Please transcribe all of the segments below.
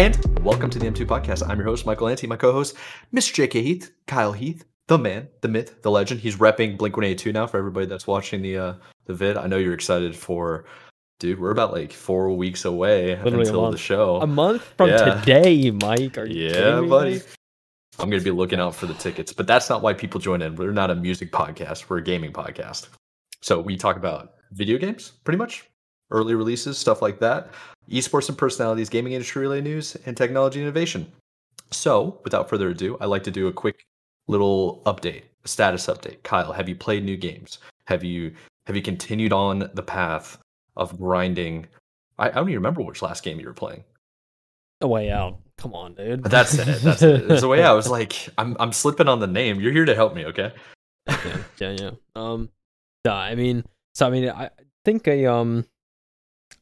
And welcome to the M2 podcast. I'm your host, Michael Ante. My co host, Mr. JK Heath, Kyle Heath, the man, the myth, the legend. He's repping Blink 182 now for everybody that's watching the uh, the vid. I know you're excited for, dude, we're about like four weeks away Literally until the show. A month from Yeah. today, Mike. Are you Yeah, kidding me, buddy. I'm going to be looking out for the tickets, but that's not why people join in. We're not a music podcast, we're a gaming podcast. So we talk about video games, pretty much, early releases, stuff like that, esports and personalities, gaming industry related news, and technology innovation. So without further ado, I'd like to do a quick little update, a status update. Kyle, have you played new games? Have you have you continued on the path of grinding? I, I don't even remember which last game you were playing. A way out. Come on, dude. That's it. That's it. There's a way out. I was like, I'm I'm slipping on the name. You're here to help me, okay? yeah, yeah, yeah. Um, nah, I mean, so I mean, I think I um,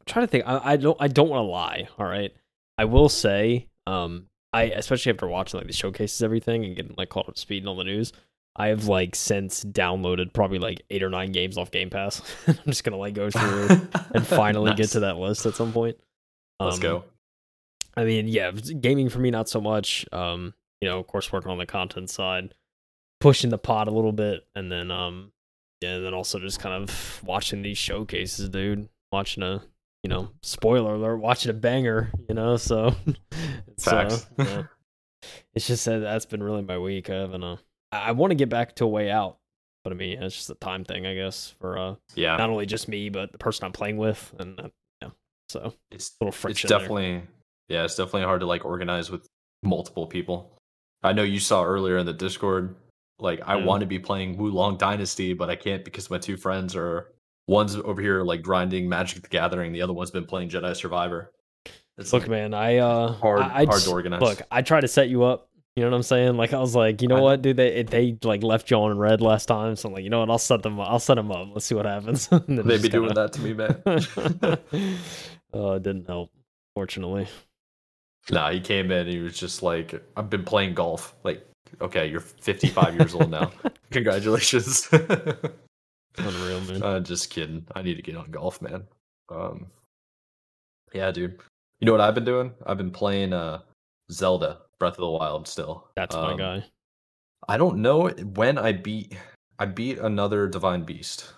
trying to think. I, I don't, I don't want to lie. All right, I will say, um, I especially after watching like the showcases, everything, and getting like caught up to speed and all the news. I have like since downloaded probably like eight or nine games off Game Pass. I'm just gonna like go through and finally get to that list at some point. Let's Um, go. I mean, yeah, gaming for me not so much. Um, you know, of course, working on the content side, pushing the pot a little bit, and then um, yeah, and then also just kind of watching these showcases, dude. Watching a, you know, spoiler alert, watching a banger, you know. So, it's, Facts. yeah. it's just that that's been really my week. I haven't. Uh, I, I want to get back to a way out, but I mean, it's just a time thing, I guess, for uh, Yeah, not only just me, but the person I'm playing with, and uh, yeah, so it's little it's friction. there. definitely yeah, it's definitely hard to like organize with multiple people. I know you saw earlier in the Discord, like I Yeah. want to be playing Wo Long Dynasty, but I can't because my two friends are one's over here like grinding Magic the Gathering, the other one's been playing Jedi Survivor. It's Look, like, man, I uh, hard I, I hard just- to organize. Look, I try to set you up. You know what I'm saying? Like I was like, you know I- what, dude? They they like left you on red last time, so I'm like, you know what? I'll set them. Up. I'll set them up. Let's see what happens. They be doing kinda- that to me, man. oh, it didn't help, fortunately. Nah, he came in. He was just like, "I've been playing golf." Like, okay, you're 55 years old now. Congratulations. Unreal, man. uh, just kidding. I need to get on golf, man. Um, yeah, dude. You know what I've been doing? I've been playing uh Zelda Breath of the Wild still. That's my Um, guy. I don't know when I beat. I beat another Divine Beast.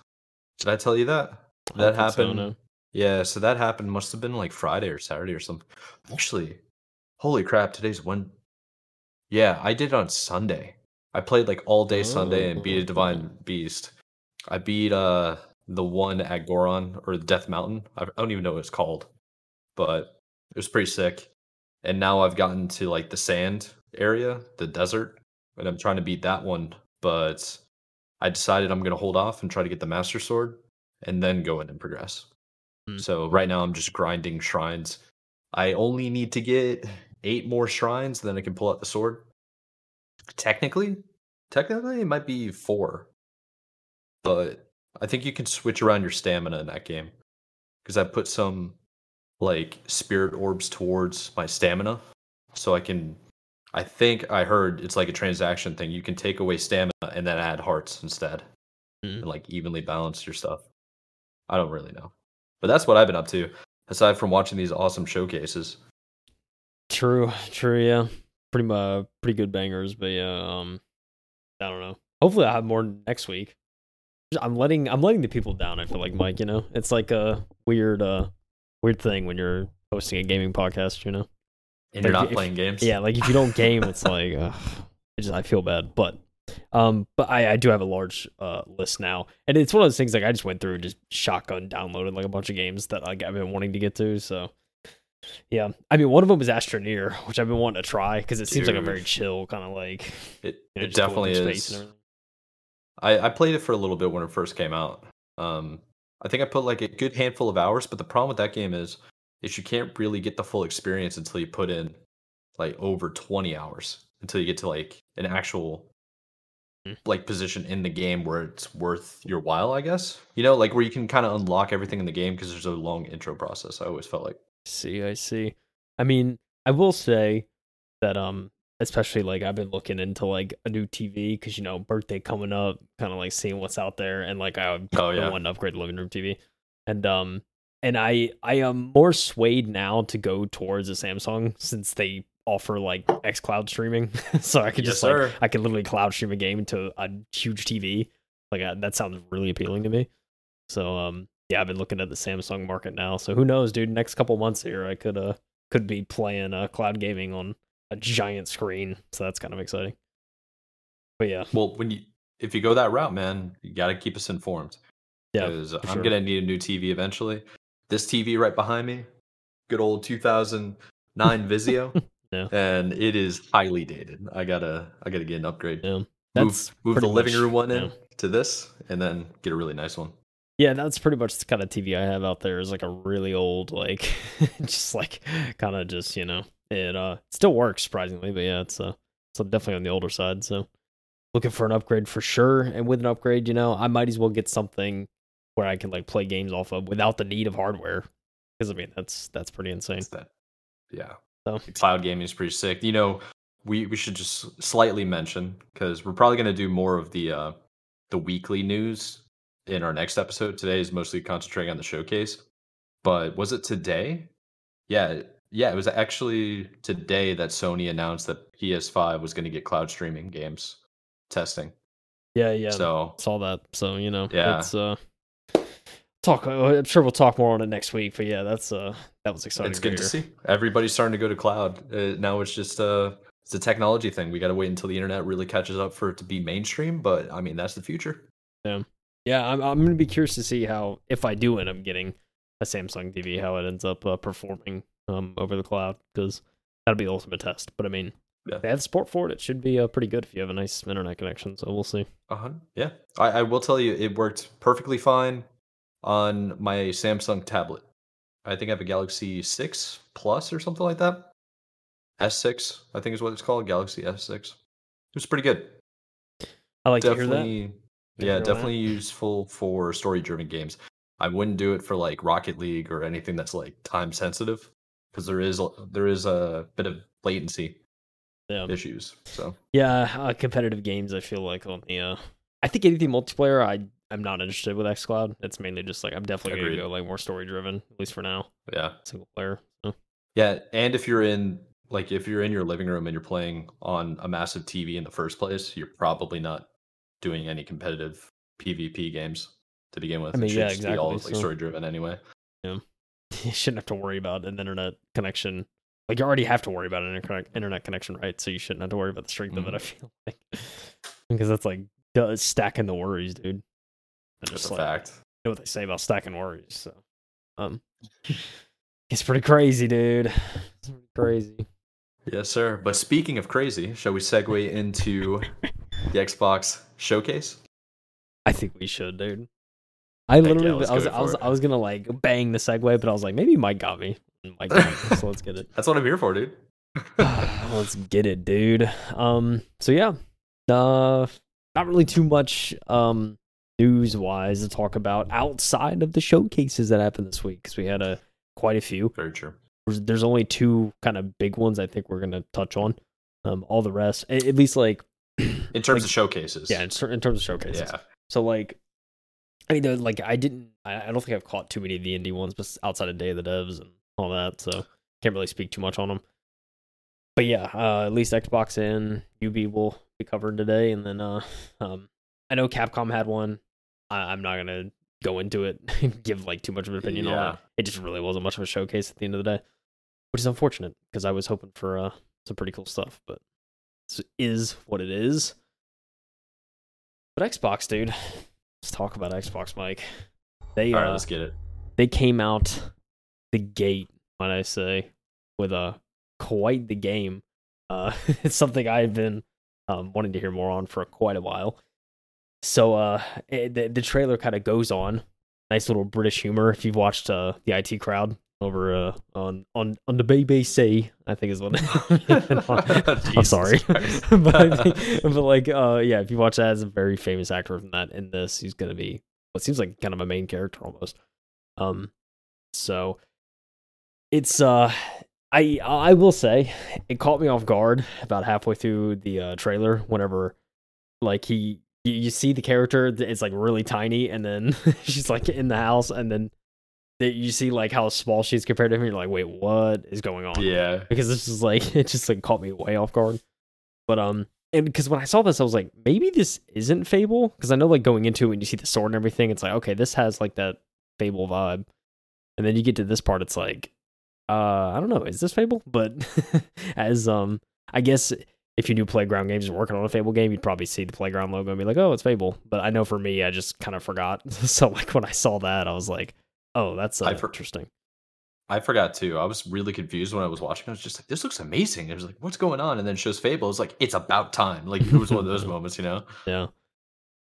Did I tell you that? That think so, happened. no. Yeah, so that happened. Must have been like Friday or Saturday or something. Actually, holy crap! Today's when. Yeah, I did it on Sunday. I played like all day Sunday and beat a Divine Beast. I beat uh the one at Goron or Death Mountain. I don't even know what it's called, but it was pretty sick. And now I've gotten to like the sand area, the desert, and I'm trying to beat that one. But I decided I'm gonna hold off and try to get the Master Sword, and then go in and progress. Hmm. So right now I'm just grinding shrines. I only need to get eight more shrines, then I can pull out the sword. Technically, technically it might be four, but I think you can switch around your stamina in that game because I put some like spirit orbs towards my stamina, so I can. I think I heard it's like a transaction thing. You can take away stamina and then add hearts instead, Mm. and like evenly balance your stuff. I don't really know, but that's what I've been up to. Aside from watching these awesome showcases, True, true, yeah. Pretty much, pretty good bangers, but yeah, um, I don't know. Hopefully, I'll have more next week. I'm letting I'm letting the people down. I feel like Mike. You know, it's like a weird, uh, weird thing when you're hosting a gaming podcast. You know, and you're not if- playing games. yeah. Like if you don't game, it's like, ugh, I just I feel bad. But, um, but I I do have a large uh list now, and it's one of those things like I just went through and just shotgun downloaded like a bunch of games that like I've been wanting to get to. So. Yeah, I mean, one of them was Astroneer, which I've been wanting to try because it seems like a very chill kind of like. it, you know, it definitely through is. Space and everything. I, I played it for a little bit when it first came out. Um, I think I put like a good handful of hours, but the problem with that game is is you can't really get the full experience until you put in like over 20 hours until you get to like an actual Hmm. like position in the game where it's worth your while, I guess. You know, like where you can kind of unlock everything in the game because there's a long intro process. I always felt like. See, I see. I mean, I will say that um, especially like I've been looking into like a new TV because you know birthday coming up, kind of like seeing what's out there, and like I Oh, I yeah. want to upgrade the living room TV, and um, and I I am more swayed now to go towards a Samsung since they offer like xCloud streaming, so I could Yes, just like. I could literally cloud stream a game to a huge TV. Like uh, that sounds really appealing to me. So um yeah, I've been looking at the Samsung market now. So who knows, dude? Next couple months here, I could uh could be playing uh cloud gaming on a giant screen. So that's kind of exciting. But yeah, Well, when you if you go that route, man, you got to keep us informed. Yeah, because I'm sure. gonna need a new TV eventually. This TV right behind me, good old 2009 Vizio, Yeah. and it is highly dated. I gotta I gotta get an upgrade. yeah. move That's move the pretty living much- room one in yeah. to this, and then get a really nice one. Yeah, that's pretty much the kind of TV I have out there. Is like a really old, like just like kind of just you know it uh it still works surprisingly, but yeah, it's uh it's definitely on the older side. So looking for an upgrade for sure. And with an upgrade, you know, I might as well get something where I can like play games off of without the need of hardware. Because I mean that's that's pretty insane. That, yeah. So cloud gaming is pretty sick. You know, we we should just slightly mention because we're probably gonna do more of the uh the weekly news in our next episode. Today is mostly concentrating on the showcase. But was it today? Yeah, yeah, it was actually today that Sony announced that PS5 was going to get cloud streaming games testing. yeah, yeah, So saw that. So you know, Yeah. it's uh talk. I'm sure we'll talk more on it next week. But yeah, that's uh that was exciting. it's good to see. Everybody's starting to go to cloud. Uh, now it's just uh it's a technology thing. We got to wait until the internet really catches up for it to be mainstream, but I mean, that's the future. Yeah, yeah, I'm I'm gonna be curious to see how if I do end up getting a Samsung TV, how it ends up uh, performing um over the cloud because that'll be the ultimate test. But I mean, Yeah. they have support for it. It should be uh, pretty good if you have a nice internet connection. So we'll see. Uh-huh. Yeah. I, I will tell you it worked perfectly fine on my Samsung tablet. I think I have a Galaxy 6 Plus or something like that. S6, I think is what it's called, Galaxy S6. It was pretty good. I like to hear that. definitely yeah definitely useful for story driven games i wouldn't do it for like rocket league or anything that's like time sensitive because there is a, there is a bit of latency Yeah, issues so yeah. Uh, competitive games. I feel like on the uh, I think anything multiplayer. I I'm not interested with xCloud. It's mainly just like I'm definitely Agreed. gonna go like more story driven at least for now. yeah Single player. So. yeah and if you're in like if you're in your living room and you're playing on a massive tv in the first place you're probably not doing any competitive pvp games to begin with I mean, it should yeah, just be all exactly, like so- story driven anyway you shouldn't have to worry about an internet connection. Like you already have to worry about an internet connection, right? So you shouldn't have to worry about the strength of it. Mhm. I feel like because that's like stacking the worries, dude. Just just a like fact you know what they say about stacking worries. So, um, it's pretty crazy, dude. It's pretty crazy. Yes, sir. But speaking of crazy, shall we segue into the Xbox showcase? I think we should, dude. I literally, let's I was, I was, it. I was gonna like bang the segue, but I was like, maybe Mike got me. Mike got me, so let's get it. That's what I'm here for, dude. Let's get it, dude. Um, so yeah, uh, not really too much um news wise to talk about outside of the showcases that happened this week because we had a quite a few. Very true. There's, there's only two kind of big ones I think we're gonna touch on. Um, all the rest, a- at least like In terms Like- of showcases. yeah, in, in terms of showcases. Yeah. So like, I mean, like I didn't, I, I don't think I've caught too many of the indie ones, but outside of Day of the Devs and all that, so can't really speak too much on them. But yeah, uh, at least Xbox and UB will be covered today, and then uh, um, I know Capcom had one. I, I'm not gonna go into it and give like too much of an opinion on it. It just really wasn't much of a showcase at the end of the day, which is unfortunate because I was hoping for uh, some pretty cool stuff, but this is what it is. But Xbox, dude, let's talk about Xbox, Mike. They All right, uh, let's get it. they came out the gate, might I say, with a quite the game. Uh, it's something I've been um, wanting to hear more on for quite a while. So uh, it, the, the trailer kind of goes on. Nice little British humor. If you've watched uh, the IT crowd over uh, on on on the BBC, I think is what. I'm Jesus sorry, but, I think- but like, uh, yeah, if you watch that, as a very famous actor from that in this, he's gonna be what seems like kind of a main character almost. Um, so it's uh, I I will say it caught me off guard about halfway through the uh, trailer. Whenever like he you, you see the character, it's like really tiny, and then she's like in the house, and then that you see like how small she's compared to him. You're like, wait, what is going on? Yeah. because this is like it just like caught me way off guard. But um, and because when I saw this, I was like, maybe this isn't Fable because I know like going into it and you see the sword and everything, it's like okay, this has like that Fable vibe, and then you get to this part, it's like, uh, I don't know, is this Fable? But as um, I guess if you do Playground Games and working on a Fable game, you'd probably see the Playground logo and be like, oh, it's Fable. But I know for me, I just kind of forgot. so like when I saw that, I was like, oh, that's uh, I for- interesting. I forgot too. I was really confused when I was watching. I was just like, "This looks amazing." I was like, "What's going on?" And then shows Fable. It's like, "It's about time." Like it was one of those moments, you know. Yeah,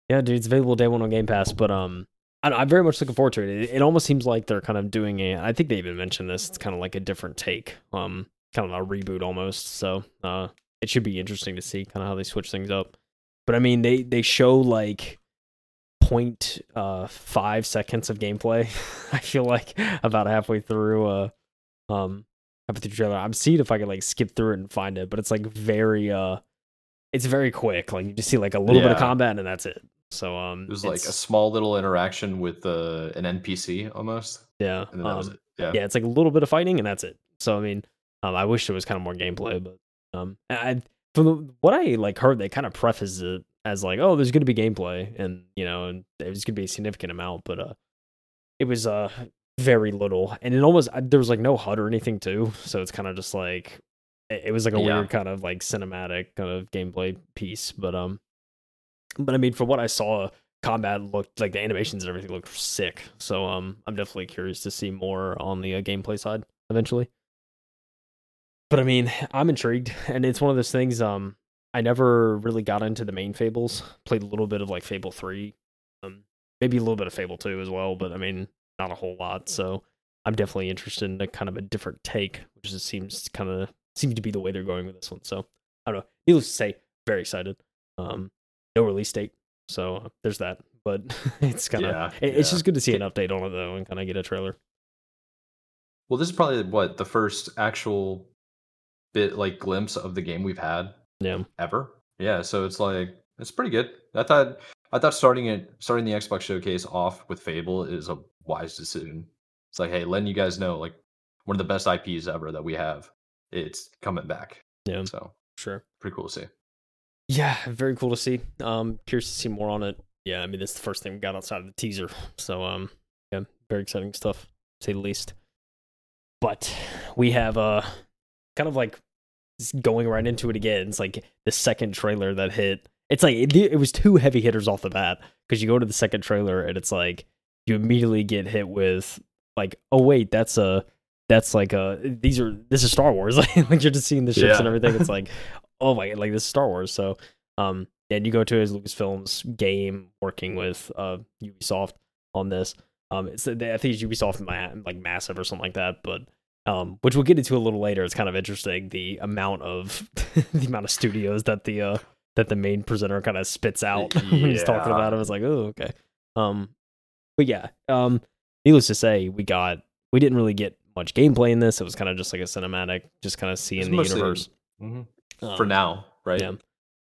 yeah, dude, it's available day one on Game Pass. But um, I, I'm very much looking forward to it. it. It almost seems like they're kind of doing a. I think they even mentioned this. It's kind of like a different take, um, kind of a reboot almost. So uh, it should be interesting to see kind of how they switch things up. But I mean, they they show like point uh five seconds of gameplay. I feel like about halfway through uh um halfway through the trailer. I'm seeing if I can like skip through it and find it, but it's like very uh it's very quick. Like you just see like a little bit of combat and that's it. So um It was like a small little interaction with uh, an NPC almost, yeah. and then that was um, it. Yeah. yeah, it's like a little bit of fighting and that's it. So I mean, um, I wish there was kind of more gameplay, but um, I I- from the, what I like heard, they kind of preface it as like, oh, there's going to be gameplay, and you know, and there's going to be a significant amount, but uh, it was uh very little, and it almost there was like no HUD or anything too, so it's kind of just like it, was like a Yeah. weird kind of like cinematic kind of gameplay piece, but um, but I mean, from what I saw, combat looked like the animations and everything looked sick. So um, I'm definitely curious to see more on the uh, gameplay side eventually. But I mean, I'm intrigued, and it's one of those things. Um, I never really got into the main Fables. Played a little bit of like Fable three, um, maybe a little bit of Fable two as well. But I mean, not a whole lot. So I'm definitely interested in a kind of a different take, which just seems kind of seems to be the way they're going with this one. So I don't know. Needless to say, very excited. Um, no release date, so uh, there's that. But it's kind of Yeah, it- it's just good to see an update on it though, and kind of get a trailer. Well, this is probably what the first actual bit like glimpse of the game we've had Yeah, ever. Yeah, so it's like it's pretty good. I thought I thought starting it starting the Xbox showcase off with Fable is a wise decision. It's like, hey, letting you guys know like one of the best IPs ever that we have. It's coming back. Yeah. So sure. pretty cool to see. Yeah, very cool to see. Um, curious to see more on it. Yeah, I mean, this is the first thing we got outside of the teaser. So, um, yeah, very exciting stuff, to say the least. But we have uh, kind of like going right into it again. It's like the second trailer that hit. It's like it, it was two heavy hitters off the bat because you go to the second trailer and it's like you immediately get hit with like, oh wait, that's a that's like a these are this is Star Wars. like you're just seeing the ships and everything. It's like oh my god, like this is Star Wars. So um and you go to his Lucasfilm's game working with uh Ubisoft on this. Um it's I think it's Ubisoft like massive or something like that, but um which we'll get into a little later. It's kind of interesting the amount of the amount of studios that the uh that the main presenter kind of spits out when he's talking about it. It's like, oh okay. Um but yeah, um needless to say, we got we didn't really get much gameplay in this. It was kind of just like a cinematic, just kind of seeing the mostly- universe. Mhm. Um, For now, right? yeah.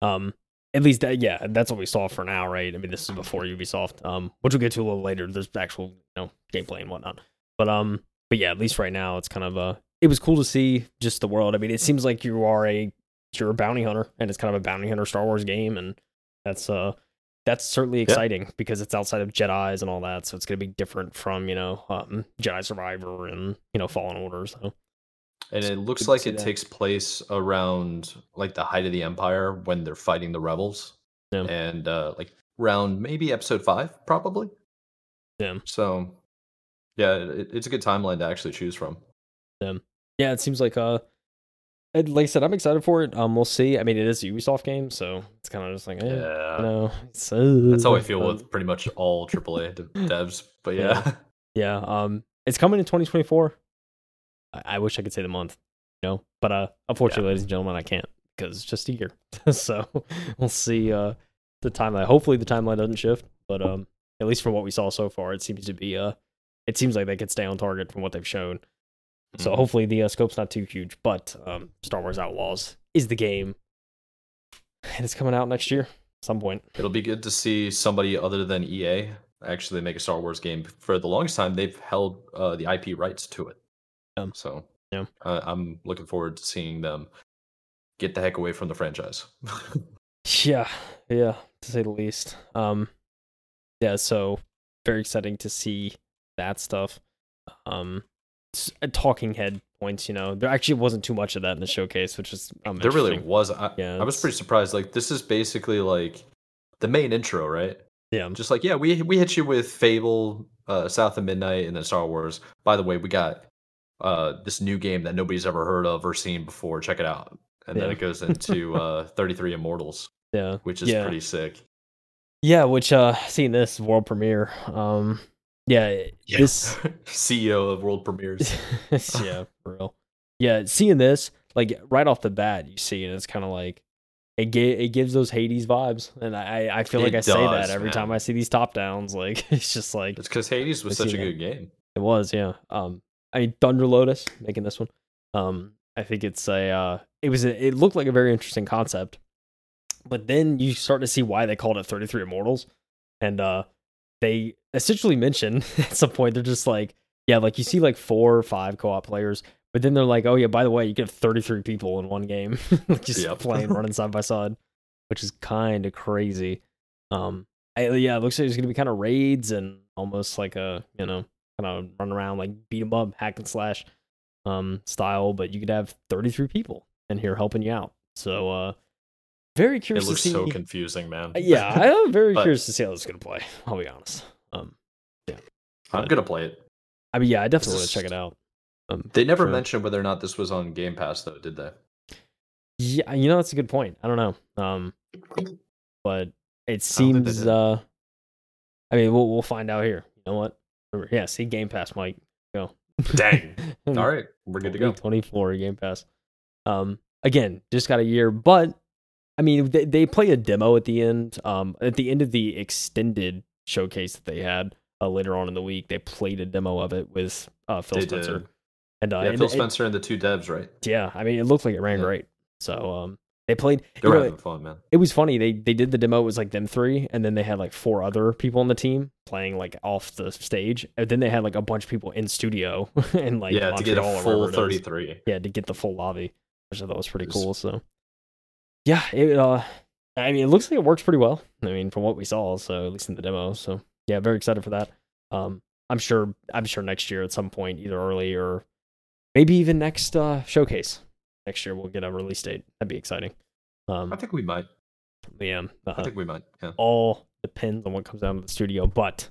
Um, at least that, yeah, that's what we saw for now, right? I mean, this is before Ubisoft, um, which we'll get to a little later. There's actual, you know, gameplay and whatnot. But um, but yeah, at least right now, it's kind of uh, it was cool to see just the world. I mean, it seems like you are a you're a bounty hunter, and it's kind of a bounty hunter Star Wars game, and that's uh, that's certainly exciting because it's outside of Jedi's and all that, so it's gonna be different from you know, um, Jedi Survivor and you know, Fallen Order. So And it looks like it that. takes place around like the height of the Empire when they're fighting the rebels. Yeah. And uh like around maybe episode five, probably. Yeah. So yeah, it, it's a good timeline to actually choose from. yeah, yeah. it seems like uh, like I said, I'm excited for it. Um, we'll see. I mean, it is a Ubisoft game, so it's kind of just like, eh, Yeah. you know, so That's how I feel with pretty much all AAA dev- devs. But yeah. Yeah. Yeah, um, it's coming in 2024. I, I wish I could say the month, you know, but uh, unfortunately, ladies and gentlemen, I can't because it's just a year. so we'll see. Uh, the timeline. Hopefully, the timeline doesn't shift, but um, at least from what we saw so far, it seems to be uh, it seems like they could stay on target from what they've shown. So Mhm. hopefully the uh, scope's not too huge, but um, Star Wars Outlaws is the game, and it's coming out next year, some point. It'll be good to see somebody other than EA actually make a Star Wars game. For the longest time, they've held uh, the IP rights to it. Um, so yeah. uh, I'm looking forward to seeing them get the heck away from the franchise. yeah, yeah, to say the least. Um, yeah, so very exciting to see that stuff. Um, talking head points, you know, there actually wasn't too much of that in the showcase, which is um, there really was. I, yeah, I was pretty surprised. Like this is basically like the main intro, right? Yeah, just like yeah, we we hit you with Fable, uh, South of Midnight, and then Star Wars. By the way, we got uh this new game that nobody's ever heard of or seen before. Check it out. And yeah. then it goes into uh 33 Immortals. Yeah, which is yeah. pretty sick. Yeah, which uh seeing this world premiere. Um yeah, yeah. this CEO of world premieres. yeah, for real. Yeah, seeing this like right off the bat, you see, and it's kind of like it ga- it gives those Hades vibes, and I I feel It like I say that every man. time I see these top downs. Like it's just like It's because Hades was I such a that. good game. it was, yeah. Um, I mean Thunder Lotus making this one. Um, I think it's a uh, it was a, it looked like a very interesting concept, but then you start to see why they called it 33 Immortals, and uh, they essentially mention at some point they're just like, yeah, like you see like four or five co-op players, but then they're like, oh yeah, by the way, you get 33 people in one game, just Yep. playing running side by side, which is kind of crazy. Um, I, yeah, it looks like there's gonna be kind of raids and almost like a you know kind of run around like beat 'em up, hack and slash um style, but you could have 33 people in here helping you out. So uh very curious. It looks to see. so confusing, man. Uh, yeah, I am very But- curious to see how this is gonna play. I'll be honest. Um, I'm gonna play it. I mean, yeah, I definitely want to check it out. Um, They never sure. mentioned whether or not this was on Game Pass, though, did they? Yeah, you know that's a good point. I don't know. Um, but it seems. did. uh I mean, we'll we'll find out here. You know what? Yeah, see Game Pass, Mike. Go. Dang. All right, we're good to go. 24 Game Pass. Um, again, just got a year, but I mean, they, they play a demo at the end. Um, at the end of the extended showcase that they had uh, later on in the week, they played a demo of it with uh, Phil They Spencer. did. And uh, Yeah, and Phil Spencer and the two devs, right? yeah, I mean, it looked like it ran Yeah. great. So um, they played. They were know, having fun, man. it was funny. They they did the demo. It was like them three, and then they had like four other people on the team playing like off the stage, and then they had like a bunch of people in studio and like yeah, to get a full is. 33. yeah to get the full lobby which i thought was pretty was- cool so yeah it uh i mean it looks like it works pretty well i mean from what we saw so at least in the demo so yeah very excited for that um i'm sure i'm sure next year at some point either early or maybe even next uh showcase next year we'll get a release date that'd be exciting um I think we might. yeah I uh, think we might. Yeah. all depends on what comes out of the studio. But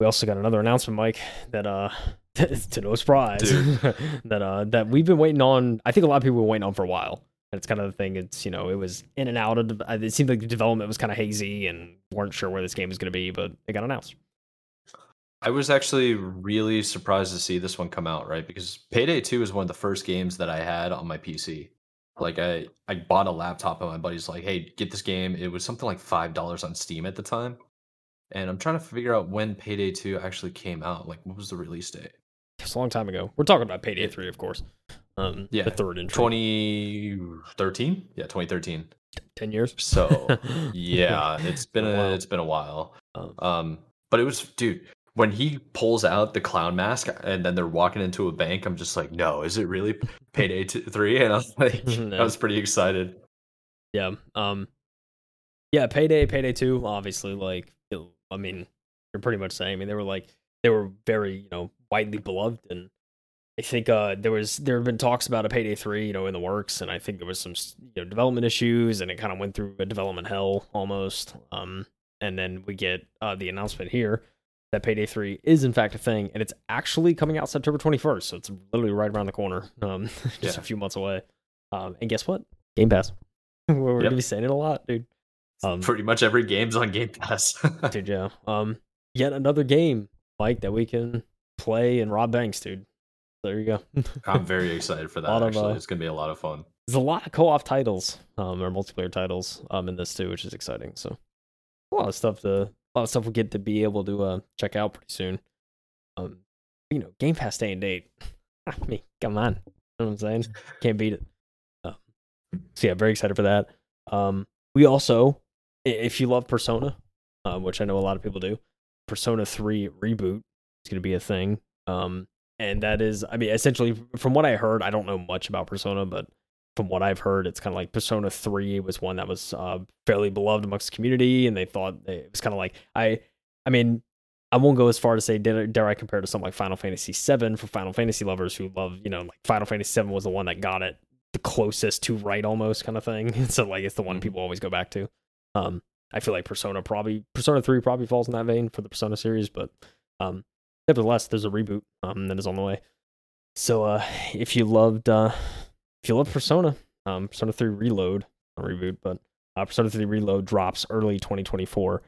we also got another announcement, Mike, that uh to no surprise that uh that we've been waiting on. I think a lot of people were waiting on for a while. It's kind of the thing. It's you know it was in and out of. It seemed like the development was kind of hazy and weren't sure where this game was going to be, but it got announced. I was actually really surprised to see this one come out, right? Because Payday 2 is one of the first games that I had on my PC. Like I, I bought a laptop and my buddy's like, hey, get this game. It was something like five dollars on Steam at the time. And I'm trying to figure out when Payday 2 actually came out. Like what was the release date? It's a long time ago. We're talking about Payday Three, of course. Um, Yeah, the third entry. 2013? Yeah, 2013. ten years. So yeah, it's been a a, while. it's been a while. Um, Um, but it was, dude, when he pulls out the clown mask and then they're walking into a bank, I'm just like, no, is it really Payday t- Three? And I was like, No. I was pretty excited. Yeah. Um. Yeah. Payday. Payday Two. Obviously, like it- I mean, you're pretty much saying. I mean, they were like they were very you know widely beloved, and I think uh there was there have been talks about a Payday Three, you know, in the works, and I think there was some you know development issues, and it kind of went through a development hell almost. Um. And then we get uh the announcement here that Payday Three is in fact a thing, and it's actually coming out September 21st, so it's literally right around the corner. Um, just a few months away. Um, and guess what? Game Pass. We're Yep. gonna be saying it a lot, dude. Um, Pretty much every game's on Game Pass. dude, yeah. Um, yet another game, Mike, that we can play and rob banks, dude. There you go. I'm very excited for that. Lot of, Actually, uh, it's gonna be a lot of fun. There's a lot of co-op titles, um, or multiplayer titles, um, in this too, which is exciting. So, a lot of stuff to, a lot of stuff we'll get to be able to uh check out pretty soon. Um, you know, Game Pass day and date. I mean, come on, you know what I'm saying? Can't beat it. Um, so yeah, very excited for that. Um, we also, if you love Persona, um, which I know a lot of people do, Persona 3 reboot is going to be a thing. Um, and that is, I mean, essentially, from what I heard, I don't know much about Persona, but from what I've heard, it's kind of like Persona 3 was one that was uh, fairly beloved amongst the community, and they thought it was kind of like I, I mean, I won't go as far to say dare, dare I compare to something like Final Fantasy VII for Final Fantasy lovers who love, you know, like Final Fantasy VII was the one that got it the closest to right almost kind of thing. so like it's the one people always go back to. Um, I feel like Persona probably Persona 3 probably falls in that vein for the Persona series, but um, nevertheless, there's a reboot um, that is on the way. So uh, if you loved uh, if you love Persona, um, Persona 3 Reload, not reboot, but uh, Persona 3 Reload drops early 2024.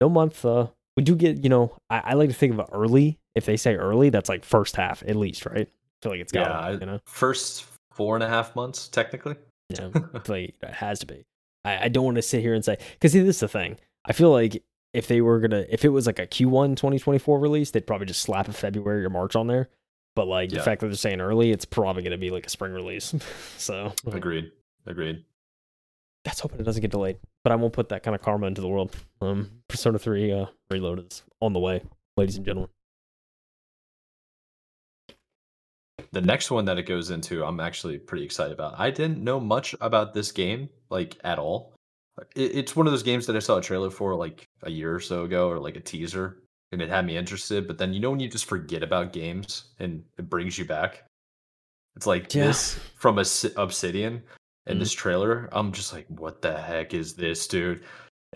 No month. Uh, we do get, you know, I, I like to think of it early. If they say early, that's like first half at least, right? I feel like it's got, yeah, you know, first four and a half months technically. yeah, like it has to be. I, I don't want to sit here and say because see, this is the thing. I feel like if they were gonna, if it was like a Q1 2024 release, they'd probably just slap a February or March on there. But like the fact that they're saying early, it's probably gonna be like a spring release. so Agreed. Agreed. let's hope it doesn't get delayed. But I won't put that kind of karma into the world. Um, Persona 3 uh, Reload is on the way, ladies and gentlemen. The next one that it goes into, I'm actually pretty excited about. I didn't know much about this game, like at all. It's one of those games that I saw a trailer for like a year or so ago, or like a teaser, and it had me interested. But then you know when you just forget about games and it brings you back. It's like Yeah. this from Obs- Obsidian and Mhm. this trailer. I'm just like, what the heck is this, dude?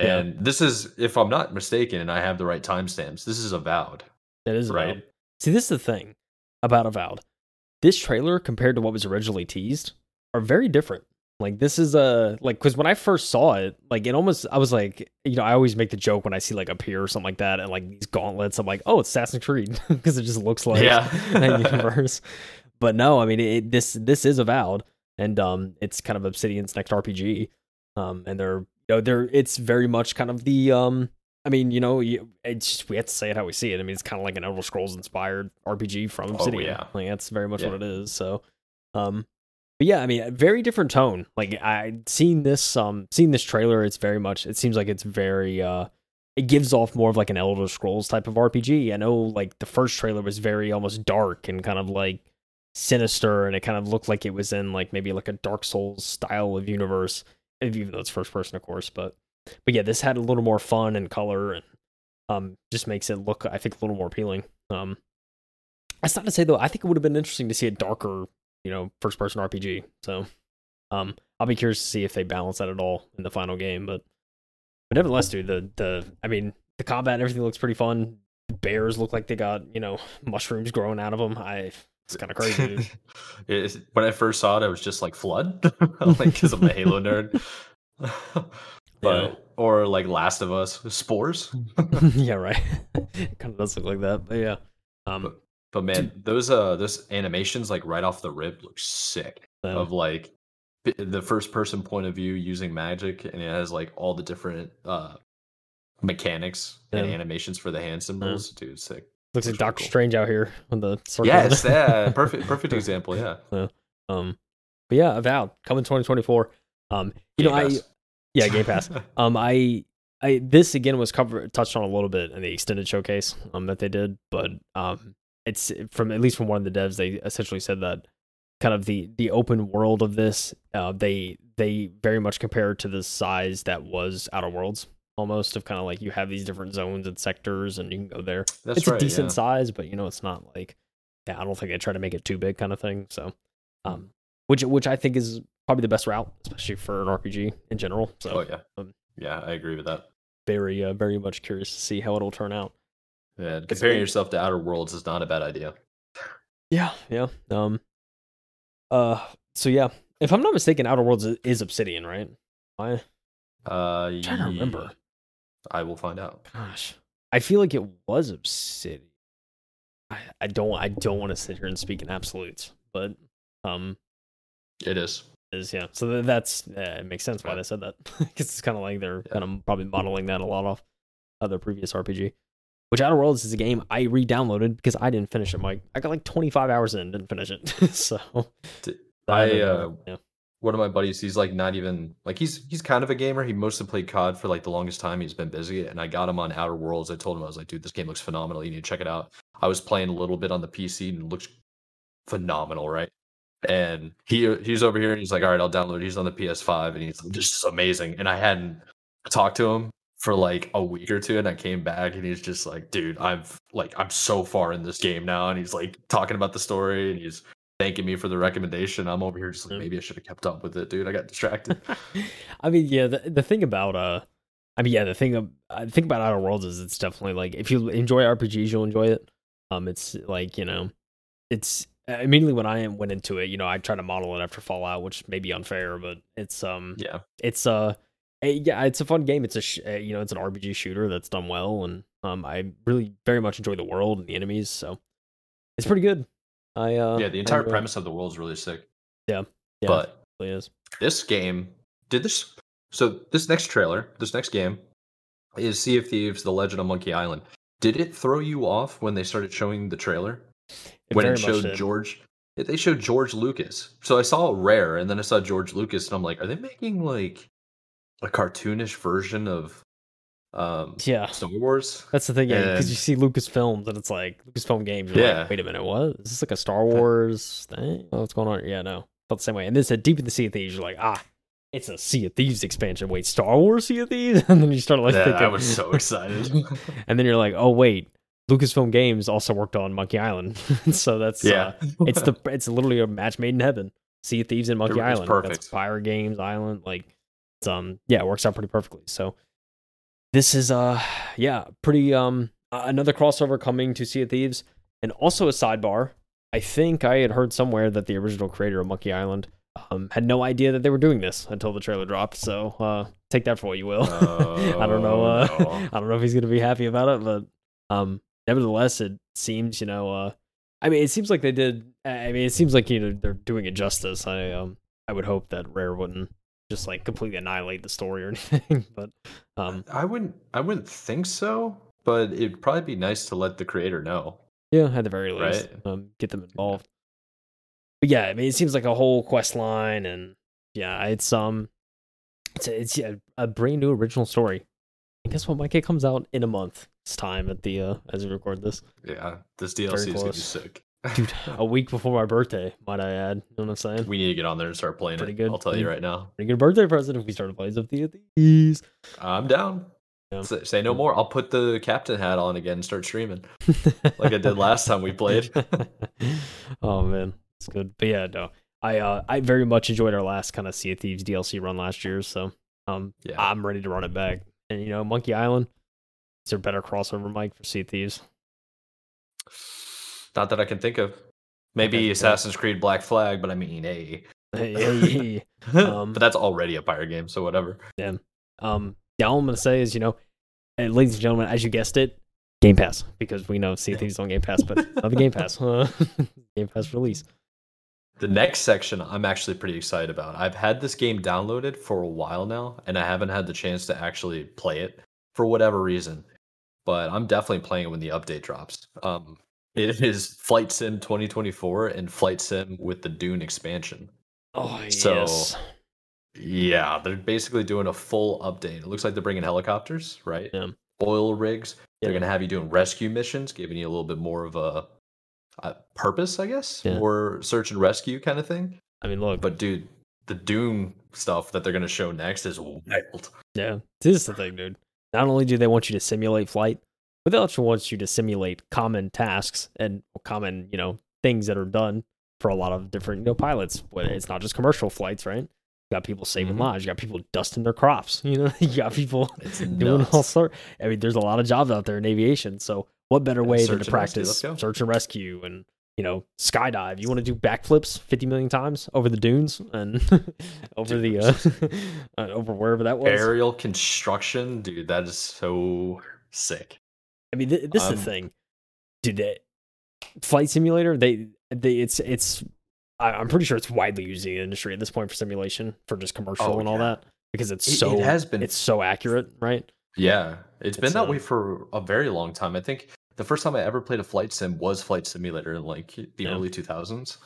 Yeah. And this is, if I'm not mistaken, and I have the right timestamps, this is Avowed, that is right? Avowed. See, this is the thing about Avowed. This trailer compared to what was originally teased are very different. Like this is a like because when I first saw it, like it almost I was like, you know, I always make the joke when I see like a pier or something like that and like these gauntlets, I'm like, oh, it's Assassin's Creed because it just looks like Yeah. that universe. But no, I mean, it, this this is Avowed, and um, it's kind of Obsidian's next RPG, um, and they're you know they're it's very much kind of the um, I mean, you know, you, it's just, we have to say it how we see it. I mean, it's kind of like an Elder Scrolls inspired RPG from Oh, Obsidian. yeah. Like that's very much Yeah. what it is. So, um, but yeah, I mean, a very different tone. Like I seen this um, seen this trailer. It's very much. It seems like it's very uh it gives off more of like an Elder Scrolls type of RPG. I know like the first trailer was very almost dark and kind of like sinister and it kind of looked like it was in like maybe like a Dark Souls style of universe, even though it's first person of course, but but yeah, this had a little more fun and color and um just makes it look I think a little more appealing. Um that's not to say though, I think it would have been interesting to see a darker, you know, first person RPG. So um I'll be curious to see if they balance that at all in the final game, but but nevertheless, dude, the the I mean, the combat and everything looks pretty fun. Bears look like they got you know mushrooms growing out of them. I it's kind of crazy. When I first saw it, I was just like flood, like because I'm a Halo nerd. but or like Last of Us spores. yeah, right. it kind of does look like that, but yeah. Um, But- But man, those uh those animations like right off the rip look sick. Of like the first person point of view using magic, and it has like all the different uh mechanics and animations for the hand symbols. Dude, sick. looks like Doctor cool. Strange out here with the circle. Yes, yeah, perfect, perfect example. Yeah, Um, but yeah, Avowed coming 2024. Um, you know, Game I yeah, Game Pass. Um, I, I this again was covered touched on a little bit in the extended showcase um that they did, but um, it's from at least from one of the devs, they essentially said that kind of the the open world of this, uh, they they very much compare to the size that was Outer Worlds, almost of kind of like you have these different zones and sectors, and you can go there. That's it's right. a decent yeah. size, but you know, it's not like yeah, I don't think they try to make it too big kind of thing. So, um, which which I think is probably the best route, especially for an RPG in general. So Oh yeah, um, yeah, I agree with that. very uh, very much curious to see how it'll turn out. Yeah, comparing yourself to Outer Worlds is not a bad idea. Yeah, yeah. Um, uh, so yeah, if I'm not mistaken, Outer Worlds is, Obsidian, right? I Uh, trying to remember. I will find out. gosh, I feel like it was Obsidian. I, I don't I don't want to sit here and speak in absolutes, but um, It is. is yeah. So that's uh, it makes sense why they said that because it's kind of like they're Yeah. kind of probably modeling that a lot off other previous RPG. Which Outer Worlds is a game I re-downloaded because I didn't finish it, Mike. I got like 25 hours in, and didn't finish it. so I, uh, yeah. one of my buddies, he's like not even like he's he's kind of a gamer. He mostly played COD for like the longest time. He's been busy, and I got him on Outer Worlds. I told him I was like, dude, this game looks phenomenal. You need to check it out. I was playing a little bit on the PC and it looks phenomenal, right? And he he's over here and he's like, all right, I'll download. it." He's on the PS5 and he's like, this is amazing. And I hadn't talked to him for like a week or two, and I came back and he's just like, dude, I've like I'm so far in this game now, and he's like talking about the story and he's thanking me for the recommendation. I'm over here just like maybe I should have kept up with it, dude. I got distracted. I mean, yeah, the, the thing about uh, I mean, yeah, the thing I think about Outer Worlds is it's definitely like if you enjoy RPGs, you'll enjoy it. Um, it's like you know, it's uh, immediately when I went into it, you know, I try to model it after Fallout, which may be unfair, but it's um, yeah, it's uh, yeah, it's a fun game. It's a sh- uh, you know, it's an RPG shooter that's done well, and um, I really very much enjoy the world and the enemies, so it's pretty good. I uh, yeah. The entire enjoy premise of the world is really sick. Yeah, but it really is. this game did this. So this next trailer, this next game, is Sea of Thieves: The Legend of Monkey Island. Did it throw you off when they started showing the trailer? It when it showed. George, they showed George Lucas. So I saw Rare, and then I saw George Lucas, and I'm like, are they making like a cartoonish version of um Yeah, Star Wars? That's the thing, yeah, because you see Lucasfilms and it's like Lucasfilm games. You're Yeah. like, wait a minute, what? Is this like a Star Wars thing? Oh, what's going on? Yeah, no, felt the same way. And then said Deep in the Sea of Thieves. You're like, ah, it's a Sea of Thieves expansion. Wait, Star Wars Sea of Thieves? And then you start like yeah, thinking, I was so excited. and then you're like, oh wait, Lucasfilm Games also worked on Monkey Island, so that's yeah, uh, it's the it's literally a match made in heaven. Sea of Thieves and Monkey it's Island. perfect. That's Fire Games Island. Like it's um yeah, it works out pretty perfectly. So this is uh yeah, pretty um uh, another crossover coming to Sea of Thieves. And also a sidebar. I think I had heard somewhere that the original creator of Monkey Island um, had no idea that they were doing this until the trailer dropped. So uh, take that for what you will. I don't know. Uh, Oh, no. I don't know if he's gonna be happy about it, but um, nevertheless, it seems you know. Uh, I mean, it seems like they did. I mean, it seems like you know they're doing it justice. I um, I would hope that Rare wouldn't just like completely annihilate the story or anything. but um, I wouldn't. I wouldn't think so. But it'd probably be nice to let the creator know. yeah, at the very least, Right. um, get them involved. But yeah, I mean, it seems like a whole quest line, and yeah, it's um, it's a, it's yeah, a brand new original story. And guess what? My kid comes out in a month's time at the uh as we record this. Yeah, this DLC is gonna be sick. Dude a week before my birthday might i add you know what i'm saying we need to get on there and start playing Pretty it. good. I'll tell you right now. pretty good birthday present if we started playing some thieves I'm down. Yeah. Say, say no more. I'll put the captain hat on again and start streaming like I did last time we played. oh man it's good but yeah no i uh i very much enjoyed our last kind of sea of thieves dlc run last year so um Yeah. i'm ready to run it back and you know monkey island is there a better crossover mike for sea of thieves Not that I can think of. Maybe Okay, Assassin's Creed Black Flag, but I mean, hey. Hey, hey, hey. Um, but that's already a pirate game, so whatever. Damn. Um, yeah, all I'm gonna say is, you know, and ladies and gentlemen, as you guessed it, Game Pass because we know Sea of Thieves on Game Pass, but not the Game Pass, Game Pass release. The next section I'm actually pretty excited about. I've had this game downloaded for a while now, and I haven't had the chance to actually play it for whatever reason. But I'm definitely playing it when the update drops. Um, it is Flight Sim 2024 and Flight Sim with the Dune expansion. Oh So, yes, Yeah, they're basically doing a full update. It looks like they're bringing helicopters, right? Yeah. Oil rigs. Yeah. They're going to have you doing rescue missions, giving you a little bit more of a, a purpose, I guess, Yeah. more search and rescue kind of thing. I mean, look, But dude, the Dune stuff that they're going to show next is wild. yeah, this is the thing, dude. Not only do they want you to simulate flight, but they also want you to simulate common tasks and common, you know, things that are done for a lot of different, you know, pilots. It's not just commercial flights, right? You got people saving Mhm. lives. You got people dusting their crops. You know, you got people doing all sort. I mean, there's a lot of jobs out there in aviation. So what better way than to practice let's search and rescue and you know skydive? You want to do backflips 50 million times over the dunes and over Dude, the uh, uh, over wherever that was. Aerial construction, dude, that is so sick. I mean, th- this is Um, the thing, dude. They, flight simulator, they they it's it's. I'm pretty sure it's widely used in the industry at this point for simulation for just commercial Oh, and all yeah. that because it's It- it so has been- it's so accurate, right? Yeah, it's been that uh, way for a very long time. I think the first time I ever played a flight sim was Flight Simulator in like the Yeah. early 2000s.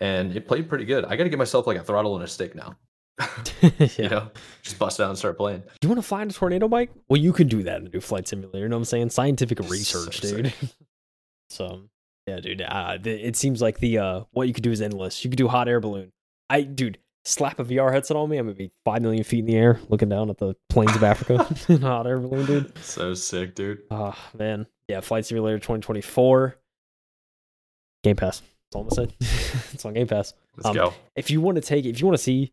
and it played pretty good. I got to get myself like a throttle and a stick now. yeah. You know, just bust out and start playing. Do you want to fly in a tornado Mike? Well, you can do that in a new flight simulator. You know what I'm saying? Scientific research, So dude. so yeah, dude. Uh, it seems like the uh, what you could do is endless. You could do hot air balloon. I, dude, slap a VR headset on me. I'm gonna be five million feet in the air, looking down at the plains of Africa in hot air balloon, dude. So sick, dude. Oh man, yeah. Flight Simulator 2024. Game Pass. That's all I'm gonna say. it's on Game Pass. Let's Um, go. if you want to take if you want to see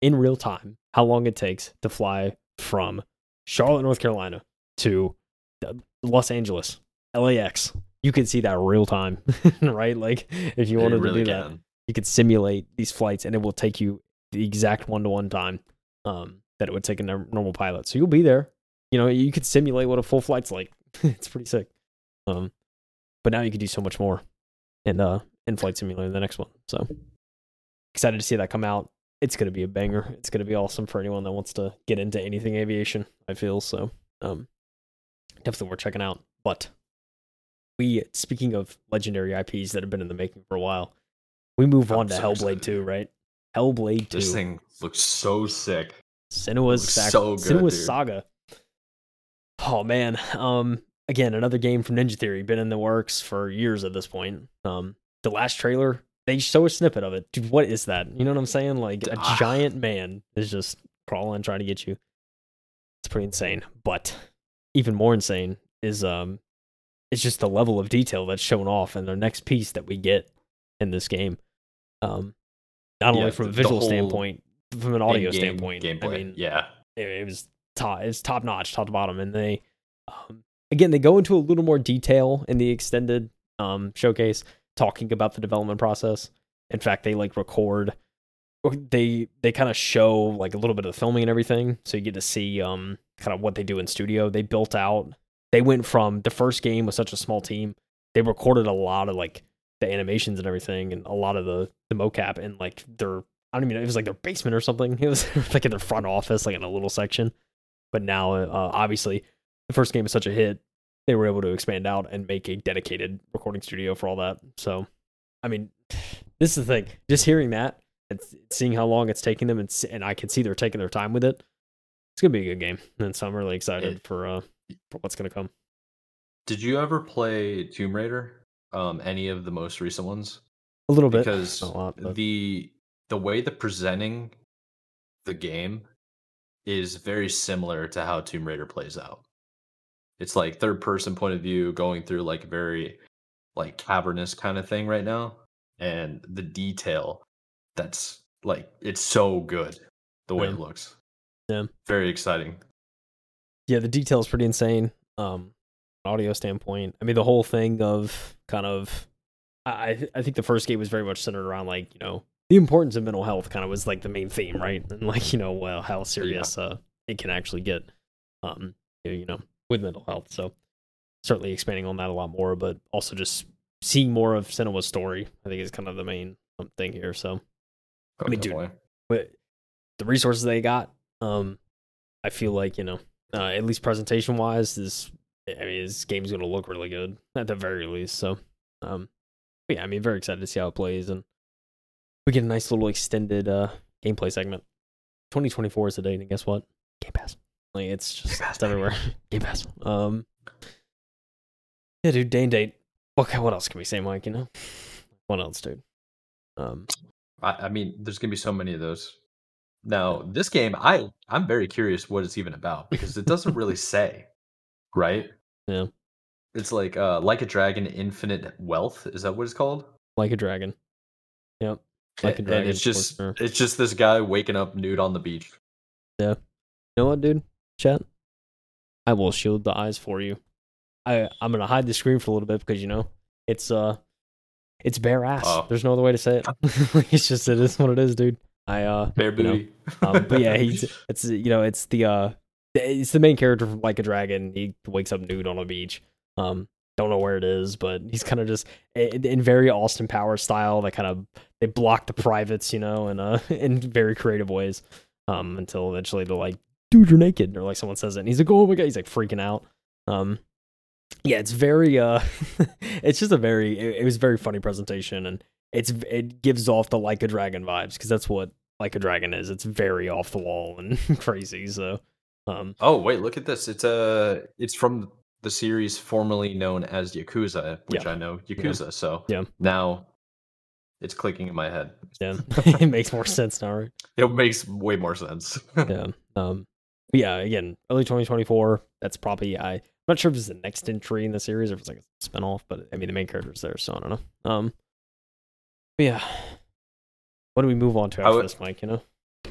in real time how long it takes to fly from Charlotte, North Carolina to Los Angeles, LAX, you can see that real time, right? Like if you wanted really to do that, you could simulate these flights and it will take you the exact one to one time um, that it would take a normal pilot. So you'll be there. You know, you could simulate what a full flight's like. it's pretty sick. Um, but now you can do so much more in uh in Flight Simulator, the next one. So excited to see that come out. It's gonna be a banger. It's gonna be awesome for anyone that wants to get into anything aviation. I feel so. Um, definitely worth checking out. But we, speaking of legendary IPs that have been in the making for a while, we move I'm on to so Hellblade excited. 2, right? Hellblade 2. This thing looks so sick. Senua's, sac- so good, Senua's. Saga. Oh man, um, again another game from Ninja Theory, been in the works for years at this point. Um, the last trailer, they show a snippet of it. Dude, what is that? You know what I'm saying? Like a giant man is just crawling trying to get you. It's pretty insane. But even more insane is um, it's just the level of detail that's shown off in the next piece that we get in this game. Um, not Yeah, only from a visual standpoint, from an audio standpoint. gameplay. I mean, yeah, it, it was top it's top notch top to bottom and they um, again they go into a little more detail in the extended um, showcase talking about the development process. In fact they like record they they kind of show like a little bit of the filming and everything so you get to see um kind of what they do in studio. They built out they went from the first game with such a small team they recorded a lot of like the animations and everything and a lot of the the mocap and like their I don't even know it was like their basement or something. It was like in their front office like in a little section. But now uh, obviously the first game is such a hit they were able to expand out and make a dedicated recording studio for all that so I mean this is the thing just hearing that and seeing how long it's taking them and, and I can see they're taking their time with it it's gonna be a good game and so I'm really excited It- for uh for what's gonna come Did you ever play Tomb Raider? Um, any of the most recent ones? a little bit Because lot but the the way the presenting the game is very similar to how Tomb Raider plays out. It's like third person point of view going through like a very like cavernous kind of thing right now. And the detail that's like it's so good the way Yeah. it looks. Yeah. Very exciting. yeah the detail is pretty insane um audio standpoint i mean the whole thing of kind of i I- i think the first game was very much centered around like you know the importance of mental health kind of was like the main theme right and like you know well how serious uh it can actually get um you know with mental health so certainly expanding on that a lot more but also just seeing more of Senua's story i think is kind of the main um, thing here so Oh, mean, dude, but the resources they got, um, I feel like you know, uh, at least presentation wise, this I mean, this game's gonna look really good at the very least. So, um, yeah, I mean, very excited to see how it plays, and we get a nice little extended uh gameplay segment. 2024 is the date, and guess what? Game Pass. Like it's just Pass, it's everywhere. Game Pass. Um, yeah, dude, day and date. Okay, what else can we say, Mike? You know, what else, dude? Um, I, I mean, there's gonna be so many of those. Now, this game, I I'm very curious what it's even about because it doesn't really say, right? Yeah. It's like uh like a dragon, infinite wealth. Is that what it's called? like a dragon. Yep. Like a and dragon, it's just sure. it's just this guy waking up nude on the beach. Yeah. You know what, dude? Chat. I will shield the eyes for you. I I'm gonna hide the screen for a little bit because you know it's uh it's bare ass. Oh. There's no other way to say it. it's just it is what it is, dude. I uh Bare you know, booty. um, but yeah, he's it's you know it's the uh it's the main character from Like a Dragon. He wakes up nude on a beach. Um, don't know where it is, but he's kind of just in, in very Austin Powers style. They kind of they block the privates, you know, and uh in very creative ways. Um, until eventually they're like, "Dude, you're naked," or like someone says it, and he's like, "Oh my god," he's like freaking out. Um, yeah, it's very uh, it's just a very it, it was a very funny presentation, and it's it gives off the like a dragon vibes because that's what like a dragon is. It's very off the wall and crazy. So, um, Oh wait, look at this. It's a it's from the series formerly known as Yakuza, which Yeah. I know Yakuza. So Yeah. now it's clicking in my head. yeah, it makes more sense now, right? It makes way more sense. yeah. Um, but yeah, again, early 2024. That's probably I. I'm not sure if it's the next entry in the series or if it's like a spinoff, but I mean the main character's there, so I don't know. Um, but yeah, what do we move on to after this, Mike? You know,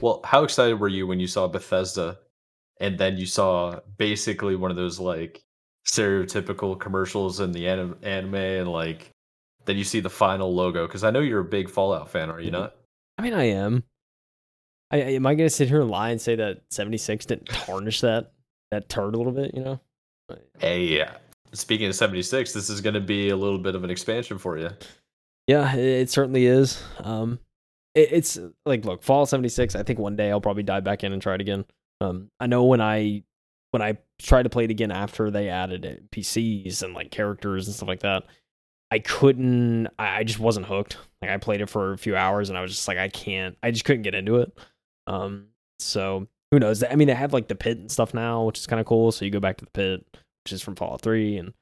well, how excited were you when you saw Bethesda, and then you saw basically one of those like stereotypical commercials in the anim- anime, and like then you see the final logo? Because I know you're a big Fallout fan, are you Mhm. not? I mean, I am. I, I- am I gonna sit here and lie and say that 76 didn't tarnish that that turd a little bit? You know, Hey, yeah. Speaking of 76, this is going to be a little bit of an expansion for you. Yeah, it, certainly is. Um, it, it's like, look, Fall 76. I think one day I'll probably dive back in and try it again. Um, I know when I when I tried to play it again after they added PCs and like characters and stuff like that, I couldn't. I, I just wasn't hooked. Like I played it for a few hours and I was just like, I can't. I just couldn't get into it. Um, so who knows? I mean, they have like the pit and stuff now, which is kind of cool. So you go back to the pit, which is from Fallout 3, and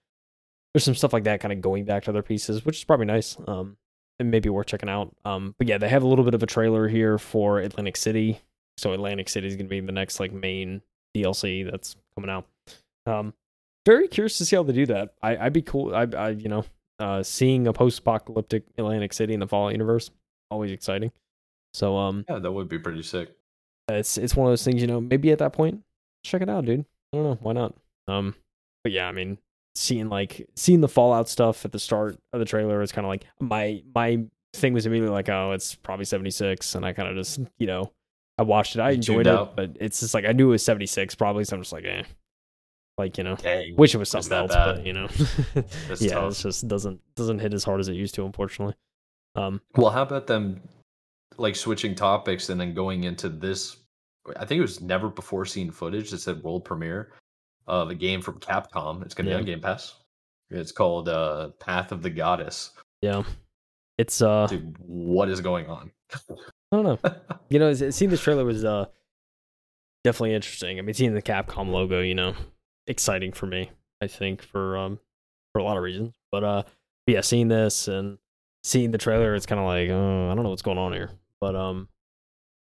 there's some stuff like that kind of going back to other pieces, which is probably nice. Um, and maybe worth checking out. Um, but yeah, they have a little bit of a trailer here for Atlantic City. So Atlantic City is going to be the next like main DLC that's coming out. Um, very curious to see how they do that. I, I'd be cool. I, I, you know, uh, seeing a post-apocalyptic Atlantic City in the Fallout universe, always exciting. So, um, Yeah, that would be pretty sick. it's it's one of those things, you know. Maybe at that point, check it out, dude. I don't know why not. Um, but yeah, I mean, seeing like seeing the Fallout stuff at the start of the trailer is kind of like my my thing was immediately like, oh, it's probably seventy six, and I kind of just you know, I watched it, I enjoyed it, out? but it's just like I knew it was seventy six probably, so I'm just like, eh, like you know, Dang. wish it was something else, bad. but you know, yeah, tough. it's just doesn't doesn't hit as hard as it used to, unfortunately. Um, Well, how about them like switching topics and then going into this? I think it was never before seen footage that said world premiere of a game from Capcom. It's going to Yeah. be on Game Pass. It's called uh, Path of the Goddess. yeah, it's uh, Dude, what is going on? I don't know. you know, seeing this trailer was uh definitely interesting. I mean, seeing the Capcom logo, you know, exciting for me. I think for um for a lot of reasons, but uh, yeah, seeing this and seeing the trailer, it's kind of like, oh, I don't know what's going on here, but um,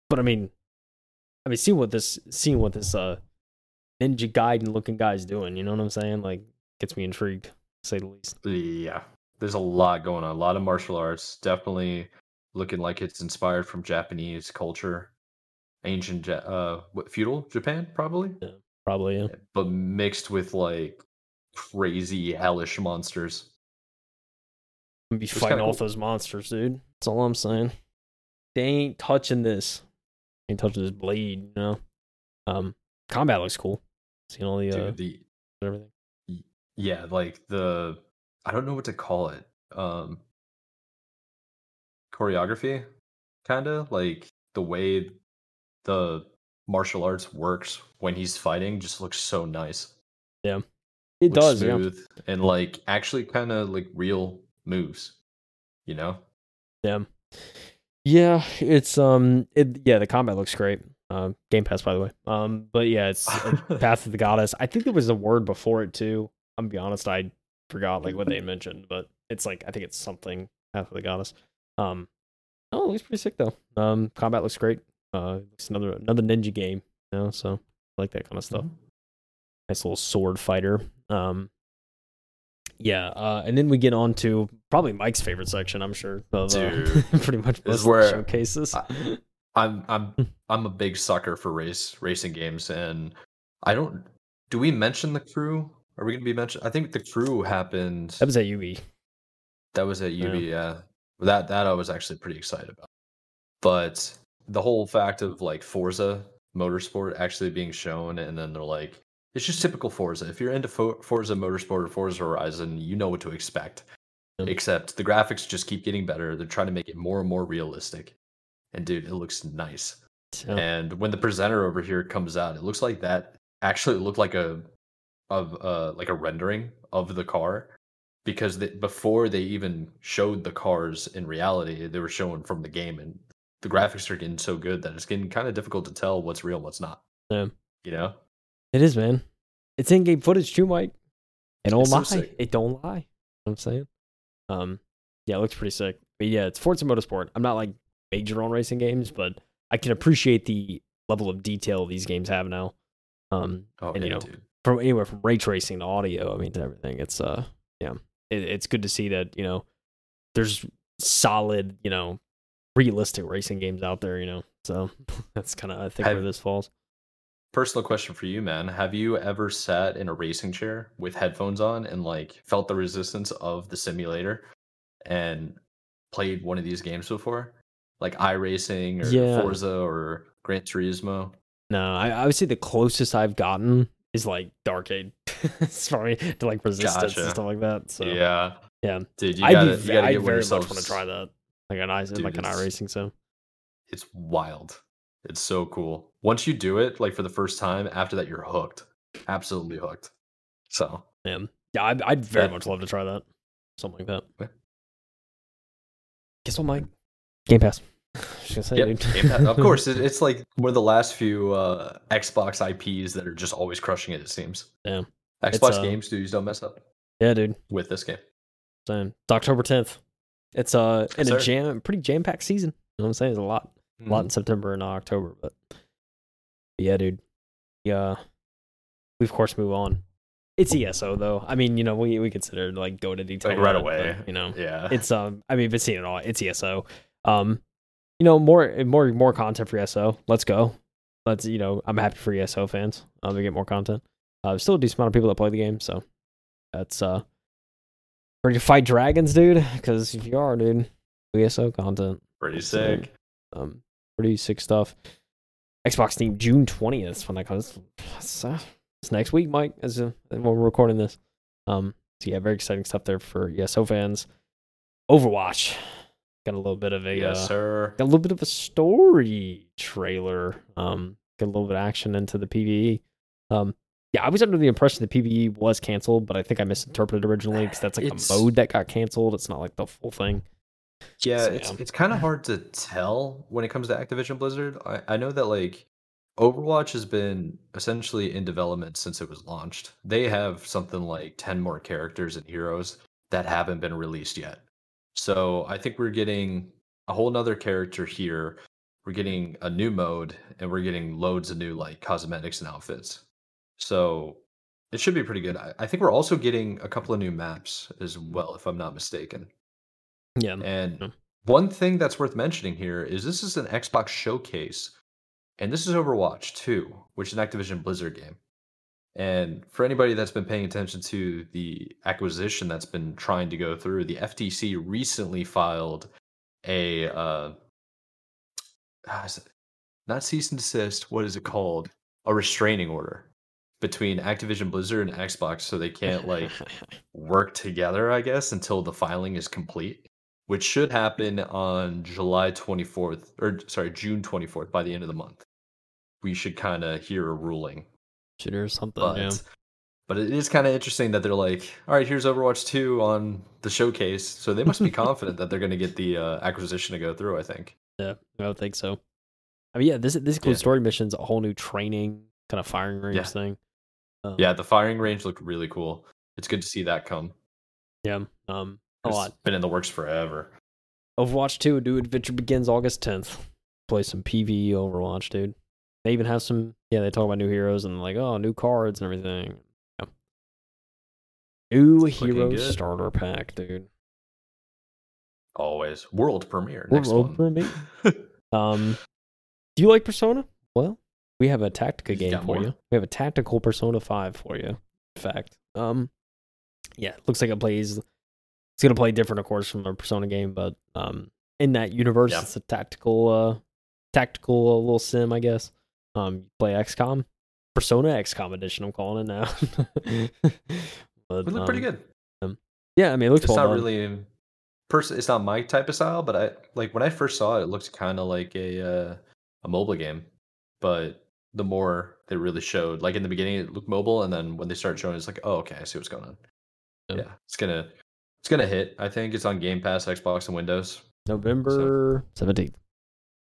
but I mean, I mean, seeing what this seeing what this uh Ninja Gaiden looking guy's doing, you know what I'm saying? Like, gets me intrigued, to say the least. yeah, there's a lot going on. A lot of martial arts. Definitely looking like it's inspired from Japanese culture, ancient, uh, what, feudal Japan, probably. Probably, yeah. but mixed with like crazy hellish monsters. I'm gonna be It's fighting off cool. those monsters, dude. That's all I'm saying. They ain't touching this. Ain't touching this blade, you know. Um, combat looks cool. Seeing all the uh, Dude, the everything. yeah, like the I don't know what to call it. Um choreography kind of like the way the martial arts works when he's fighting just looks so nice. Yeah, it Looks does, yeah. smooth and like actually kind of like real moves, you know? Yeah. Yeah, it's um, it yeah, the combat looks great. Um, Game Pass, by the way. Um, but yeah, it's Path of the Goddess. I think there was a word before it too. I'm gonna be honest, I forgot like what they mentioned, but it's like I think it's something Path of the Goddess. Um, oh, it looks pretty sick though. Um, combat looks great. Uh, it's another another ninja game, you know, so I like that kind of stuff. Mhm. Nice little sword fighter. Um, yeah, uh, and then we get on to probably Mike's favorite section, I'm sure, of uh, pretty much this is where showcases. I- I'm I'm I'm a big sucker for race racing games, and I don't. Do we mention the crew? Are we gonna be mentioned? I think the crew happened. that was at UE. That was at Yeah. Yeah, that that I was actually pretty excited about. But the whole fact of like Forza Motorsport actually being shown, and then they're like, it's just typical Forza. If you're into Fo- Forza Motorsport or Forza Horizon, you know what to expect. Yep. Except the graphics just keep getting better. They're trying to make it more and more realistic. And dude, it looks nice. So, And when the presenter over here comes out, it looks like that actually looked like a of uh like a rendering of the car because they, before they even showed the cars in reality, they were shown from the game, and the graphics are getting so good that it's getting kind of difficult to tell what's real and what's not. Yeah. You know, It is, man. It's in-game footage too, Mike. It don't It's lie. sick. it don't lie. You know what I'm saying. Um, yeah, it looks pretty sick. But yeah, it's Forza Motorsport. I'm not like major on racing games, but I can appreciate the level of detail these games have now. Um, oh And, you yeah, know, dude. from anywhere from ray tracing to audio, I mean, to everything. It's uh, yeah, it, it's good to see that you know there's solid, you know, realistic racing games out there. You know, so that's kind of I think where this falls. Personal question for you, man. Have you ever sat in a racing chair with headphones on and like felt the resistance of the simulator and played one of these games before? Like iRacing or Yeah. Forza or Gran Turismo? No, I, I would say the closest I've gotten is like Dark Darkade. Sorry to like resistance Gotcha. and stuff like that. So yeah. yeah. Dude, you I'd gotta, be, you gotta get very yourself. much want to try that. Like an i Dude, like an it's- iRacing. So It's wild. It's so cool. Once you do it, like for the first time, after that you're hooked. Absolutely hooked. So yeah, yeah, I'd, I'd very Yeah. much love to try that. Something like that. Yeah. Guess what, Mike? Game Pass. Say, Yep. Game Pass. of course, it, it's like one of the last few uh, Xbox IPs that are just always crushing it. It seems. Yeah. Xbox uh, game studios don't mess up yeah, dude. with this game. Saying it's October tenth. It's uh in Yes, a sir. jam, pretty jam packed season. You know what I'm saying? There's a lot. Mm-hmm. lot in September and October, but yeah, dude. Yeah, we of course move on. It's ESO though. I mean, you know, we we consider like go to detail Like right away. but, you know, Yeah. it's um. I mean, been seeing it all. It's ESO. Um, you know, more more more content for ESO. Let's go. Let's you know, I'm happy for ESO fans. Um, to get more content. Uh, there's still a decent amount of people that play the game, so that's uh. Ready to fight dragons, dude? Because if you are, dude, ESO content. Pretty sick. Um, pretty sick stuff. Xbox Steam June twentieth when that comes. It's, uh, it's next week, Mike. As uh, when we're recording this. Um, so yeah, very exciting stuff there for ESO fans. Overwatch got a little bit of a Yes, uh, sir. got a little bit of a story trailer. Um, got a little bit of action into the PVE. Um, yeah, I was under the impression the PVE was canceled, but I think I misinterpreted originally because that's like It's- the mode that got canceled. It's not like the full thing. Yeah, So, it's yeah. it's kind of hard to tell when it comes to Activision Blizzard. I, I know that like Overwatch has been essentially in development since it was launched. They have something like 10 more characters and heroes that haven't been released yet. So I think we're getting a whole nother character here. We're getting a new mode and we're getting loads of new like cosmetics and outfits. So it should be pretty good. I, I think we're also getting a couple of new maps as well, if I'm not mistaken. Yeah, And Yeah. one thing that's worth mentioning here is this is an Xbox showcase, and this is Overwatch 2, which is an Activision Blizzard game. And for anybody that's been paying attention to the acquisition that's been trying to go through, the FTC recently filed a uh, ah, not cease and desist. What is it called? A restraining order between Activision Blizzard and Xbox, so they can't like work together, I guess, until the filing is complete, which should happen on July 24th, or sorry, June 24th, by the end of the month. We should kind of hear a ruling. shooter or something. But, yeah. but it is kind of interesting that they're like, all right, here's Overwatch 2 on the showcase. So they must be confident that they're going to get the uh, acquisition to go through, I think. Yeah, I don't think so. I mean, yeah, this this includes Yeah. story missions, a whole new training kind of firing range Yeah. thing. Um, Yeah, the firing range looked really cool. It's good to see that come. yeah, um, a lot. been in the works forever. Overwatch Two, New Adventure begins August tenth. Play some PVE Overwatch, dude. They even have some. Yeah, they talk about new heroes and like, oh, new cards and everything. Yeah. New It's hero starter pack, dude. Always. World premiere. World Next one. premiere. Um, do you like Persona? Well, we have a Tactica game for more? you. We have a tactical Persona Five for you. In fact, um, yeah, looks like it plays. It's gonna play different, of course, from a Persona game, but um, in that universe, Yeah. it's a tactical, uh, tactical uh, little sim, I guess. Um, you play XCOM, Persona XCOM edition. I'm calling it now. but, It looked pretty um, good. Yeah, I mean, it looks It's well not done. really person. It's not my type of style, but I like when I first saw it. It looked kind of like a uh, a mobile game, but the more they really showed, like in the beginning, it looked mobile, and then when they started showing, it's like, oh, okay, I see what's going on. Yeah. Yeah, it's gonna It's gonna hit. I think it's on Game Pass, Xbox, and Windows. November seventeenth.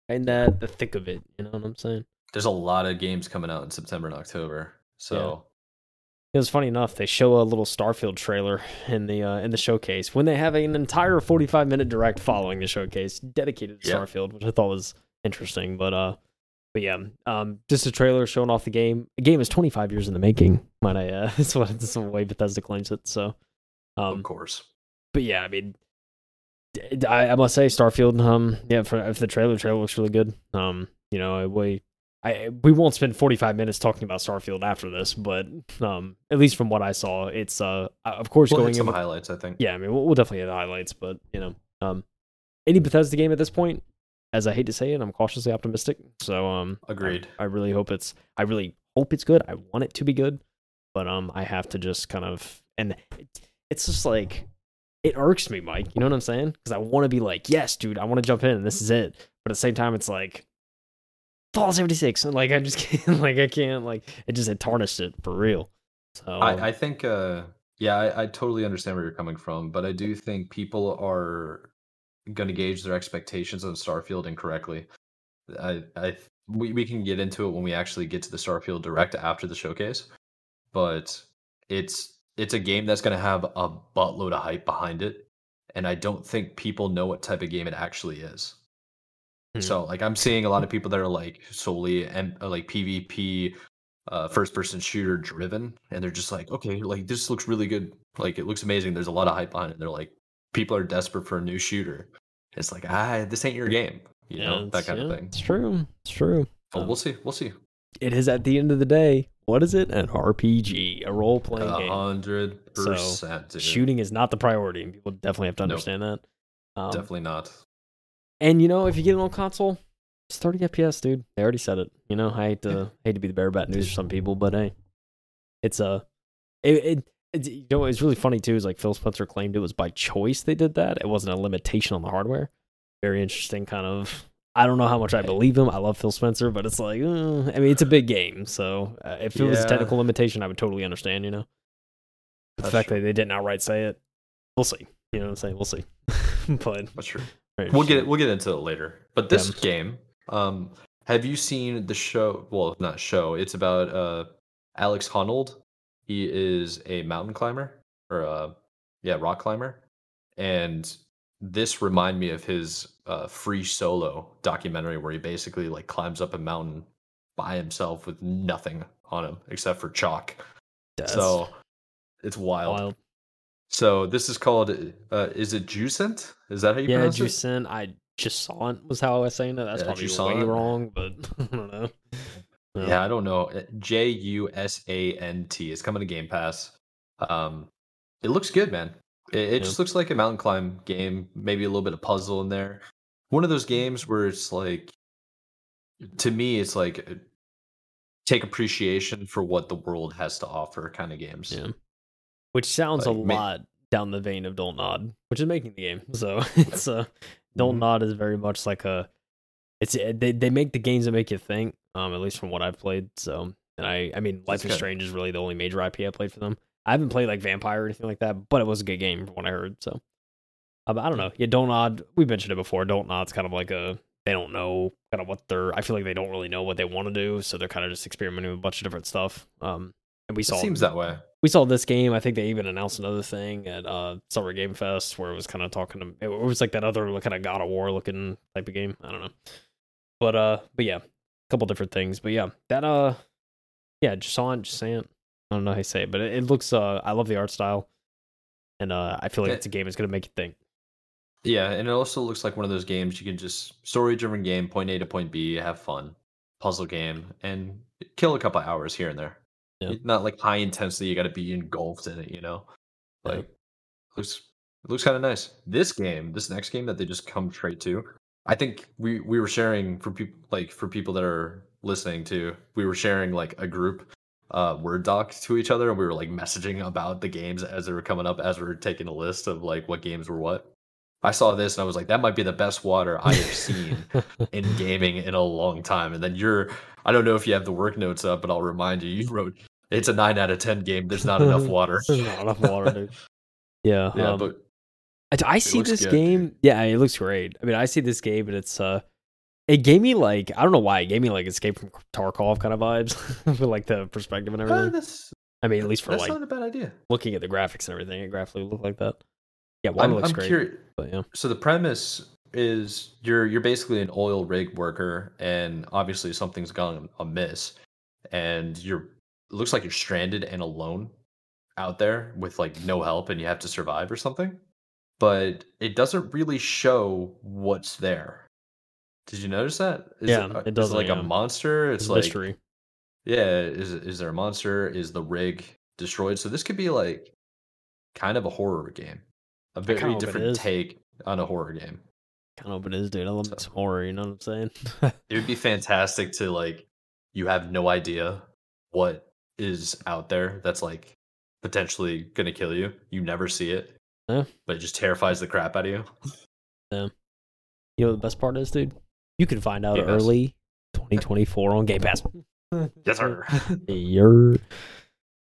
And that the thick of it, you know what I'm saying? There's a lot of games coming out in September and October. So It was funny enough. They show a little Starfield trailer in the uh, in the showcase when they have an entire 45 minute direct following the showcase dedicated to Yeah. Starfield, which I thought was interesting. But uh, but yeah, um, just a trailer showing off the game. The game is 25 years in the making. Might I? Uh, that's what that's the way Bethesda claims it. So, um, of course. But yeah, I mean, I must say Starfield. Um, yeah, for if the trailer trailer looks really good. Um, you know, we I we won't spend forty five minutes talking about Starfield after this, but um, at least from what I saw, it's uh, of course We'll going some With, highlights, I think. yeah, I mean, we'll, we'll definitely hit the highlights, but you know, um, any Bethesda game at this point, as I hate to say it, I'm cautiously optimistic. So um, I- Agreed. I, really hope it's. I really hope it's good. I want it to be good, but um, I have to just kind of and it, it's just like it irks me, Mike. You know what I'm saying? Because I want to be like, yes, dude, I want to jump in, and this is it. But at the same time, it's like Fallout 76, and like I just can't, like I can't, like it just it tarnished it for real. So um, I, I think uh yeah, I, I totally understand where you're coming from, but I do think people are gonna gauge their expectations on Starfield incorrectly. I I we, we can get into it when we actually get to the Starfield direct after the showcase. But it's it's a game that's gonna have a buttload of hype behind it. And I don't think people know what type of game it actually is. Hmm. So like I'm seeing a lot of people that are like solely and uh, like PvP uh first person shooter driven and they're just like okay like this looks really good like it looks amazing there's a lot of hype behind it they're like people are desperate for a new shooter it's like ah this ain't your game you yeah, know that kind of thing It's true. It's true. but Um, we'll see we'll see it is at the end of the day. What is it? An RPG, a role playing a game. hundred percent. Shooting is not the priority, and people definitely have to Nope. understand that. Um, definitely not And you know, if you get it on console, it's 30 FPS, dude. They already said it. You know, I hate to hate to be the bearer of bad news for some people, but hey, it's a it, it, it. You know, it's really funny too. Is like Phil Spencer claimed it was by choice they did that. It wasn't a limitation on the hardware. Very interesting, kind of. I don't know how much I believe him. I love Phil Spencer, but it's like, uh, I mean, it's a big game, so uh, if it was a technical limitation, I would totally understand. You know, the That's fact true. that they didn't outright say it, we'll see. You know what I'm saying? We'll see. but that's true we'll get we'll get into it later but this Yeah. game um have you seen the show well not show it's about uh alex honnold he is a mountain climber or uh yeah rock climber and this remind me of his uh free solo documentary where he basically like climbs up a mountain by himself with nothing on him except for chalk That's so it's wild. wild. so this is called uh is it juicent is that how you Yeah, pronounce it Juicent. I just saw it was how I was saying it. That's Yeah, probably Jusant. way wrong, but I don't know. No. Yeah, I don't know. J U S A N T. It's coming to Game Pass. Um, it looks good, man. It, it Yeah. just looks like a mountain climb game. Maybe a little bit of puzzle in there. One of those games where it's like, to me, it's like uh, take appreciation for what the world has to offer, kind of games. Yeah. Which sounds a Like, ma- lot down the vein of Don't Nod, which is making the game. So it's uh Don't Mhm. Nod is very much like a it's eh, they they make the games that make you think. Um, at least from what I've played. So and I I mean Life is. Strange is really the only major IP I played for them. I haven't played like Vampire or anything like that, but it was a good game from what I heard. So um, I don't know. Yeah, Don't Nod. We mentioned it before. Don't Nod's kind of like a they don't know kind of what they're. I feel like they don't really know what they want to do, so they're kind of just experimenting with a bunch of different stuff. Um, and we saw It seems that way. we saw this game. I think they even announced another thing at uh Summer Game Fest where it was kind of talking to it was like that other kind of God of War looking type of game. I don't know, but uh, but yeah, a couple different things. But yeah, that uh, yeah, Jasant, Jasant. I don't know how you say it, but it, it looks. Uh, I love the art style, and uh, I feel like Yeah. it's a game that's gonna make you think. Yeah, and it also looks like one of those games you can just story driven game, point A to point B, have fun, puzzle game, and kill a couple hours here and there. Yeah. Not like high intensity, you got to be engulfed in it, you know. Yeah. Like looks looks kind of nice. This game, this next game that they just come straight to, I think we we were sharing for people like for people that are listening to, we were sharing like a group uh word doc to each other and we were like messaging about the games as they were coming up as we were taking a list of like what games were what. I saw this and I was like, that might be the best water I have seen in gaming in a long time. And then you're, I don't know if you have the work notes up, but I'll remind you, you wrote, it's a nine out of 10 game. There's not enough water. There's not enough water, dude. Yeah, yeah, um, but I, I see this good, game. Yeah, it looks great. I mean, I see this game, and it's uh, it gave me like I don't know why it gave me like Escape from Tarkov kind of vibes with like the perspective and Uh, everything. that's I mean, at least for that's like not a bad idea. looking at the graphics and everything, it graphically looked like that. Yeah, one I'm, looks I'm great, curious. but yeah, So the premise is you're you're basically an oil rig worker, and obviously something's gone amiss, and you're it looks like you're stranded and alone out there with like no help, and you have to survive or something. But it doesn't really show what's there. Did you notice that? Is Yeah, it, uh, it is doesn't, like yeah. a monster. it's It's like mystery. yeah. Is is there a monster? Is the rig destroyed? So this could be like kind of a horror game, a very different take on a horror game. Kind of hope it is, dude. I love So- horror. You know what I'm saying? It would be fantastic to like you have no idea what is out there that's like potentially gonna kill you. You never see it. Yeah. But it just terrifies the crap out of you. Yeah. You know what the best part is, dude? You can find out Game Pass. early 2024 on Game Pass. Yes, sir. Yer.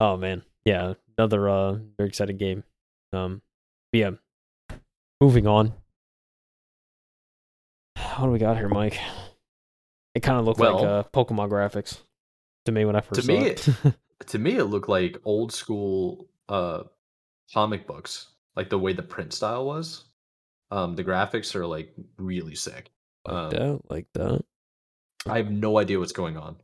Oh man, yeah, another uh very exciting game. Um, but yeah. Moving on. What do we got here, Mike? It kind of looked like uh, Pokemon graphics to me when I first To saw me, it. to me it looked like old school uh comic books, like the way the print style was. Um the graphics are like really sick. Like Um, that, like that. I have no idea what's going on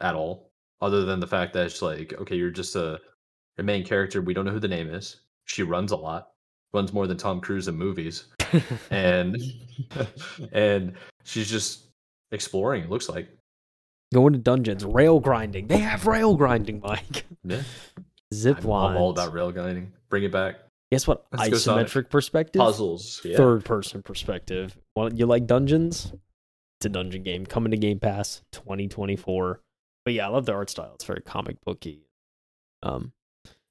at all, other than the fact that it's like, okay, you're just a, a main character. We don't know who the name is. She runs a lot, runs more than Tom Cruise in movies, and and she's just exploring. It looks like, Going to dungeons, rail grinding. They have rail grinding, Mike. yeah, Zip I'm, I'm all about rail grinding. Bring it back. Guess what? Let's. Isometric perspective. Puzzles, yeah. third person perspective. Well, you like dungeons? It's a dungeon game coming to Game Pass 2024. But yeah, I love the art style. It's very comic booky. Um,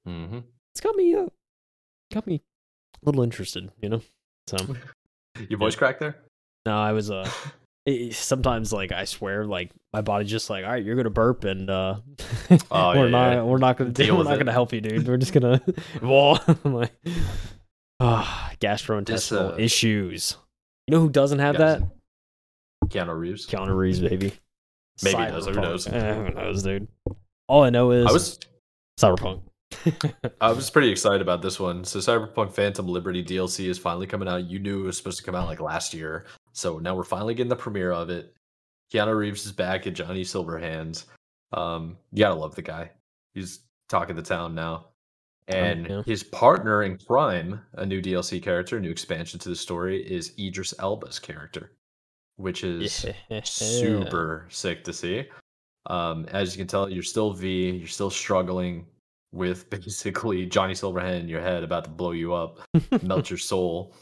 hmm it's got me uh, got me a little interested, you know. So Your voice crack there? no, I was uh, it- sometimes like I swear, like my body's just like, all right, you're gonna burp, and uh, Oh, we're yeah, not yeah. we're not gonna Deal we're not it. gonna help you, dude. We're just gonna well, I'm like ah, gastrointestinal uh, issues. You know who doesn't have that? Keanu Reeves. Keanu Reeves, baby. Maybe he does, who knows? Eh, who knows, dude? All I know is I was Cyberpunk. I was pretty excited about this one. So Cyberpunk Phantom Liberty DLC is finally coming out. You knew it was supposed to come out like last year. So now we're finally getting the premiere of it. Keanu Reeves is back at Johnny Silverhands. Um, you gotta love the guy. He's talking the town now. And yeah. his partner in crime, a new DLC character, new expansion to the story, is Idris Elba's character, which is super sick to see. Um, as you can tell, you're still V. You're still struggling with basically Johnny Silverhand in your head about to blow you up, melt your soul.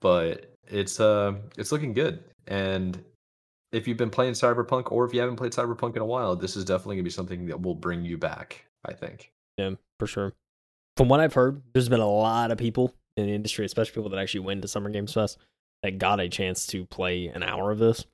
But it's uh, it's looking good. And if you've been playing Cyberpunk, or if you haven't played Cyberpunk in a while, this is definitely gonna be something that will bring you back. I think. Yeah, for sure. From what I've heard, there's been a lot of people in the industry, especially people that actually went to Summer Games Fest, that got a chance to play an hour of this.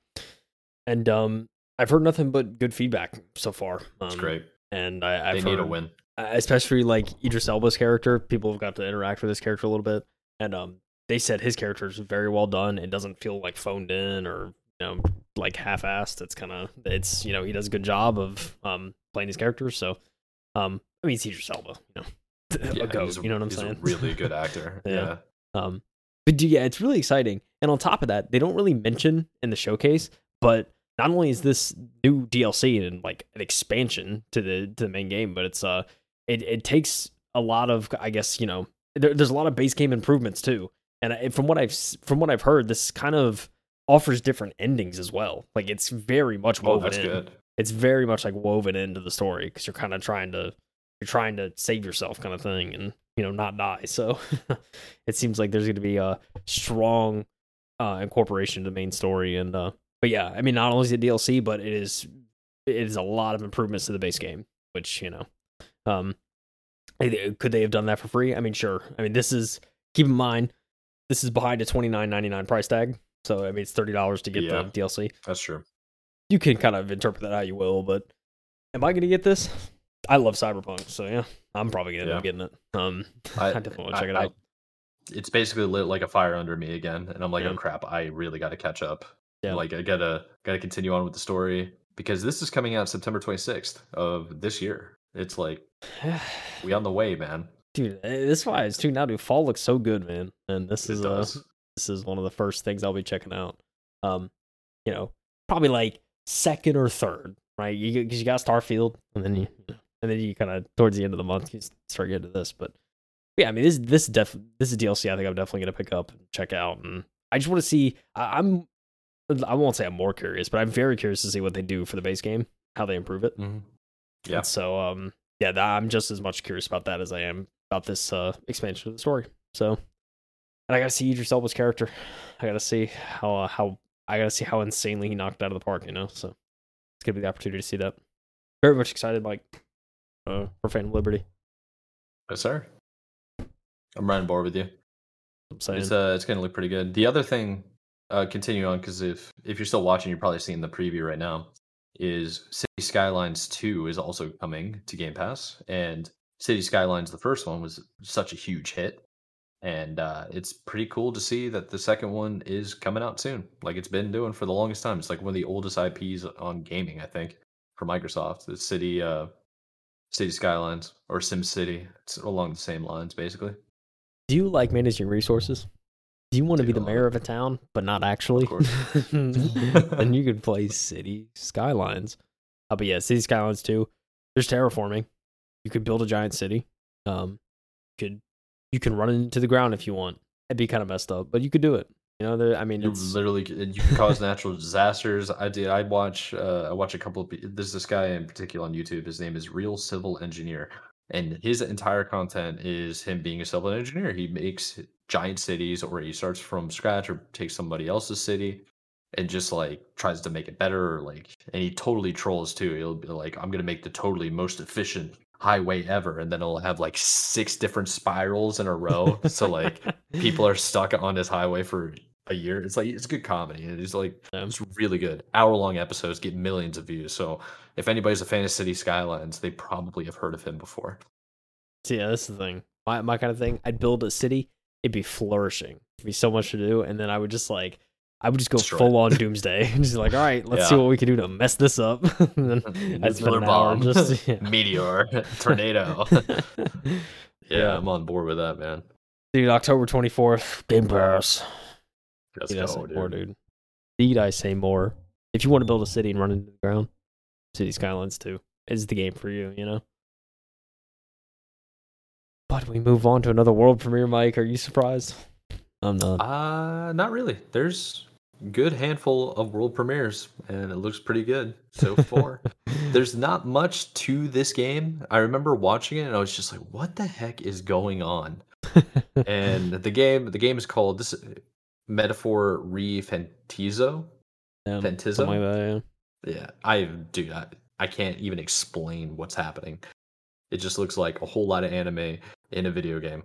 And um, I've heard nothing but good feedback so far. Um, It's great. And I, I've They need a win. Uh, especially like Idris Elba's character. People have got to interact with his character a little bit, and um, they said his character is very well done. It doesn't feel like phoned in or you know like half-assed. It's kind of it's you know he does a good job of um playing his characters. So um, I mean it's Idris Elba, you know, he's a- you know what I'm he's saying? A really good actor. Yeah. yeah. Um, but yeah, it's really exciting. And on top of that, they don't really mention in the showcase, but not only is this new DLC and like an expansion to the to the main game, but it's uh it it takes a lot of I guess you know there, there's a lot of base game improvements too. And I, from what I've from what I've heard, this kind of offers different endings as well. Like it's very much Oh, woven that's in good. it's very much like woven into the story because you're kind of trying to you're trying to save yourself kind of thing and you know not die so it seems like there's going to be a strong uh incorporation to the main story and uh but yeah i mean not only is it dlc but it is it is a lot of improvements to the base game which you know um could they have done that for free i mean sure i mean this is keep in mind this is behind a 29.99 price tag so i mean it's $30 to get Yeah. the dlc That's true. you can kind of interpret that how you will, but am I going to get this? I love Cyberpunk, so yeah, I'm probably going to end up Yeah. getting it. Um, I- I, definitely want to I- check it I- out. it's basically lit like a fire under me again, and I'm like, Yeah. oh crap, I really got to catch up. Yeah. Like I gotta gotta continue on with the story because this is coming out September 26th of this year. It's like we on the way, man. dude, eh, this is why it's too now. Dude, fall looks so good, man, and this It is uh, this is one of the first things I'll be checking out. Um, you know, probably like second or third, right? You because you got Starfield, and then you and then you kind of towards the end of the month you start getting to this. But yeah, I mean this this is def this is DLC. I think I'm definitely gonna pick up and check out, and I just want to see. I, I'm I won't say I'm more curious, but I'm very curious to see what they do for the base game, how they improve it. Mhm. Yeah. And so um yeah, I'm just as much curious about that as I am about this uh expansion of the story. So and I gotta see Idris Elba's character. I gotta see how uh, how I gotta see how insanely he knocked out of the park, you know. So it's gonna be the opportunity to see that. Very much excited, like uh, for Phantom Liberty. Yes, sir. I'm right on board with you. I'm saying, It's uh, it's gonna look pretty good. The other thing, uh, continue on because if if you're still watching, you're probably seeing the preview right now. Is City Skylines Two is also coming to Game Pass, and City Skylines the first one was such a huge hit, and uh, it's pretty cool to see that the second one is coming out soon. Like it's been doing for the longest time. It's like one of the oldest IPs on gaming, I think, for Microsoft. The City uh, City Skylines or Sim City. It's along the same lines, basically. do you like managing resources? Do you want to be the mayor of a town, but not actually? then you could play City Skylines. Uh, but yeah, City Skylines too. There's terraforming. You could build a giant city. Um, you could you can run it into the ground if you want. It'd be kind of messed up, but you could do it. You know, there, I mean, You it's literally you can cause natural disasters. I did. I watch. Uh, I watch a couple of. There's this guy in particular on YouTube. His name is Real Civil Engineer, and his entire content is him being a civil engineer. He makes giant cities, or he starts from scratch, or takes somebody else's city, and just like tries to make it better. Or like, and he totally trolls too. He'll be like, "I'm gonna make the totally most efficient highway ever," and then it'll have like six different spirals in a row. so like people are stuck on this highway for a year. It's like it's good comedy. and It's like Yeah. it's really good. Hour long episodes get millions of views. So if anybody's a fan of City Skylines, they probably have heard of him before. See, yeah, that's the thing. My my kind of thing. I'd build a city. It'd be flourishing. It'd be so much to do, and then I would just like, I would just go Destroy it. full on doomsday. and just like, all right, let's see what we can do to mess this up. and then I'd spend Nuclear an bomb, just yeah. meteor, tornado. yeah, Yeah. I'm on board with that, man. dude. October twenty fourth, Game Pass. Let's Need I say go, more, dude. dude? Need I say more? If you want to build a city and run into the ground, City Skylines two is the game for you. You know. But we move on to another world premiere, Mike. Are you surprised? I'm not. Uh not really. There's a good handful of world premieres, and it looks pretty good so far. There's not much to this game. I remember watching it and I was just like, what the heck is going on? and the game the game is called this Metaphor Re Fantizo. Yeah, Fantizo? like that, yeah. Yeah, I dude, I, I can't even explain what's happening. It just looks like a whole lot of anime in a video game.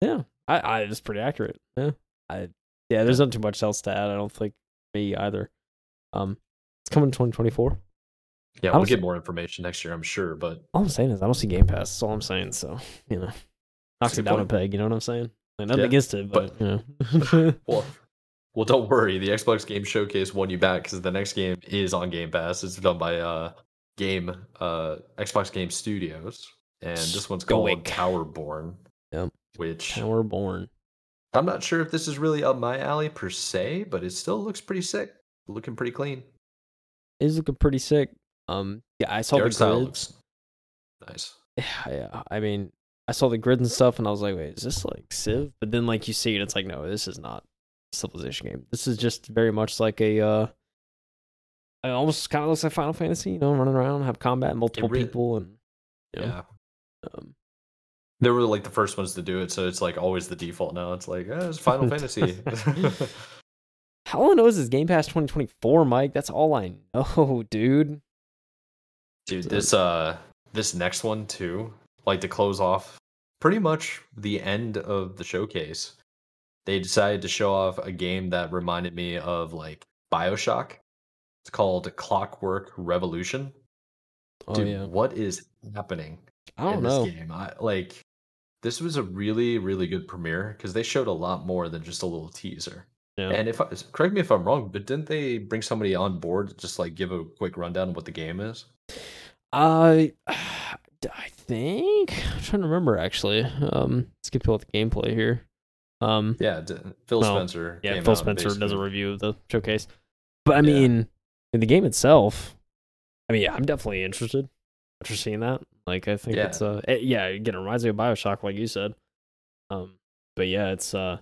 Yeah, I, I it's pretty accurate. Yeah, I yeah. There's not too much else to add. I don't think me either. Um, it's coming in 2024. Yeah, we'll was- get more information next year, I'm sure. But All I'm saying is I don't see Game Pass. That's all I'm saying. So you know, knocks it good down a peg. You know what I'm saying? Like nothing Yeah, against it, but, but- you know. well, well, don't worry. The Xbox Game Showcase won you back because the next game is on Game Pass. It's done by uh game uh Xbox Game Studios, and this one's called. Towerborn. Yep. Which Tower born. I'm not sure if this is really up my alley per se, but it still looks pretty sick. Looking pretty clean. is looking pretty sick. Um, yeah, I saw The the, grids. nice. Yeah, yeah, I mean, I saw the grids and stuff, and I was like, wait, is this like Civ? But then, like, you see it, it's like, no, this is not a Civilization game. This is just very much like a, uh, it almost kind of looks like Final Fantasy, you know, running around, have combat, multiple really- people, and, you know, Yeah. Um, They were like the first ones to do it, so it's like always the default now. It's like, eh, it's Final Fantasy. all I know is Game Pass 2024, Mike. That's all I know, dude. Dude, this uh this next one too, like to close off pretty much the end of the showcase. They decided to show off a game that reminded me of like BioShock. It's called Clockwork Revolution. Oh, Dude, yeah. what is happening I don't know. this game? I like this was a really really good premiere because they showed a lot more than just a little teaser. Yeah. And if I, correct me if I'm wrong, but didn't they bring somebody on board to just like give a quick rundown of what the game is? I I think I'm trying to remember actually. Um, let's get pull up the gameplay here. Um, Yeah, d- Phil Well, Spencer. yeah, Phil Spencer does a review of the showcase. But I Yeah. mean, in the game itself, I mean, yeah, I'm definitely interested after seeing that. Like, I think Yeah. it's uh, it, yeah, again, it reminds me of Bioshock, like you said. Um, but yeah, it's uh,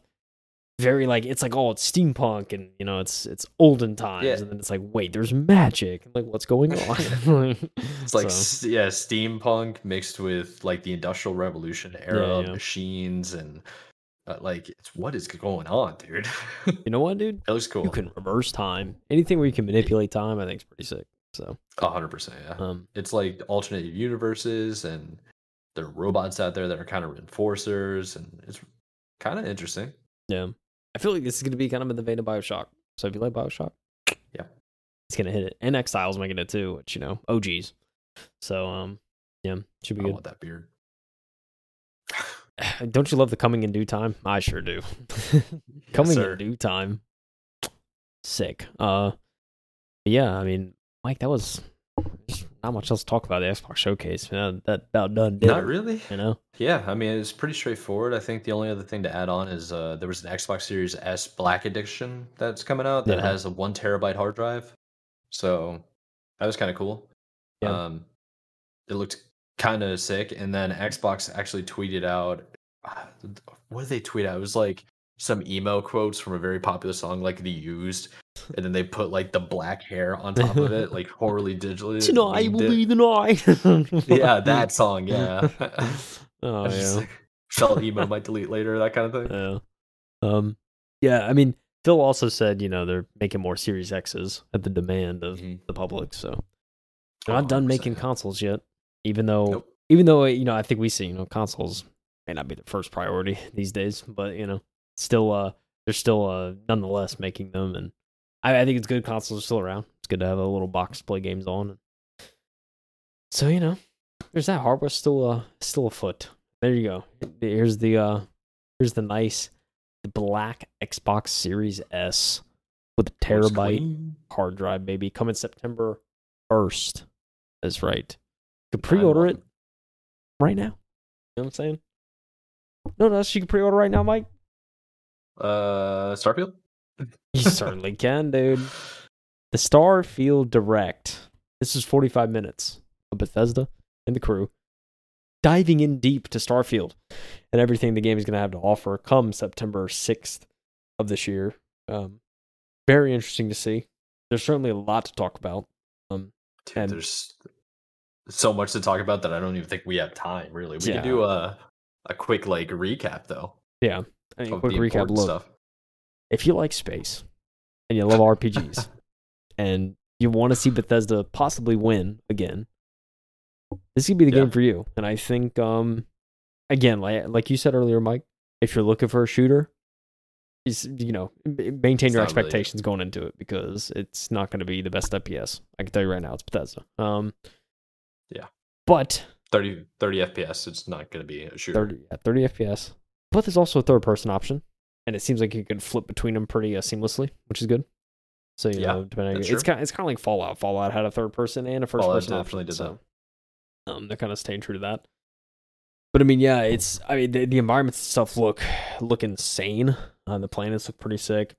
very like it's like oh, it's steampunk and you know it's it's olden times, Yeah. and then it's like wait, there's magic. Like, what's going on? It's like So, yeah, steampunk mixed with like the industrial revolution era yeah. machines and uh, like it's what is going on, dude? you know what, dude? it looks cool. You can reverse time. Anything where you can manipulate time, I think is pretty sick. So, A hundred percent, yeah. um, It's like alternate universes and there are robots out there that are kind of enforcers and it's kind of interesting. Yeah. I feel like this is going to be kind of in the vein of Bioshock. So if you like Bioshock, Yeah. it's going to hit it. And Exile's making it too, which, you know, OGs. So, um, yeah, should be I good. want that beard. Don't you love the coming in due time? I sure do. coming sir. in due time. Sick. Uh, yeah, I mean, Mike, that was not much else to talk about the Xbox showcase. Man, that about done did Not really. You know? Yeah, I mean it's pretty straightforward. I think the only other thing to add on is uh, there was an Xbox Series S Black Edition that's coming out that Yeah. has a one terabyte hard drive. So that was kind of cool. Yeah. Um, it looked kind of sick. And then Xbox actually tweeted out, ah, what did they tweet out? It was like some emo quotes from a very popular song, like the used, and then they put like the black hair on top of it, like horribly digitally. Tonight will it. be the night. Yeah, that song. Yeah. oh, I just yeah. like, felt emo might delete later, that kind of thing. Yeah. Um. Yeah. I mean, Phil also said, you know, they're making more Series X's at the demand of Mhm. the public. So they're not done 100%, making consoles yet. Even though, Nope. even though you know, I think we see, you know, consoles may not be the first priority these days, but you know, still, uh, they're still, uh, nonetheless making them, and I, I think it's good. Consoles are still around. It's good to have a little box to play games on. So you know, there's that hardware still, uh, still afoot. There you go. Here's the, uh, here's the nice, the black Xbox Series S with a terabyte hard drive, baby. Coming September 1st. That's right. You can pre order it right now. You know what I'm saying? No, no, you can pre order right now, Mike. Uh, Starfield. You certainly can, dude. The Starfield Direct. This is 45 minutes of Bethesda and the crew diving in deep to Starfield and everything the game is going to have to offer come September 6th of this year. Um, very interesting to see. There's certainly a lot to talk about. Um, Dude, And- there's so much to talk about that I don't even think we have time. Really, we Yeah. can do a a quick like recap though. yeah. I mean, quick recap. Look, stuff. If you like space and you love RPGs and you want to see Bethesda possibly win again, this could be the Yeah. game for you. And I think, um, again, like like you said earlier, Mike, if you're looking for a shooter, is you know maintain It's your not really expectations going into it because it's not going to be the best FPS. I can tell you right now, it's Bethesda. Um, Yeah. but 30, 30 FPS. It's not going to be a shooter. 30, yeah, 30 FPS. But there's also a third person option, and it seems like you can flip between them pretty uh, seamlessly, which is good. So you Yeah, know, depending, that's it's kind it's kind of like Fallout. Fallout had a third person and a first Fallout person definitely option. did so, um, they're kind of staying true to that. But I mean, yeah, it's I mean the, the environments and stuff look look insane. Uh, the planets look pretty sick.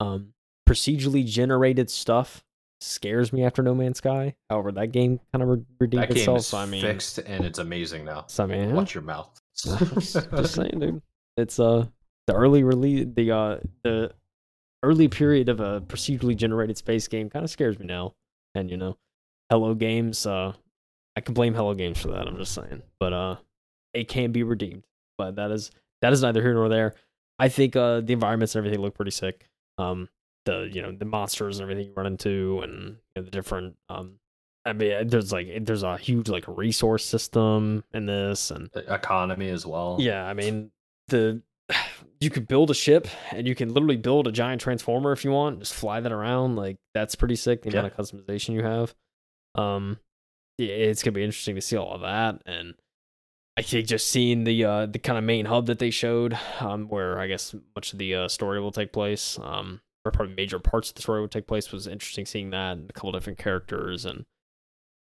Um, procedurally generated stuff scares me after No Man's Sky. However, that game kind of re- redeemed That game itself. is so I mean, fixed and it's amazing now. so I mean, Watch your mouth. just saying, dude. It's uh the early release, the uh the early period of a procedurally generated space game kind of scares me now. And you know, Hello Games, uh, I can blame Hello Games for that. I'm just saying, but uh, it can be redeemed. But that is that is neither here nor there. I think uh the environments and everything look pretty sick. Um, the you know the monsters and everything you run into, and you know, the different um. I mean, there's like there's a huge like resource system in this, and The economy as well. yeah, I mean the you could build a ship and you can literally build a giant transformer if you want, just fly that around. Like that's pretty sick. The Yeah. amount of customization you have. Um, yeah, it's gonna be interesting to see all of that. And I think just seeing the uh, the kind of main hub that they showed, um, where I guess much of the uh, story will take place, um, or probably major parts of the story will take place, was interesting. Seeing that and a couple different characters, and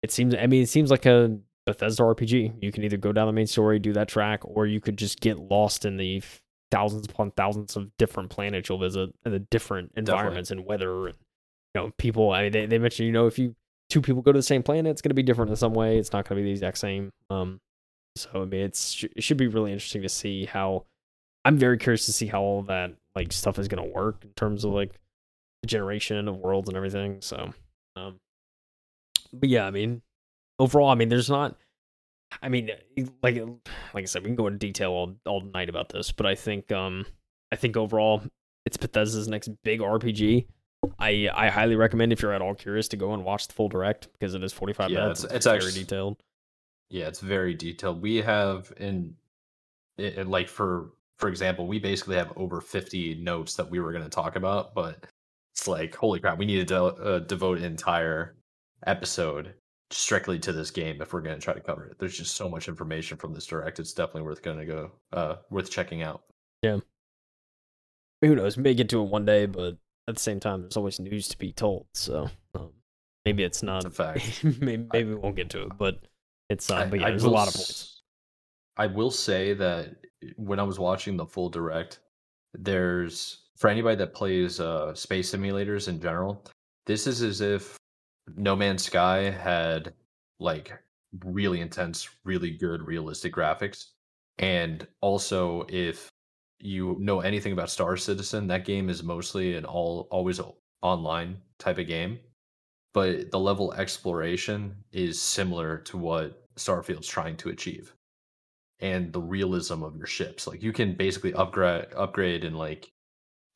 it seems. I mean, it seems like a Bethesda RPG. You can either go down the main story, do that track, or you could just get lost in the thousands upon thousands of different planets you'll visit and the different environments Definitely. and weather and you know people. I mean, they they mentioned you know if you two people go to the same planet, it's going to be different in some way. It's not going to be the exact same. Um, so I mean, it's it should be really interesting to see how. I'm very curious to see how all that like stuff is going to work in terms of like the generation of worlds and everything. So, um, but yeah, I mean, overall, I mean, there's not. I mean, like like I said, we can go into detail all all night about this, but I think um I think overall it's Bethesda's next big RPG. I I highly recommend if you're at all curious to go and watch the full direct because it is 45 yeah, minutes. It's, it's, it's very actually, detailed. Yeah, it's very detailed. We have in it, it, like for for example, we basically have over 50 notes that we were going to talk about, but it's like holy crap, we need to uh, devote an entire episode strictly to this game if we're going to try to cover it. There's just so much information from this direct. It's definitely worth going to go uh worth checking out. Yeah. Who knows? May get to it one day, but at the same time, there's always news to be told. So um, maybe it's not. It's a fact. maybe, maybe we won't get to it, but it's. Uh, but yeah, I, there's a lot of points. I will say that when I was watching the full direct, there's for anybody that plays uh, space simulators in general, this is as if No Man's Sky had like really intense, really good, realistic graphics, and also if you know anything about Star Citizen, that game is mostly an all always online type of game, but the level exploration is similar to what Starfield's trying to achieve. And the realism of your ships. Like you can basically upgrade upgrade and like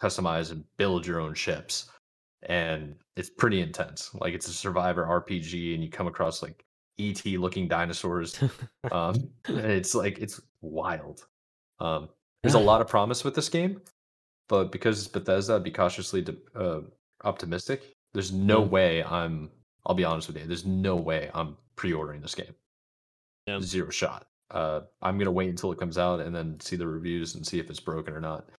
customize and build your own ships. And it's pretty intense. Like it's a survivor RPG and you come across like ET looking dinosaurs. um it's like it's wild. Um there's a lot of promise with this game, but because it's Bethesda, I'd be cautiously uh, optimistic. There's no mm. way I'm. I'll be honest with you. There's no way I'm pre-ordering this game. Yeah. Zero shot. Uh, I'm gonna wait until it comes out and then see the reviews and see if it's broken or not.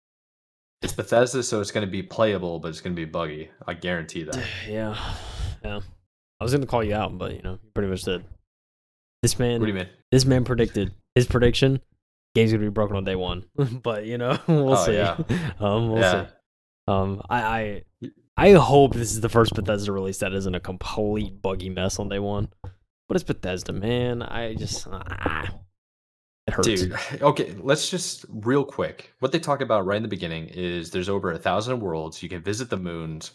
It's Bethesda, so it's gonna be playable, but it's gonna be buggy. I guarantee that. Yeah, yeah. I was gonna call you out, but you know, you pretty much did. This man. What do you mean? This man predicted his prediction game's gonna be broken on day one. but you know, we'll oh, see. Yeah. Um, we'll yeah. see. Um, I, I I hope this is the first Bethesda release that isn't a complete buggy mess on day one. But it's Bethesda, man. I just ah, it hurts. Dude, okay, let's just real quick. What they talk about right in the beginning is there's over a thousand worlds. You can visit the moons.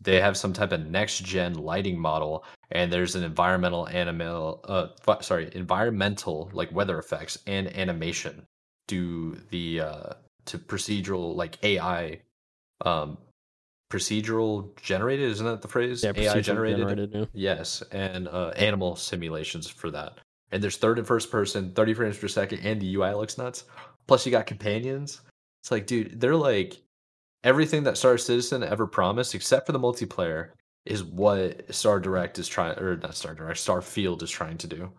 They have some type of next gen lighting model, and there's an environmental animal uh sorry environmental like weather effects and animation do the uh to procedural like ai um procedural generated isn't that the phrase yeah, ai generated, generated yeah. yes and uh animal simulations for that and there's third and first person 30 frames per second and the ui looks nuts plus you got companions it's like dude they're like everything that star citizen ever promised except for the multiplayer is what Star Direct is trying, or not Star Direct, Starfield is trying to do,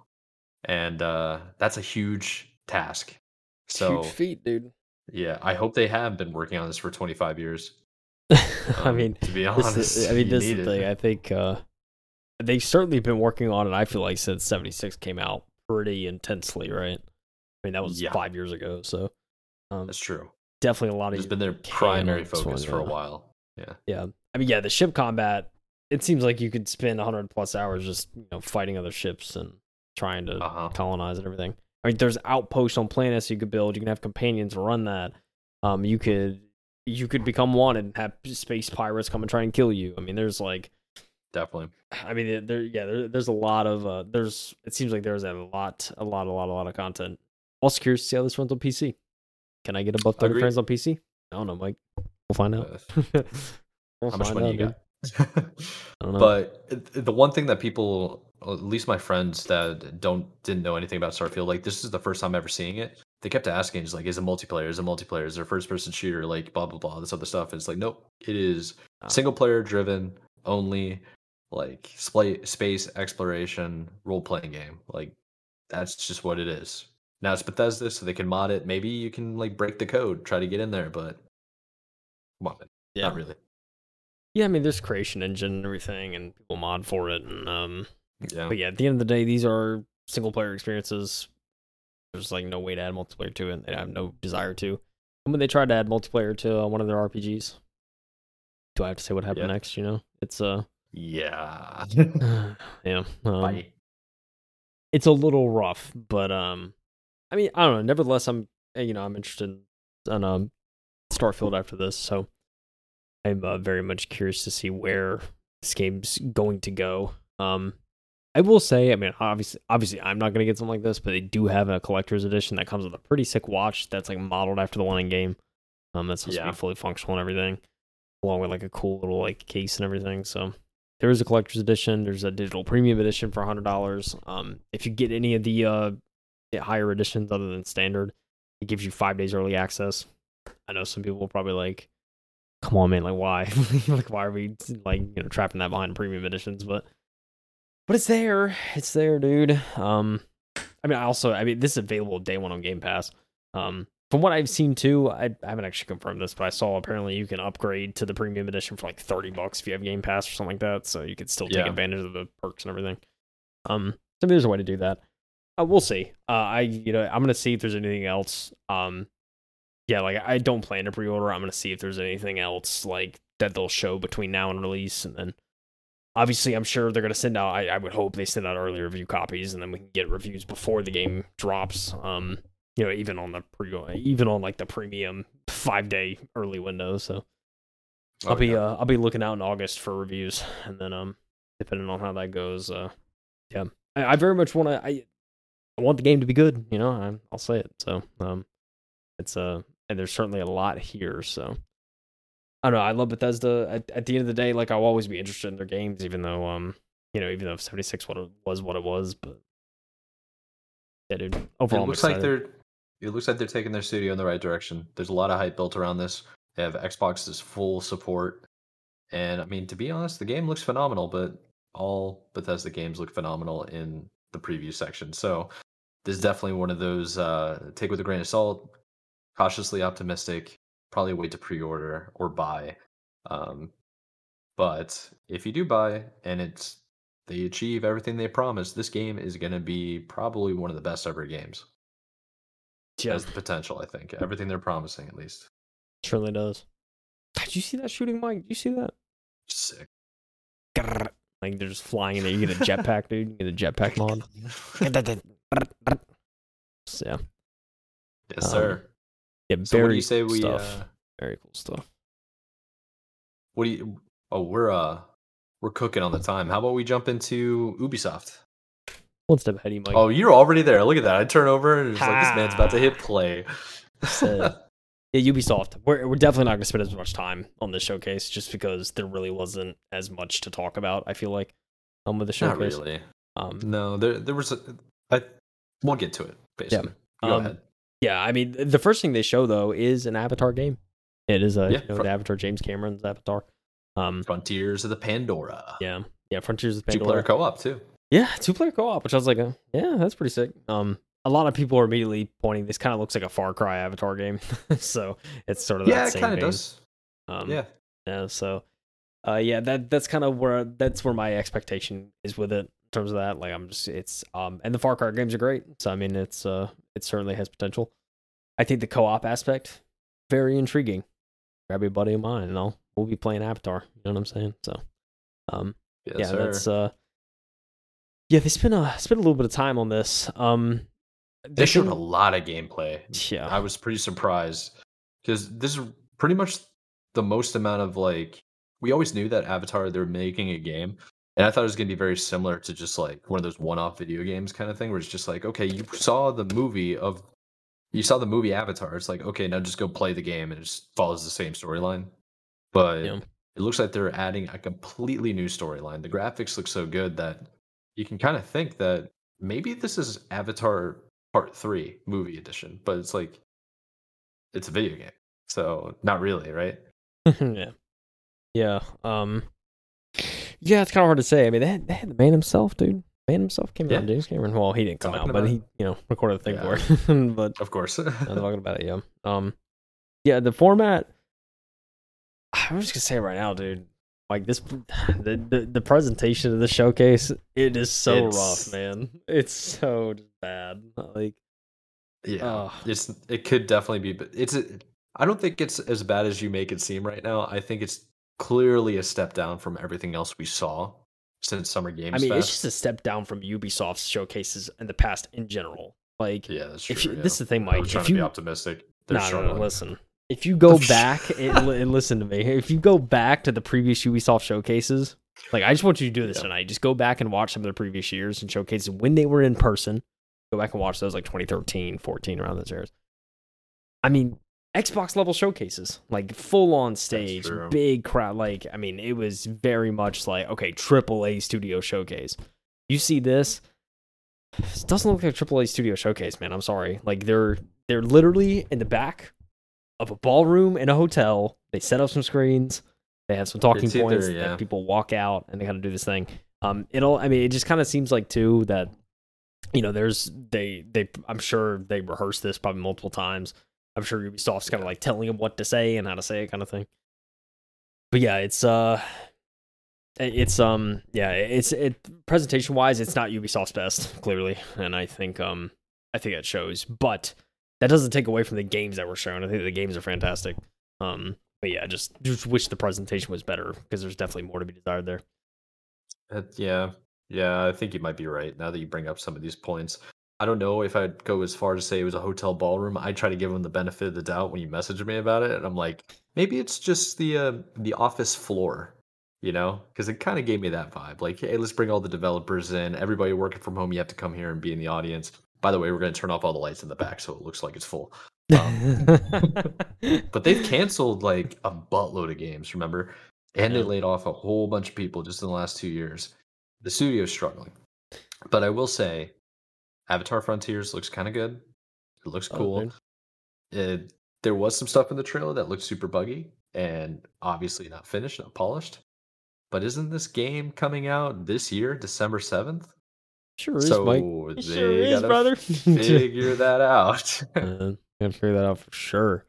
and uh, that's a huge task. So huge feat, dude. Yeah, I hope they have been working on this for 25 years. Um, I mean, to be honest, is, I mean, this is the thing. I think uh, they've certainly been working on it. I feel like since 76 came out pretty intensely, right? I mean, that was yeah. five years ago, so um, that's true. Definitely a lot of. It's been their primary focus for a while. Yeah. Yeah. I mean, yeah, the ship combat it seems like you could spend 100 plus hours just you know fighting other ships and trying to uh-huh. colonize and everything. I mean, there's outposts on planets you could build. You can have companions run that. Um, you could you could become wanted and have space pirates come and try and kill you. I mean, there's like definitely. I mean, there yeah, there, there's a lot of uh, there's it seems like there's a lot, a lot, a lot, a lot of content. Also curious to see how this runs on PC. Can I get above 30 frames on PC? I don't know, Mike. We'll find out. Uh, we'll how much money out, you dude. got? but the one thing that people, at least my friends that don't didn't know anything about Starfield, like this is the first time ever seeing it. They kept asking, "Is like, is it multiplayer? Is it multiplayer? Is it a first person shooter? Like blah blah blah, this other stuff." And it's like, nope, it is oh. single player driven only, like space exploration role playing game. Like that's just what it is. now it's Bethesda, so they can mod it. Maybe you can like break the code, try to get in there, but come on, man. Yeah. not really. Yeah, I mean, there's creation engine and everything, and people mod for it, and um, Yeah, but yeah, at the end of the day, these are single player experiences. There's like no way to add multiplayer to it. And they have no desire to. And when they tried to add multiplayer to uh, one of their RPGs, do I have to say what happened Yeah. next? You know, it's uh, yeah. yeah, um, it's a little rough, but um, I mean, I don't know. Nevertheless, I'm uh, you know I'm interested in um Starfield after this, so I'm uh, very much curious to see where this game's going to go. Um, I will say, I mean, obviously, obviously, I'm not gonna get something like this, but they do have a collector's edition that comes with a pretty sick watch that's like modeled after the one in game. Um, that's supposed to Yeah. be fully functional and everything, along with like a cool little like case and everything. So there is a collector's edition. There's a digital premium edition for hundred dollars. Um, if you get any of the uh higher editions other than standard, it gives you five days early access. I know some people will probably like, come on, man, like why, like why are we like you know trapping that behind premium editions? But but it's there, it's there, dude. Um, I mean, I also, I mean, this is available day one on Game Pass. Um, from what I've seen too, I, I haven't actually confirmed this, but I saw apparently you can upgrade to the premium edition for like thirty bucks if you have Game Pass or something like that. So you could still take Yeah. advantage of the perks and everything. Um, so maybe there's a way to do that. Uh, we'll see. Uh, I you know I'm gonna see if there's anything else. Um, yeah, like I don't plan to pre-order. I'm gonna see if there's anything else like that they'll show between now and release, and then obviously I'm sure they're gonna send out. I, I would hope they send out early review copies, and then we can get reviews before the game drops. Um, you know, even on the pre, even on like the premium five day early window. So Oh, I'll be yeah. uh I'll be looking out in August for reviews, and then um depending on how that goes, uh yeah, I, I very much want to I I want the game to be good, you know. I, I'll say it. So um it's uh and there's certainly a lot here. So I don't know. I love Bethesda. At, at the end of the day, like I'll always be interested in their games, even though um you know even though 76 what it was what it was, but yeah, dude. Overall, it looks like they're it looks like they're taking their studio in the right direction. There's a lot of hype built around this. They have Xbox's full support, and I mean to be honest, the game looks phenomenal. But all Bethesda games look phenomenal in the preview section. So this is definitely one of those uh, take with a grain of salt. Cautiously optimistic. Probably wait to pre-order or buy. Um, but if you do buy and it's they achieve everything they promised, this game is going to be probably one of the best ever games yeah, has the potential. I think everything they're promising, at least. certainly does. Did you see that shooting, Mike? Did you see that? Sick. Grrr. Like they're just flying in there. You get a jetpack, dude. You get a jetpack mod. So, yeah, yes, Um, sir. yeah. So what Very do you say we? stuff. Uh, very cool stuff. what do you? Oh, we're uh, we're cooking on the time. How about we jump into Ubisoft? One step ahead, of you, Mike. Oh, you're already there. Look at that. I turn over and it's like this man's about to hit play. Said. Yeah, Ubisoft. We're we're definitely not going to spend as much time on this showcase, just because there really wasn't as much to talk about. I feel like, um, with the showcase. Not really. Um, No, there there was. A, I we'll get to it. Basically, Go Um, ahead. Yeah, I mean, the first thing they show though is an Avatar game. It is a Yeah, you know, the Avatar James Cameron's Avatar. Um, Frontiers of the Pandora. yeah, yeah, Frontiers of Two Pandora. player co op too. Yeah, two player co op, which I was like, uh, yeah, that's pretty sick. Um, a lot of people are immediately pointing. This kind of looks like a Far Cry Avatar game, so it's sort of Yeah, that it kind of does. Um, yeah. yeah. So, uh, yeah, that that's kind of where that's where my expectation is with it in terms of that. Like, I'm just it's um, and the Far Cry games are great. So I mean, it's uh, it certainly has potential. I think the co op aspect very intriguing. Grab a buddy of mine, and I'll we'll be playing Avatar. You know what I'm saying? So, um, Yes, yeah, sir. that's uh, yeah, they spent a spent a little bit of time on this. Um, They showed a lot of gameplay. yeah, I was pretty surprised because this is pretty much the most amount of like we always knew that Avatar they're making a game, and I thought it was gonna be very similar to just like one of those one-off video games kind of thing, where it's just like, okay, you saw the movie of you saw the movie Avatar. It's like, okay, now just go play the game, and it just follows the same storyline. But Yeah. it looks like they're adding a completely new storyline. The graphics look so good that you can kind of think that maybe this is Avatar Part Three movie edition, but it's like it's a video game, so not really, right? yeah, yeah. Um, yeah, it's kind of hard to say. I mean, they had, they had the man himself, dude. Man himself came Yeah. out. James Cameron. Well, he didn't come Talking out, but he, you know, recorded the thing Yeah. for it. but Of course. I'm talking about it. Yeah. Um. Yeah, the format. I'm just gonna say it right now, dude. Like this, the the, the presentation of the showcase, it is so It's- rough, man. It's so bad. Like, yeah. Ugh. It's it could definitely be but it's i don't think it's as bad as you make it seem right now. I think it's clearly a step down from everything else we saw since Summer Games I mean, it's just a step down from Ubisoft's showcases in the past in general. Like, yeah, that's true. if you, yeah. this is the thing, Mike. trying If to be you optimistic. They're no, no, no, listen. If you go back and, and listen to me, if you go back to the previous Ubisoft showcases, like I just want you to do this Yeah. tonight. Just go back and watch some of the previous years and showcases when they were in person. Go back and watch those like 2013, 14, around those years. I mean, Xbox level showcases, like full on stage, big crowd. Like, I mean, it was very much like, okay, triple A studio showcase. You see this, this doesn't look like a triple A studio showcase, man. I'm sorry. Like they're they're literally in the back of a ballroom in a hotel. They set up some screens. They have some talking either- points. yeah. And people walk out and they kind of do this thing. Um, it'll. I mean, it just kind of seems like too that you know, there's they they. I'm sure they rehearsed this probably multiple times. I'm sure Ubisoft's kind of like telling them what to say and how to say it, kind of thing. But yeah, it's uh, it's um, yeah, it's it presentation wise, it's not Ubisoft's best clearly, and I think um, I think that shows. But that doesn't take away from the games that were shown. I think the games are fantastic. Um, but yeah, just just wish the presentation was better because there's definitely more to be desired there. Uh, yeah, yeah, I think you might be right. Now that you bring up some of these points, I don't know if I'd go as far to say it was a hotel ballroom. I try to give them the benefit of the doubt when you message me about it, and I'm like, maybe it's just the uh, the office floor, you know, because it kind of gave me that vibe. Like, hey, let's bring all the developers in. Everybody working from home, you have to come here and be in the audience. By the way, we're going to turn off all the lights in the back so it looks like it's full. Um, But they've canceled like a buttload of games, remember? And they laid off a whole bunch of people just in the last two years. The studio's struggling. But I will say, Avatar Frontiers looks kind of good. It looks Oh, cool. It, there was some stuff in the trailer that looked super buggy and obviously not finished, not polished. But isn't this game coming out this year, December 7th? Sure is, so Mike. they sure is, brother. figure that out. Uh, gotta figure that out for sure.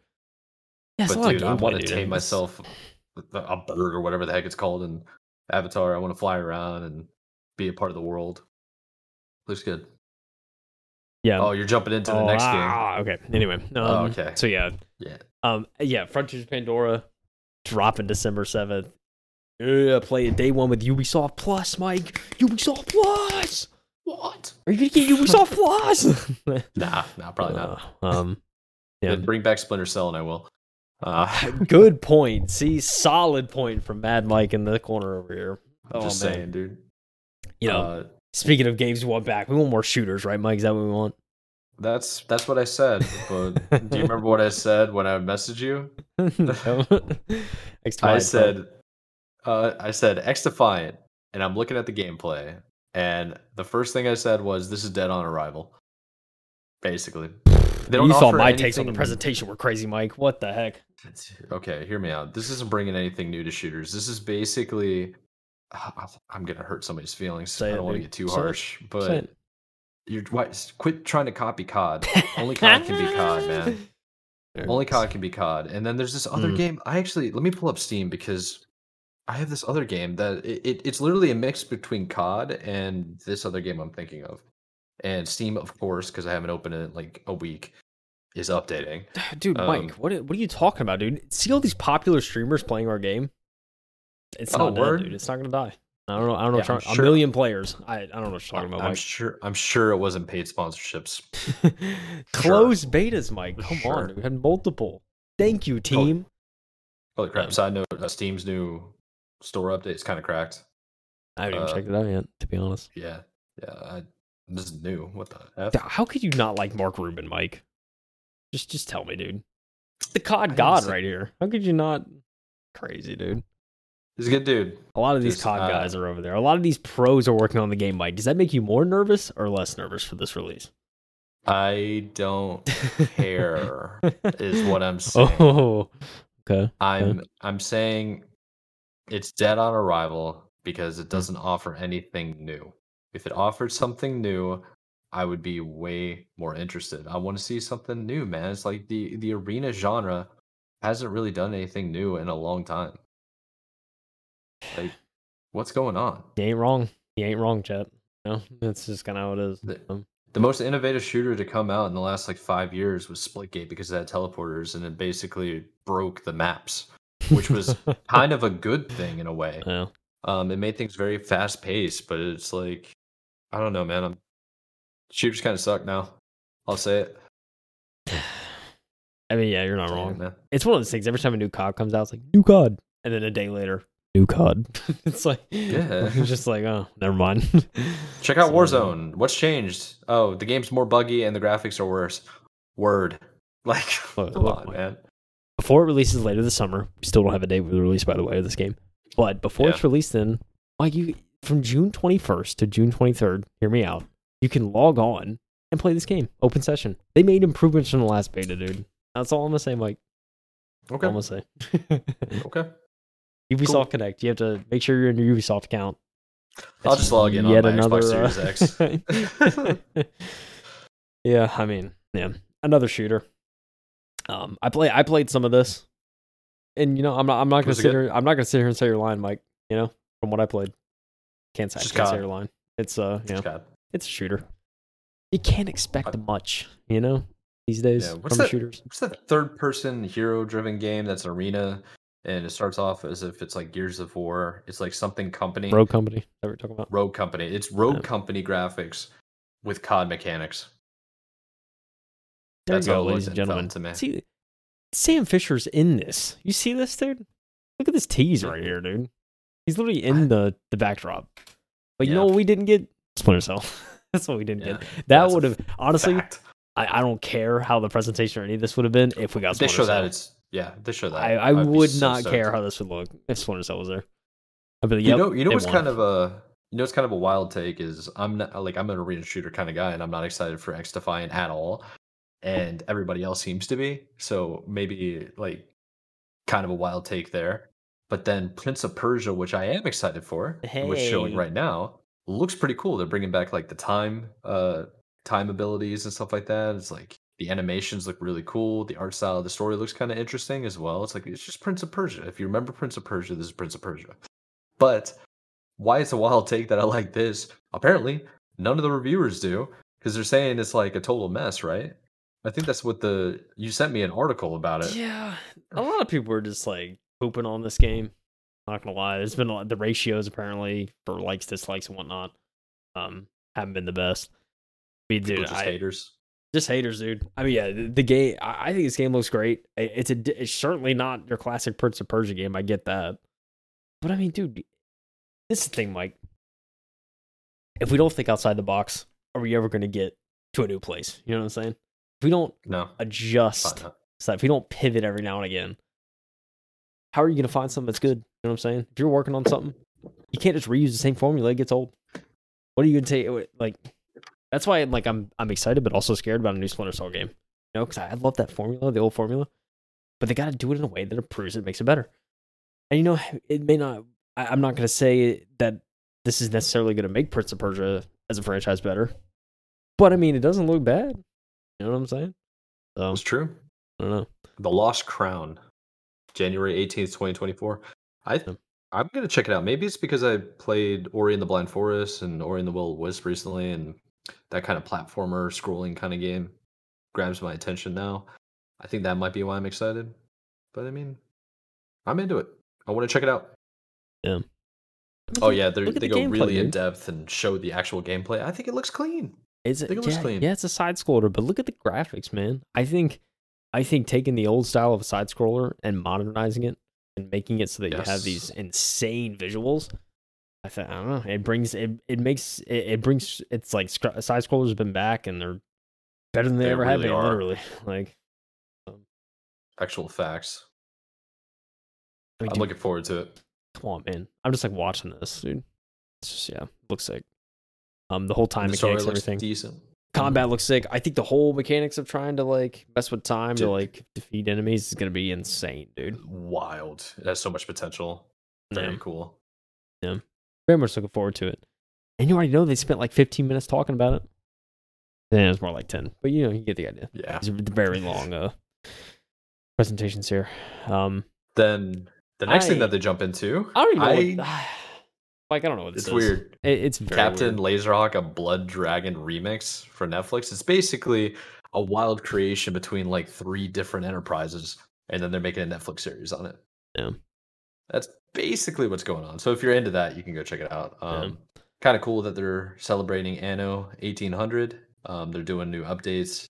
Yeah, it's but dude, I want to dude. tame myself with a a bird or whatever the heck it's called in Avatar. I want to fly around and be a part of the world. Looks good. Yeah. Oh, you're jumping into the Oh, next game. ah, Okay. Anyway. Um, Oh, okay. So yeah. Yeah. Um. Yeah. Frontiers of Pandora dropping December seventh. Yeah. Play it day one with Ubisoft Plus, Mike. Ubisoft Plus. What? Are you gonna get Ubisoft Plus? Nah, nah, probably not. Uh, um. Yeah. Bring back Splinter Cell and I will. Uh, Good point. See, solid point from Mad Mike in the corner over here. I'm Oh, just man. saying, dude. You know, Uh, speaking of games we want back, we want more shooters, right, Mike? Is that what we want? that's that's what I said. But do you remember what I said when I messaged you? X I Defiant, said, uh, I said XDefiant, and I'm looking at the gameplay, and the first thing I said was, "This is dead on arrival." Basically, they you saw offer my takes on the anything- presentation were crazy, Mike. What the heck? Okay, hear me out. This isn't bringing anything new to shooters. This is basically. I'm gonna hurt somebody's feelings. Say I don't want to get too Say harsh, Say but you're why, quit trying to copy COD. Only COD can be COD, man. Only. COD can be COD. And then there's this other Mm. game. I actually let me pull up Steam because I have this other game that it, it, it's literally a mix between COD and this other game I'm thinking of. And Steam, of course, because I haven't opened it in like a week, is updating. Dude, Um, Mike, what are- what are you talking about, dude? See all these popular streamers playing our game? It's Oh, not dead, word? dude. It's not gonna die. I don't know. I don't know. Yeah, sure- A million players. I, I don't know what you're talking about, I'm Mike. sure. I'm sure it wasn't paid sponsorships. Closed betas, Mike. Come Sure. on, we had multiple. Thank you, team. Holy crap! Um, Side note: uh, Steam's new store update is kind of cracked. I haven't even uh, checked it out yet, to be honest. Yeah, yeah. I, this is new. What the f? How could you not like Mark Rubin, Mike? Just just tell me, dude. It's the COD god right here. How could you not? Crazy, dude. He's a good dude. A lot of these Just, COD uh, guys are over there. A lot of these pros are working on the game, Mike. Does that make you more nervous or less nervous for this release? I don't care. is what I'm saying. Oh, okay. I'm I'm saying it's dead on arrival because it doesn't offer anything new. if it offered something new, I would be way more interested. I want to see something new, man. It's like the the arena genre hasn't really done anything new in a long time. Like, what's going on? You ain't wrong. You ain't wrong, Chet. No, that's just kind of how it is. The- Um, The most innovative shooter to come out in the last like five years was Splitgate because it had teleporters and it basically broke the maps, which was kind of a good thing in a way. yeah. Um, it made things very fast paced, but it's like I don't know, man. I'm shooters kind of suck now. I'll say it. I mean, yeah, you're not wrong. man. It's one of those things. Every time a new COD comes out, it's like new COD, and then a day later, new COD. it's like, Yeah. it's just like, oh, never mind. Check out So- Warzone. What's changed? Oh, the game's more buggy and the graphics are worse. Word. Like, Look, come look, on, man. Before it releases later this summer, we still don't have a date for the release, by the way, of this game. But before it's released, then like you from June 21st to June 23rd, hear me out. You can log on and play this game, open session. They made improvements from the last beta, dude. That's all I'm gonna say, Mike. Okay. All I'm gonna say. Okay. Ubisoft Cool. Connect. You have to make sure you're in your Ubisoft account. I'll just log in on my another, Xbox Series uh, yeah, I mean, yeah, another shooter. Um, I play. I played some of this, and you know, I'm not. I'm not gonna sit good? here. I'm not gonna sit here and say your line, Mike. You know, from what I played, can't say. Can't say your line. It's uh, you know, it's a shooter. You can't expect much, you know, these days Yeah, what's from that- shooters. What's that third person hero driven game that's arena and it starts off as if it's like Gears of War. It's like something company. Rogue Company that we're talking about. Rogue Company. It's Rogue Yeah. Company graphics with COD mechanics. There That's you go, ladies and gentlemen. to me. See, Sam Fisher's in this. You see this, dude? Look at this tease right here, dude. He's literally in I- the the backdrop. But you know what we didn't get? Splinter Cell. That's what we didn't Yeah, get. That would have honestly. I, I don't care how the presentation or any of this would have been if we got they Splinter show Cell. that it's yeah, they show that. I, I would so not care how this would look if Splinter Cell was there. I'd be like, You know, you know what's won. kind of a you know it's kind of a wild take is I'm not like I'm an arena shooter kind of guy and I'm not excited for XDefiant at all, and everybody else seems to be. So maybe like kind of a wild take there. But then Prince of Persia, which I am excited for, and which is showing right now, looks pretty cool. They're bringing back like the time, uh, time abilities and stuff like that. It's like the animations look really cool. The art style of the story looks kind of interesting as well. It's like it's just Prince of Persia. If you remember Prince of Persia, this is Prince of Persia. But why it's a wild take that I like this? Apparently, none of the reviewers do because they're saying it's like a total mess, right? I think that's what the you sent me an article about it. Yeah, a lot of people were just like pooping on this game. Not gonna lie, there's been a lot, the ratios apparently for likes, dislikes, and whatnot. Um, haven't been the best. I mean, dude, just I, haters. just haters, dude. I mean, yeah, the, the game. I, I think this game looks great. I- It's a. It's certainly not your classic Prince of Persia game. I get that, but I mean, dude, this is the thing, Mike. If we don't think outside the box, are we ever gonna get to a new place? You know what I'm saying? If we don't No, adjust so if we don't pivot every now and again, how are you gonna find something that's good? You know what I'm saying? If you're working on something, you can't just reuse the same formula. It gets old. What are you gonna take? Like, that's why like I'm I'm excited, but also scared about a new Splinter Cell game. You know, because I, love that formula, the old formula, but they got to do it in a way that improves it, makes it better. And you know, it may not. I, I'm not gonna say that this is necessarily gonna make Prince of Persia as a franchise better, but I mean, it doesn't look bad. You know what I'm saying? So It's true. I don't know. The Lost Crown, January 18th, 2024. I. I'm gonna check it out. Maybe it's because I played Ori and the Blind Forest and Ori and the Will Wisp recently, and that kind of platformer scrolling kind of game grabs my attention now. I think that might be why I'm excited. But I mean, I'm into it. I want to check it out. Yeah. Oh yeah, they Look at they the go really in depth and show the actual gameplay. I think it looks clean. It's think it yeah, clean. yeah, it's a side scroller, but look at the graphics, man. I think I think taking the old style of a side scroller and modernizing it and making it so that you have these insane visuals. I think I don't know. It brings it. It makes it, it brings. It's like side scrollers have been back and they're better than they, They ever have been. are. Literally, like Actual facts. I mean, dude, looking forward to it. come on, man. I'm just like watching this, dude. It's just yeah, looks sick. Um, the whole time the mechanics, everything. decent. combat looks sick. I think the whole mechanics of trying to like mess with time to like defeat enemies is gonna be insane, dude. Wild. It has so much potential. Very Yeah. cool. Yeah. Very much looking forward to it. and you already know they spent like 15 minutes talking about it. Then it's more like 10, but you know you get the idea. Yeah. Are very long uh, presentations here. Um, Then the next thing that they jump into, I don't even. I- like I don't know what it's is. weird. It, it's Captain weird. Laserhawk, a Blood Dragon remix for Netflix. It's basically a wild creation between like three different enterprises, and then they're making a Netflix series on it. Yeah. That's basically what's going on. So if you're into that, you can go check it out. Yeah. Um, Kind of cool that they're celebrating Anno 1800. Um, they're doing new updates.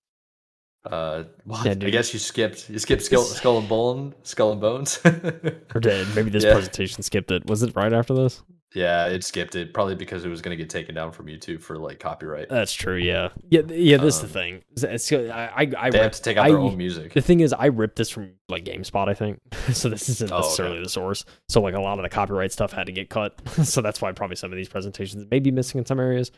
Uh, what? Yeah, I guess you skipped. You skipped Skull, Skull and Bone, Skull and Bones. Or did maybe this Yeah. presentation skipped it? Was it right after this? Yeah, it skipped it probably because it was going to get taken down from YouTube for like copyright. That's true. Yeah, yeah, yeah. This is Um, the thing. It's- I, I, I they have to take out their I- own music. The thing is, I ripped this from like GameSpot, I think. so this isn't Oh, okay. necessarily the source. So like a lot of the copyright stuff had to get cut. so that's why probably some of these presentations may be missing in some areas.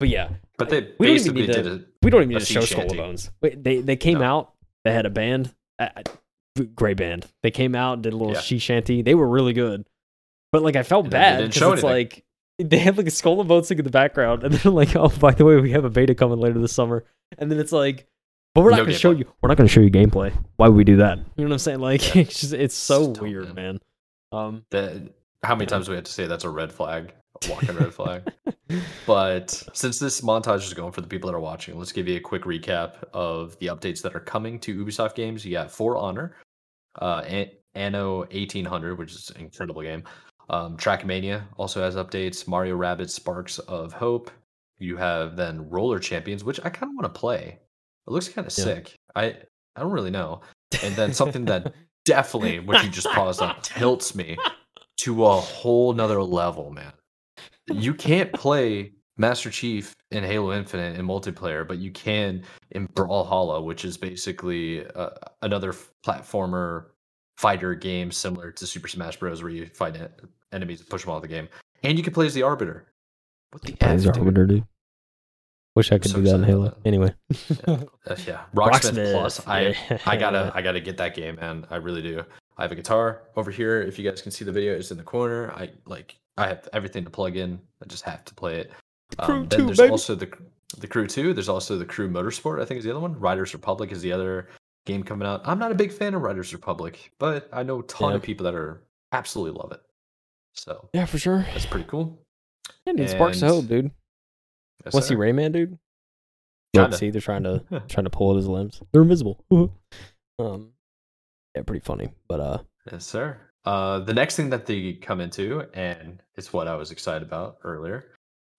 But yeah, But they we don't even basically need to- did it. we don't even need to show Skull shanty. and Bones. Wait, They they came No. out. They had a band, uh, uh, great band. They came out, did a little Yeah. she shanty. They were really good. But like I felt And bad because it's anything. like they have like a Skull and Bones thing in the background, and they're like, "Oh, by the way, we have a beta coming later this summer." And then it's like, "But we're not No going to show you. We're not going to show you gameplay. Why would we do that?" You know what I'm saying? Like, Yeah. it's just it's so weird, man. man. Um, that how many times do we have to say that's a red flag, a walking red flag? But since this montage is going for the people that are watching, let's give you a quick recap of the updates that are coming to Ubisoft games. You got For Honor, uh, An- Anno 1800, which is an incredible game. Um, Trackmania also has updates. Mario Rabbids Sparks of Hope. You have then Roller Champions, which I kind of want to play. It looks kind of Yeah. sick. I I don't really know. And then something that definitely, which you just paused on, tilts me to a whole nother level, man. You can't play Master Chief in Halo Infinite in multiplayer, but you can in Brawlhalla, which is basically uh, another platformer fighter game similar to Super Smash Bros, where you fight en- enemies and push them out of the game, and you can play as the Arbiter. What the F, dude? Arbiter, dude. Wish I could so do that in Halo. that. Anyway, Uh, yeah, Rocksmith, Rocksmith, Plus. I. I gotta I gotta get that game, man. I really do. I have a guitar over here. If you guys can see the video, it's in the corner. I like I have everything to plug in. I just have to play it. Crew Um, then two, there's baby. also the the Crew Two. There's also the Crew Motorsport. I think is the other one. Riders Republic is the other game coming out. I'm not a big fan of Riders Republic, but I know a ton Yeah. of people that are absolutely love it. So yeah, for sure. that's pretty cool. Yeah, dude, Sparks of Hope, dude. Yes, What's he. Rayman, dude? Kinda. See, they're trying to trying to pull at his limbs. They're invisible. um, yeah, pretty funny. But uh, Yes, sir. Uh, the next thing that they come into, and it's what I was excited about earlier,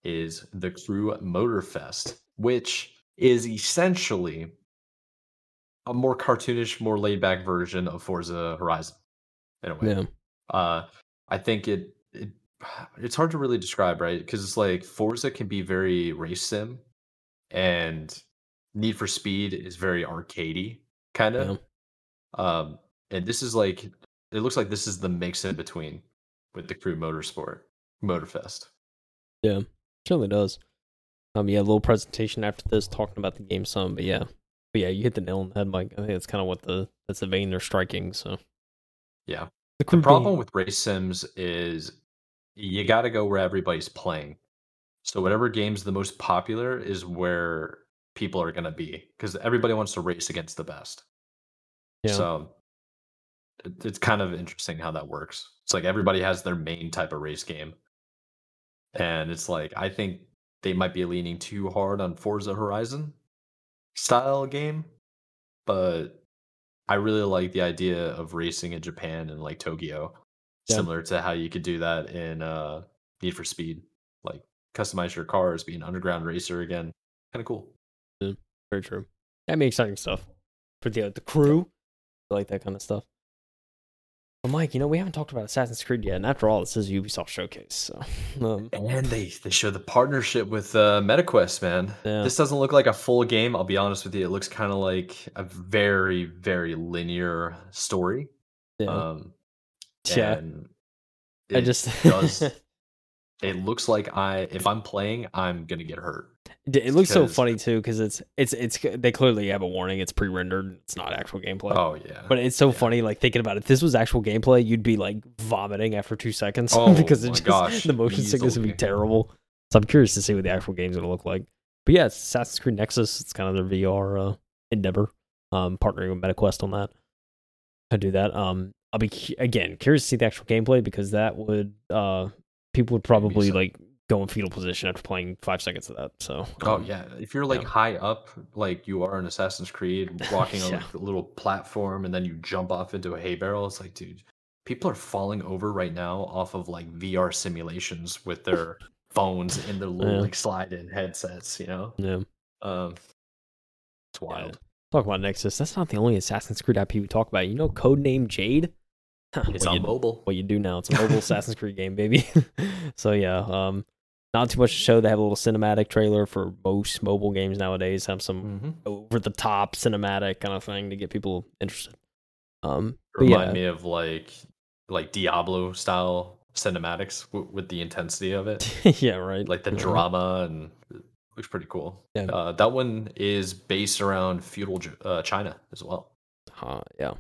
is the Crew Motor Fest, which is essentially a more cartoonish, more laid back version of Forza Horizon. In a way, yeah, uh, I think it, it it's hard to really describe, right? Because it's like Forza can be very race sim, and Need for Speed is very arcadey, kind of. Um, and this is like it looks like this is the mix in between with the Crew Motorsport Motorfest. Yeah certainly does. Um, yeah, a little presentation after this talking about the game some, but yeah, but yeah, you hit the nail on the head, Mike. I think that's kind of what the that's the vein they're striking. So Yeah. the The problem game- with race sims is you got to go where everybody's playing. So whatever game's the most popular is where people are going to be because everybody wants to race against the best. Yeah. So it, it's kind of interesting how that works. It's like everybody has their main type of race game. And it's like I think they might be leaning too hard on Forza Horizon style game, but I really like the idea of racing in Japan and like Tokyo, Yeah. similar to how you could do that in uh, Need for Speed, like customize your cars, be an underground racer again. Kind of cool. very true. I mean, exciting stuff for the the crew. I like that kind of stuff. Well, Mike, you know we haven't talked about Assassin's Creed yet, and after all, this is Ubisoft showcase. So, um, And they they show the partnership with uh, MetaQuest, man. Yeah. This doesn't look like a full game. I'll be honest with you. It looks kind of like a very very linear story. yeah, Um, Yeah. I it just does. It looks like I if I'm playing, I'm gonna get hurt. It looks so funny too because it's it's it's they clearly have a warning. It's pre-rendered. It's not actual gameplay. Oh yeah. But it's so yeah. funny, like thinking about it. If this was actual gameplay, you'd be like vomiting after two seconds Oh because it just, gosh, the motion sickness would be terrible. So I'm curious to see what the actual game's gonna look like. But yeah, it's Assassin's Creed Nexus. It's kind of their VR uh, endeavor. Um, partnering with MetaQuest on that. I do that. Um, I'll be again curious to see the actual gameplay because that would uh people would probably like go in fetal position after playing five seconds of that. So oh um, yeah, if you're like yeah. high up, like you are in Assassin's Creed, walking on like, a little platform, and then you jump off into a hay barrel, it's like, dude, people are falling over right now off of like VR simulations with their phones in their little Yeah. like slide-in headsets. You know, yeah. um, it's wild. Talk about Nexus. That's not the only Assassin's Creed IP we talk about. You know, Codename Jade. It's on you- mobile. what you do now. It's a mobile Assassin's Creed game, baby. so yeah, um, not too much to show. They have a little cinematic trailer for most mobile games nowadays. Have some Mm-hmm. over the top cinematic kind of thing to get people interested. Um, Remind yeah, me of like like Diablo style cinematics w- with the intensity of it. yeah, right. like the Yeah. drama and it looks pretty cool. Yeah. Uh, that one is based around feudal uh, China as well. Uh, yeah,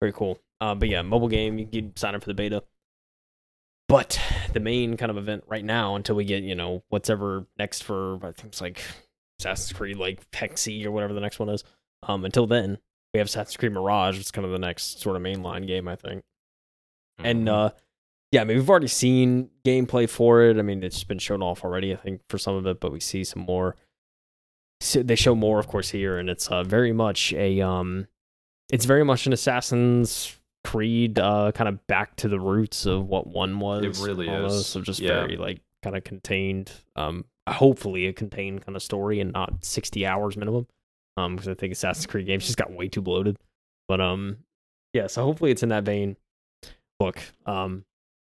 very cool. Uh, but yeah, mobile game. You can sign up for the beta. But the main kind of event right now, until we get you know what's ever next for, I think it's like Assassin's Creed, like Hexe or whatever the next one is. Um, until then, we have Assassin's Creed Mirage. It's kind of the next sort of mainline game, I think. And Mhm. uh, yeah, I mean we've already seen gameplay for it. I mean it's been shown off already, I think, for some of it, but we see some more. So they show more, of course, here, and it's uh, very much a um, it's very much an Assassin's Creed, uh, kind of back to the roots of what one was. It really is. So just Yeah. very like kind of contained. Um, hopefully a contained kind of story and not sixty hours minimum. Um, because I think Assassin's Creed games just got way too bloated. But um, yeah. So hopefully it's in that vein. Look, um,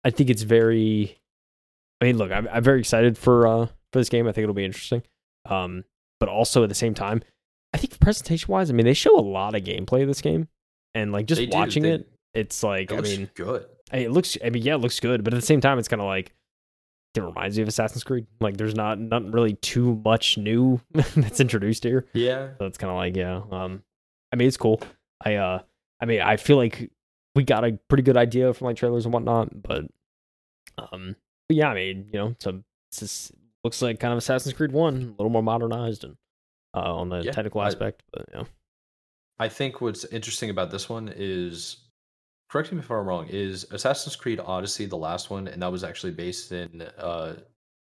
I think it's very. I mean, look, I'm, I'm very excited for uh for this game. I think it'll be interesting. Um, but also at the same time, I think presentation wise, I mean, they show a lot of gameplay of this game, and like just They watching they- it, it's like it I mean, good. It looks. I mean, yeah, it looks good, but at the same time, it's kind of like it reminds me of Assassin's Creed. Like, there's not not really too much new that's introduced here. Yeah, So it's kind of like, yeah. Um, I mean, it's cool. I uh, I mean, I feel like we got a pretty good idea from like trailers and whatnot, but um, but yeah, I mean, you know, so it's just looks like kind of Assassin's Creed One, a little more modernized and uh on the Yeah, technical I- aspect, but yeah. I think what's interesting about this one is, correct me if I'm wrong, is Assassin's Creed Odyssey the last one, and that was actually based in uh,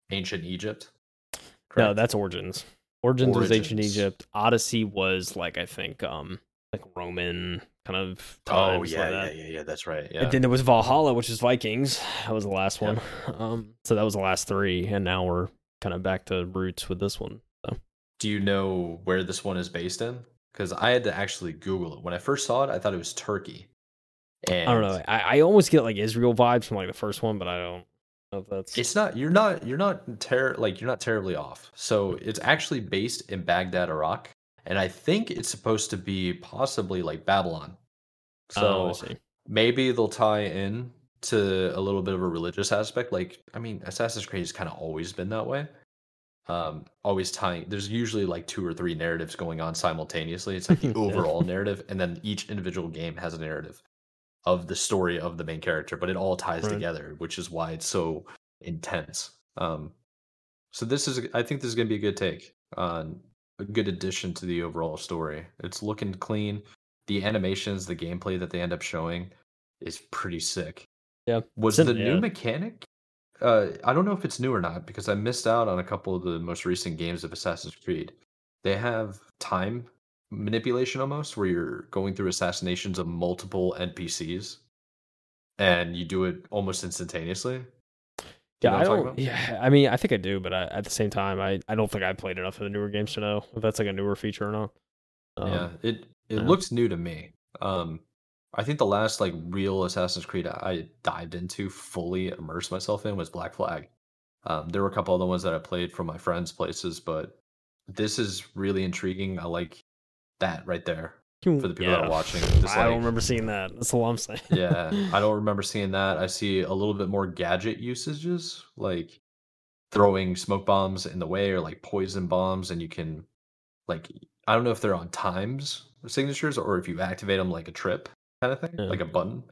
ancient Egypt. No, that's Origins. Origins, was ancient Egypt. Odyssey was like I think um like Roman kind of Oh yeah, like yeah, yeah, yeah. That's right. Yeah. And then there was Valhalla, which is Vikings. That was the last one. Um, so that was the last three, and now we're kind of back to roots with this one. So Do you know where this one is based in? Because I had to actually Google it. When I first saw it, I thought it was Turkey. And I don't know. I, I almost get like Israel vibes from like the first one, but I don't know if that's It's not. You're not. You're not ter- like you're not terribly off. So it's actually based in Baghdad, Iraq, and I think it's supposed to be possibly like Babylon. Oh, I So see. maybe they'll tie in to a little bit of a religious aspect. Like I mean, Assassin's Creed has kind of always been that way. Um, always tying. There's usually like two or three narratives going on simultaneously. It's like the overall narrative, and then each individual game has a narrative of the story of the main character, but it all ties Right. together, which is why it's so intense. Um, so this is, I think, this is gonna be a good take on a good addition to the overall story. It's looking clean. The animations, the gameplay that they end up showing is pretty sick. Yeah. Was the yeah. new mechanic? Uh, I don't know if it's new or not because I missed out on a couple of the most recent games of Assassin's Creed. They have time manipulation almost, where you're going through assassinations of multiple NPCs, and you do it almost instantaneously. Do you Yeah, know I what I'm talking don't. Yeah, I mean, I think I do, but I, at the same time, I, I don't think I played enough of the newer games to know if that's like a newer feature or not. Um, yeah, it it yeah. looks new to me. Um, I think the last like real Assassin's Creed I dived into, fully immersed myself in, was Black Flag. Um, there were a couple other ones that I played from my friends' places, but this is really intriguing. I like that right there. for the people that are watching, just I don't remember seeing that. That's all I'm saying. Yeah, I don't remember seeing that. I see a little bit more gadget usages, like throwing smoke bombs in the way or like poison bombs, and you can like I don't know if they're on times signatures or if you activate them like a trip kind of thing, Yeah. like a button.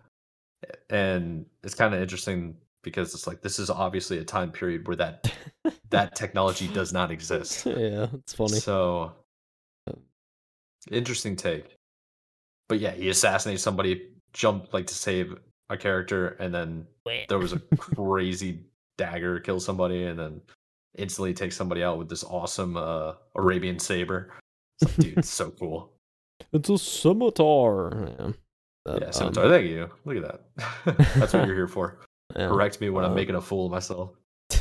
And it's kind of interesting because it's like this is obviously a time period where that that technology does not exist. yeah, it's funny. So interesting take. But yeah, he assassinates somebody, jumped like to save a character, and then there was a crazy dagger kill somebody, and then instantly takes somebody out with this awesome uh, Arabian saber. It's like, dude, it's so cool. It's a scimitar. Yeah, That, yeah scimitar. Um, Thank you. Look at that. That's what you're here for. Yeah. Correct me when uh, I'm making a fool of myself.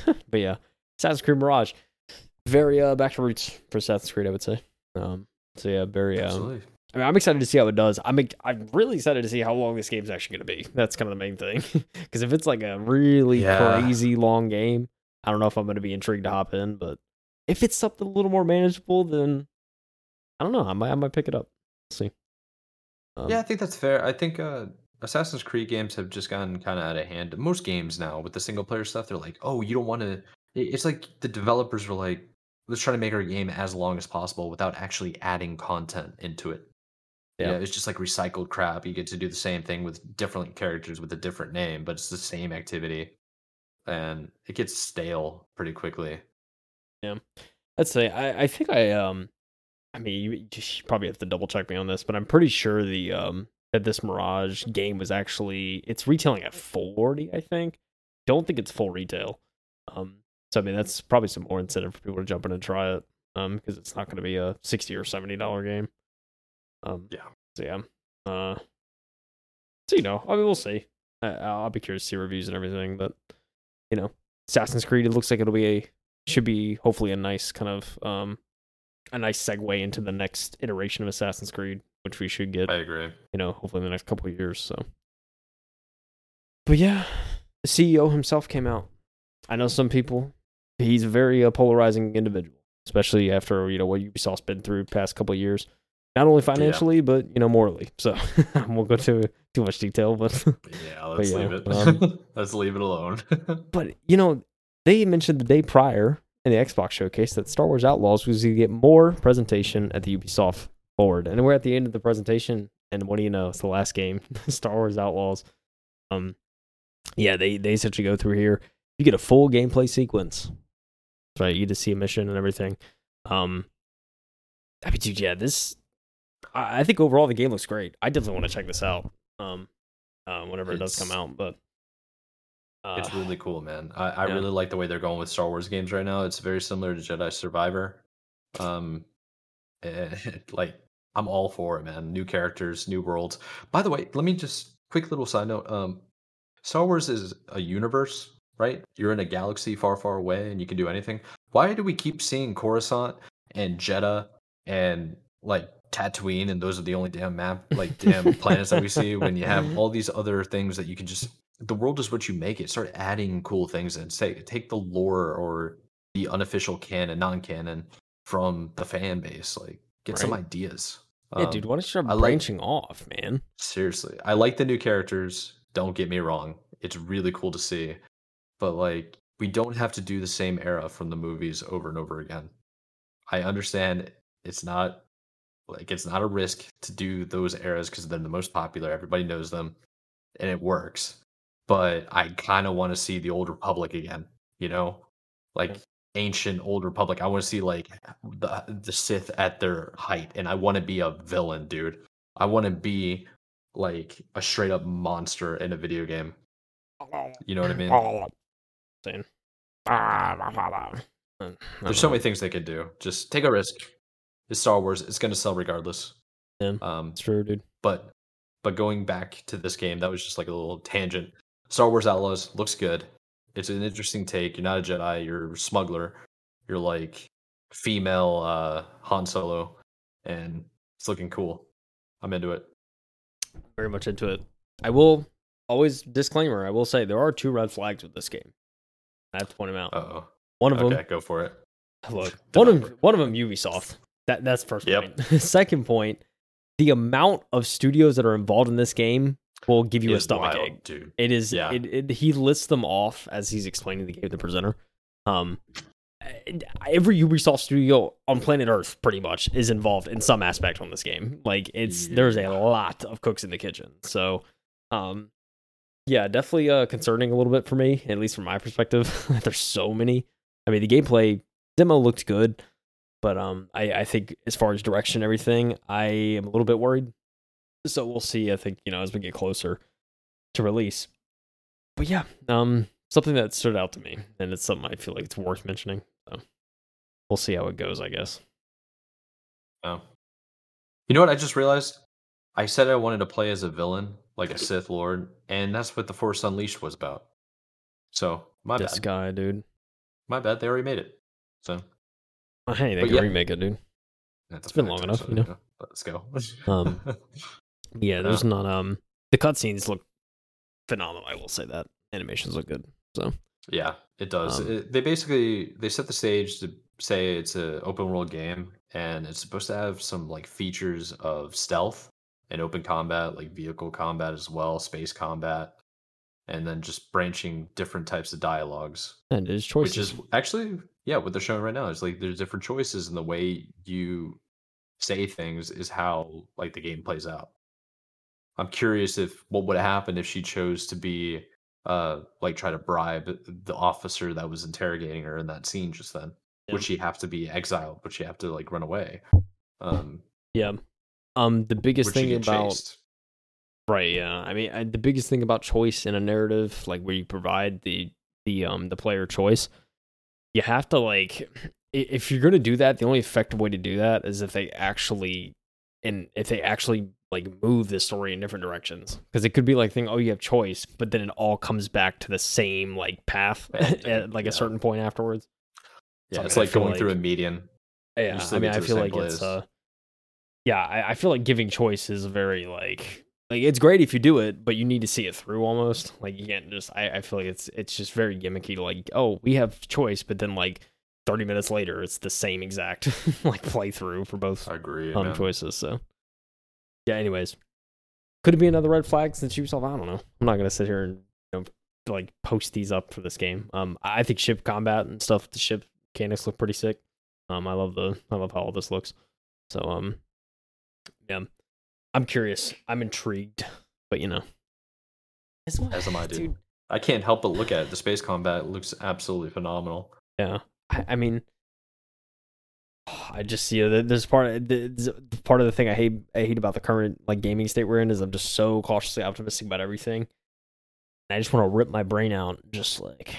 but yeah, Assassin's Creed Mirage, very uh, back to roots for Assassin's Creed, I would say. Um, so yeah, very. Um, Absolutely. I mean, I'm excited to see how it does. I'm I'm really excited to see how long this game's actually going to be. That's kind of the main thing. Because if it's like a really yeah. crazy long game, I don't know if I'm going to be intrigued to hop in. But if it's something a little more manageable, then I don't know. I might I might pick it up. We'll see. Um, yeah, I think that's fair. I think uh, Assassin's Creed games have just gotten kind of out of hand. Most games now with the single player stuff, they're like, oh, you don't want to. It's like the developers were like, let's try to make our game as long as possible without actually adding content into it. Yeah. yeah. it's just like recycled crap. You get to do the same thing with different characters with a different name, but it's the same activity, and it gets stale pretty quickly. Yeah, let's say I I think I um, I mean you, you probably have to double check me on this, but I'm pretty sure the um that this Mirage game was actually it's retailing at 40, I think. Don't think it's full retail. Um, so I mean that's probably some more incentive for people to jump in and try it. Um, because it's not going to be a sixty or seventy dollar game. Um, yeah. So yeah. Uh, so you know, I mean, we'll see. I, I'll be curious to see reviews and everything, but you know, Assassin's Creed. It looks like it'll be a should be hopefully a nice kind of um a nice segue into the next iteration of Assassin's Creed, which we should get. I agree. You know, hopefully in the next couple of years. So, but yeah, the CEO himself came out. I know some people. He's a very uh, polarizing individual, especially after you know what Ubisoft's been through past couple of years. Not only financially, yeah. but you know morally. So I won't go to too much detail, but yeah, let's but, leave it. Um, let's leave it alone. but you know, they mentioned the day prior in the Xbox showcase that Star Wars Outlaws was going to get more presentation at the Ubisoft forward. And we're at the end of the presentation, and what do you know? It's the last game, Star Wars Outlaws. Um, yeah, they they essentially go through here. You get a full gameplay sequence, right? You see a mission and everything. Um, I mean, dude, yeah, this. I, I think overall the game looks great. I definitely want to check this out. Um, um, whenever it does come out, but. Uh, it's really cool, man. I, I yeah. really like the way they're going with Star Wars games right now. It's very similar to Jedi Survivor. Um, and, like I'm all for it, man. New characters, new worlds. By the way, let me just quick little side note. Um, Star Wars is a universe, right? You're in a galaxy far, far away, and you can do anything. Why do we keep seeing Coruscant and Jedha and like Tatooine, and those are the only damn map, like damn planets that we see? When you have all these other things that you can just, the world is what you make it. Start adding cool things and say, take the lore or the unofficial canon, non-canon from the fan base. Like, get right. some ideas. Yeah, um, dude, why don't you start branching like, off, man? Seriously, I like the new characters. Don't get me wrong; it's really cool to see, but like, we don't have to do the same era from the movies over and over again. I understand it's not like it's not a risk to do those eras because they're the most popular. Everybody knows them, and it works. But I kind of want to see the old Republic again. You know, like ancient old republic. I want to see like the the Sith at their height, and I want to be a villain, dude. I want to be like a straight up monster in a video game. You know what I mean? There's so many things they could do. Just take a risk. It's Star Wars. It's going to sell regardless. Yeah, um, it's true, dude. But but going back to this game, that was just like a little tangent. Star Wars Outlaws looks good it's an interesting take. You're not a Jedi. You're a smuggler. You're like female uh, Han Solo, and it's looking cool. I'm into it. Very much into it. I will always disclaimer. I will say there are two red flags with this game. I have to point them out. Oh, one of okay, them. go for it. Look, one of one of them Ubisoft. That that's first yep. point. Second point, the amount of studios that are involved in this game will give you a stomach wild, ache. Dude. It is. Yeah. It, it, he lists them off as he's explaining the game to the presenter. Um, every Ubisoft studio on planet Earth pretty much is involved in some aspect on this game. Like it's yeah. there's a lot of cooks in the kitchen. So, um, yeah, definitely uh, concerning a little bit for me, at least from my perspective. There's so many. I mean, the gameplay demo looked good, but um, I, I think as far as direction and everything, I am a little bit worried. So we'll see. I think you know as we get closer to release. But yeah, um, something that stood out to me, and it's something I feel like it's worth mentioning. So we'll see how it goes. I guess. Oh. You know what? I just realized. I said I wanted to play as a villain, like a Sith Lord, and that's what the Force Unleashed was about. So my this bad. guy, dude. My bad. They already made it. So Oh, hey, they But can yeah. remake it, dude. that's It's been long enough, you know. Let's go. Um, Yeah, Yeah. there's not um the cutscenes look phenomenal. I will say that animations look good. So Yeah, it does. Um, It- they basically they set the stage to say it's an open world game, and it's supposed to have some like features of stealth and open combat, like vehicle combat as well, space combat, and then just branching different types of dialogues, and there's choices. which is actually yeah what they're showing right now is like there's different choices in the way you say things is how like the game plays out. I'm curious if what would happen if she chose to be uh like try to bribe the officer that was interrogating her in that scene just then. Yeah. Would she have to be exiled? Would she have to like run away? Um yeah. Um, the biggest would thing about chased? right, yeah. I mean, I, the biggest thing about choice in a narrative, like where you provide the the um the player choice, you have to like if you're gonna do that, the only effective way to do that is if they actually and if they actually like move the story in different directions because it could be like thing oh you have choice but then it all comes back to the same like path at like yeah. a certain point afterwards Yeah, I it's mean, like going through a median. Yeah, I mean, I feel like it's uh, yeah, I, I feel like giving choice is very like like it's great if you do it, but you need to see it through almost. Like you can't just. I, I feel like it's it's just very gimmicky. Like oh, we have choice, but then like thirty minutes later, it's the same exact like playthrough for both I agree. um man. choices. So yeah. Anyways, could it be another red flag since you Ubisoft? I don't know. I'm not gonna sit here and you know like post these up for this game. Um, I think ship combat and stuff. The ship mechanics look pretty sick. Um, I love the I love how all this looks. So um, yeah, I'm curious. I'm intrigued, but you know, as, As am I, dude. I can't help but look at it. The space combat looks absolutely phenomenal. Yeah, I, I mean, I just see that there's part of there's part of the thing I hate I hate about the current like gaming state we're in is I'm just so cautiously optimistic about everything. And I just want to rip my brain out, just like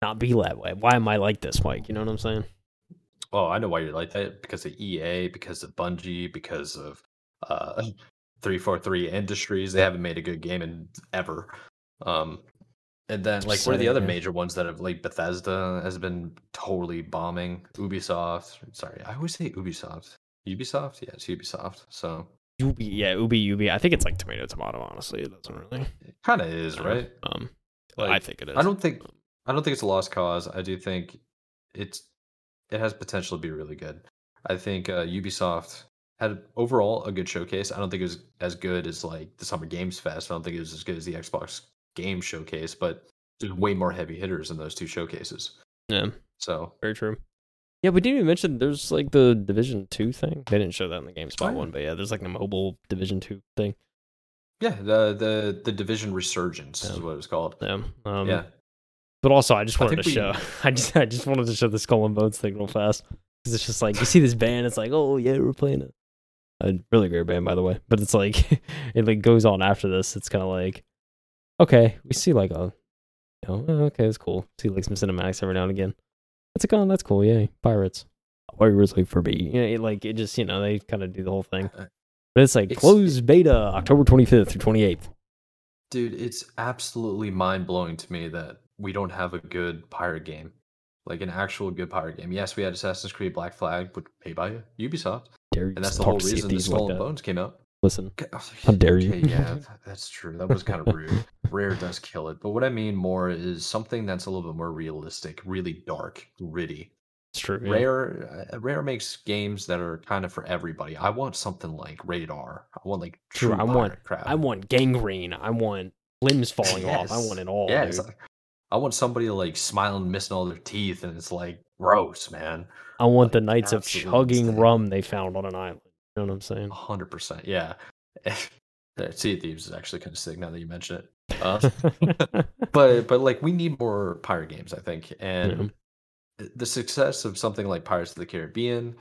not be that way. Why am I like this, Mike? You know what I'm saying? Oh, I know why you're like that. Because of EA, because of Bungie, because of uh, 343 Industries. They haven't made a good game in ever. Um, and then, like, what are the other major ones that have, like, Bethesda has been totally bombing. Ubisoft. Sorry, I always say Ubisoft. Ubisoft? Yeah, it's Ubisoft. So Ubi, yeah, Ubi, Ubi. I think it's like tomato, tomato. Honestly, it doesn't really. it kind of is, right? Um, Like, I think it is. I don't think I don't think it's a lost cause. I do think it's it has potential to be really good. I think uh, Ubisoft had overall a good showcase. I don't think it was as good as like the Summer Games Fest. I don't think it was as good as the Xbox Game Showcase, but there's way more heavy hitters in those two showcases. Yeah, So very true. Yeah, we didn't even mention there's like the Division Two thing. They didn't show that in the GameSpot Oh, yeah. one, but yeah, there's like the mobile Division Two thing. yeah, the the the Division Resurgence is what it was called. Yeah. Um, yeah, But also, I just I wanted to we- show. I just, I just wanted to show the Skull and Bones thing real fast because it's just like you see this band. It's like, oh yeah, we're playing it. A really great band, by the way. But it's like it like goes on after this. It's kind of like, okay, we see like a, you know, oh, okay, it's cool. See like some cinematics every now and again. That's a oh, that's cool. Yay, pirates. Pirates like for me. You know, it, like it just you know they kind of do the whole thing. Uh, But it's like It's- closed beta October twenty fifth through twenty eighth. dude, it's absolutely mind blowing to me that we don't have a good pirate game, like an actual good pirate game. Yes, we had Assassin's Creed Black Flag, but made by Ubisoft, Dare and that's the whole reason the Skull like and. Bones came out. Listen, How dare you. okay, yeah, that's true. That was kind of rude. Rare does kill it, but what I mean more is something that's a little bit more realistic, really dark, gritty. it's true. Rare, uh, Rare makes games that are kind of for everybody. I want something like Radar. I want like True, true I want- crap. I want gangrene. I want limbs falling off. I want it all. Yeah, dude. I want somebody to like smiling, missing all their teeth, and it's like gross, man. I want the like, Knights of chugging insane. rum they found on an island. You know what I'm saying? hundred percent, yeah. Yeah, Sea of Thieves is actually kind of sick now that you mention it. Uh, but but like we need more pirate games, I think, and the success of something like Pirates of the Caribbean,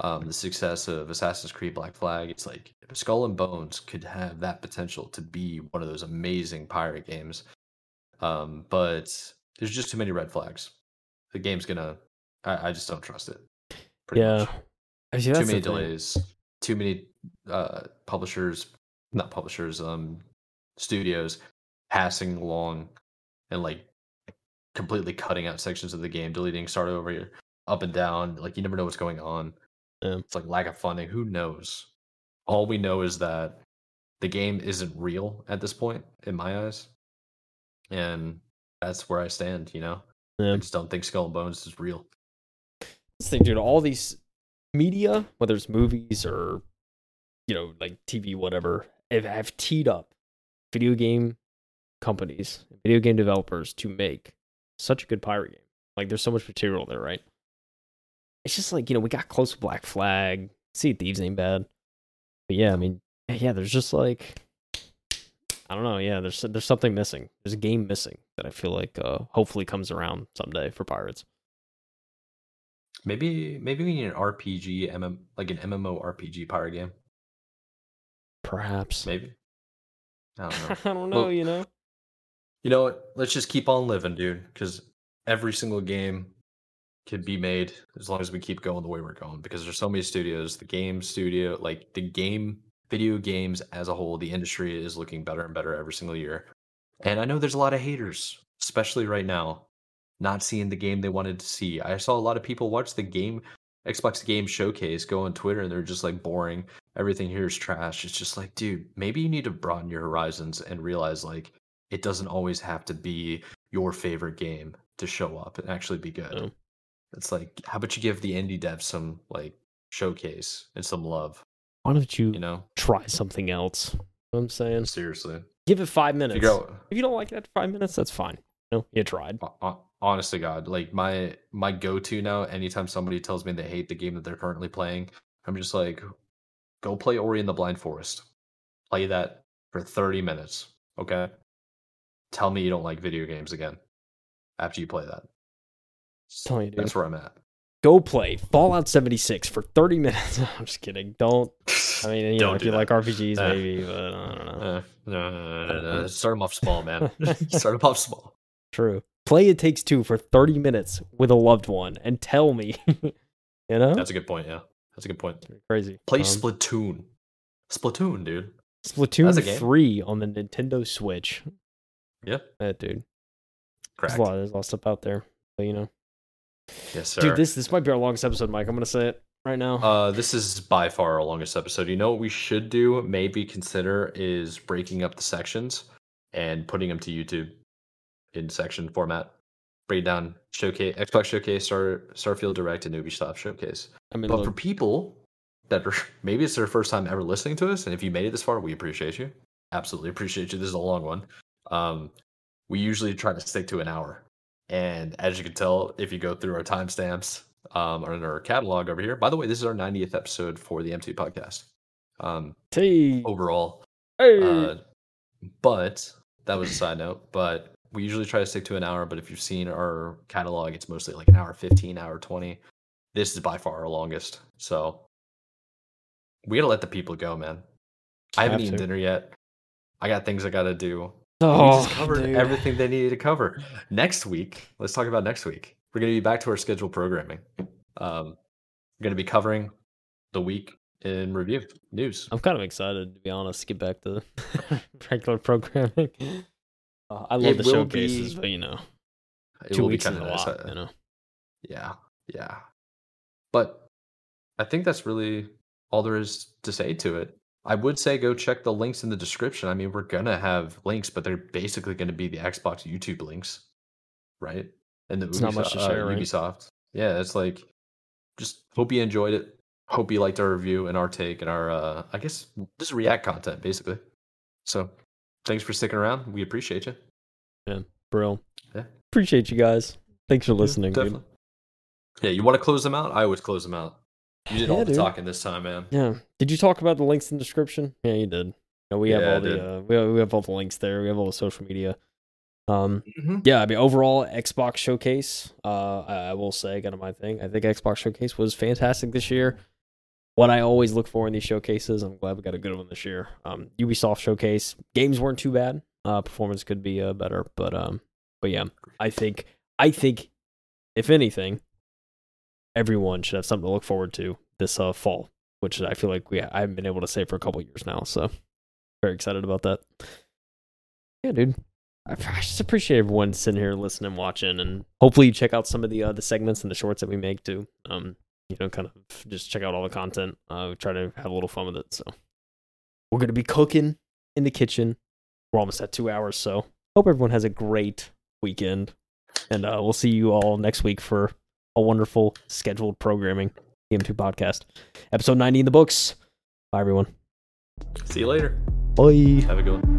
um, the success of Assassin's Creed Black Flag, it's like Skull and Bones could have that potential to be one of those amazing pirate games. Um, but there's just too many red flags. The game's gonna. I, I just don't trust it. yeah. See, Too many thing. delays. Too many uh, publishers, not publishers, um, studios passing along and like completely cutting out sections of the game, deleting, start over, up and down. Like you never know what's going on. Yeah. It's like lack of funding. Who knows? All we know is that the game isn't real at this point, in my eyes, and that's where I stand. You know, Yeah. I just don't think Skull and Bones is real. this thing, dude, all these media, whether it's movies or you know, like TV, whatever, have, have teed up video game companies, video game developers to make such a good pirate game. Like, there's so much material there, right? It's just like you know, we got close to Black Flag. See, Thieves ain't bad, but yeah, I mean, yeah, there's just like. I don't know. Yeah, there's there's something missing. There's a game missing that I feel like uh, hopefully comes around someday for pirates. Maybe maybe we need an RPG, MM, like an MMO RPG pirate game. Perhaps. Maybe. I don't know. I don't know. Well, you know. You know what? Let's just keep on living, dude. Because every single game can be made as long as we keep going the way we're going. Because there's so many studios. The game studio, like the game, video games as a whole, the industry is looking better and better every single year. And I know there's a lot of haters, especially right now, not seeing the game they wanted to see. I saw a lot of people watch the game Xbox Game Showcase go on Twitter and they're just like boring. Everything here is trash. It's just like, dude, maybe you need to broaden your horizons and realize like it doesn't always have to be your favorite game to show up and actually be good. It's like, how about you give the indie devs some like showcase and some love, Why don't you, you know? try something else? You know what I'm saying, Seriously. give it five minutes. Out If you don't like it after five minutes, that's fine. You know, you tried. ho- ho- honest to God, like my my go to now, anytime somebody tells me they hate the game that they're currently playing, I'm just like, go play Ori and the Blind Forest. Play that for 30 minutes. Okay. Tell me you don't like video games again after you play that. you, dude. That's where I'm at. Go play Fallout 76 for 30 minutes. I'm just kidding. Don't. I mean, you know, if you that. like RPGs, Uh, maybe, but I don't know. Uh, no, no, no, no, no. Start them off small, man. Start them off small. True. Play It Takes Two for 30 minutes with a loved one and tell me. you know? That's a good point. Yeah, that's a good point. crazy. Play Um, Splatoon. Splatoon, dude. Splatoon 3 on the Nintendo Switch. Yep. That, dude. There's a lot, there's a lot of stuff out there. But, you know. Yes, sir. Dude, this this might be our longest episode, Mike. I'm gonna say it right now. Uh, this is by far our longest episode. You know what we should do? Maybe consider is breaking up the sections and putting them to YouTube in section format. Break down showcase, Xbox Showcase, Star Starfield Direct, and Ubisoft Showcase. I mean, But for people that are maybe it's their first time ever listening to us, and if you made it this far, we appreciate you. Absolutely appreciate you. This is a long one. Um, we usually try to stick to an hour, and as you can tell, if you go through our timestamps um, or in our catalog over here. By the way, this is our 90th episode for the MT podcast. Um, T. overall, Hey. uh, but that was a side note. But we usually try to stick to an hour. But if you've seen our catalog, it's mostly like an hour 15, hour 20. This is by far our longest. So we gotta let the people go, man. I haven't Have eaten to. dinner yet. I got things I gotta do. Oh, we just covered dude. everything they needed to cover. Next week, let's talk about next week. We're gonna be back to our scheduled programming. Um, we're gonna be covering the week in review news. I'm kind of excited to be honest. to Get back to regular programming. Uh, I love It the showcases, be- but you know, It two will weeks kinda a nice. lot. Uh, You know, Yeah, yeah. But I think that's really all there is to say to it. I would say go check the links in the description. I mean, we're gonna have links, but they're basically gonna be the Xbox YouTube links, right? And the It's not much to Ubisoft- share, right? Ubisoft. Yeah, it's like just hope you enjoyed it. Hope you liked our review and our take and our uh I guess just React content basically. So thanks for sticking around. We appreciate you. Yeah, bro. Yeah. Appreciate you guys. Thanks for listening, dude. Definitely. Yeah, you want to close them out? I always close them out. You did Yeah, all the dude. talking this time, man. Yeah. Did you talk about the links in the description? Yeah, you did. know, we have Yeah, all the uh, we have, we have all the links there. We have all the social media. Um, Mhm. yeah, I mean, overall Xbox Showcase. Uh, I, I will say, kind of my thing. I think Xbox Showcase was fantastic this year. What I always look for in these showcases, I'm glad we got a good one this year. Um, Ubisoft Showcase games weren't too bad. Uh, performance could be uh, better, but um, but yeah, I think I think if anything, everyone should have something to look forward to this uh, fall, which I feel like we I haven't been able to say for a couple years now. So very excited about that. Yeah, dude. I just appreciate everyone sitting here listening, and watching, and hopefully you check out some of the uh, the segments and the shorts that we make too. Um, you know, kind of just check out all the content. Uh, we try to have a little fun with it. So we're gonna be cooking in the kitchen. We're almost at two hours, so hope everyone has a great weekend, and uh, we'll see you all next week for a wonderful scheduled programming. EM2 podcast, episode ninety in the books. Bye, everyone. See you later. Bye. Have a good one.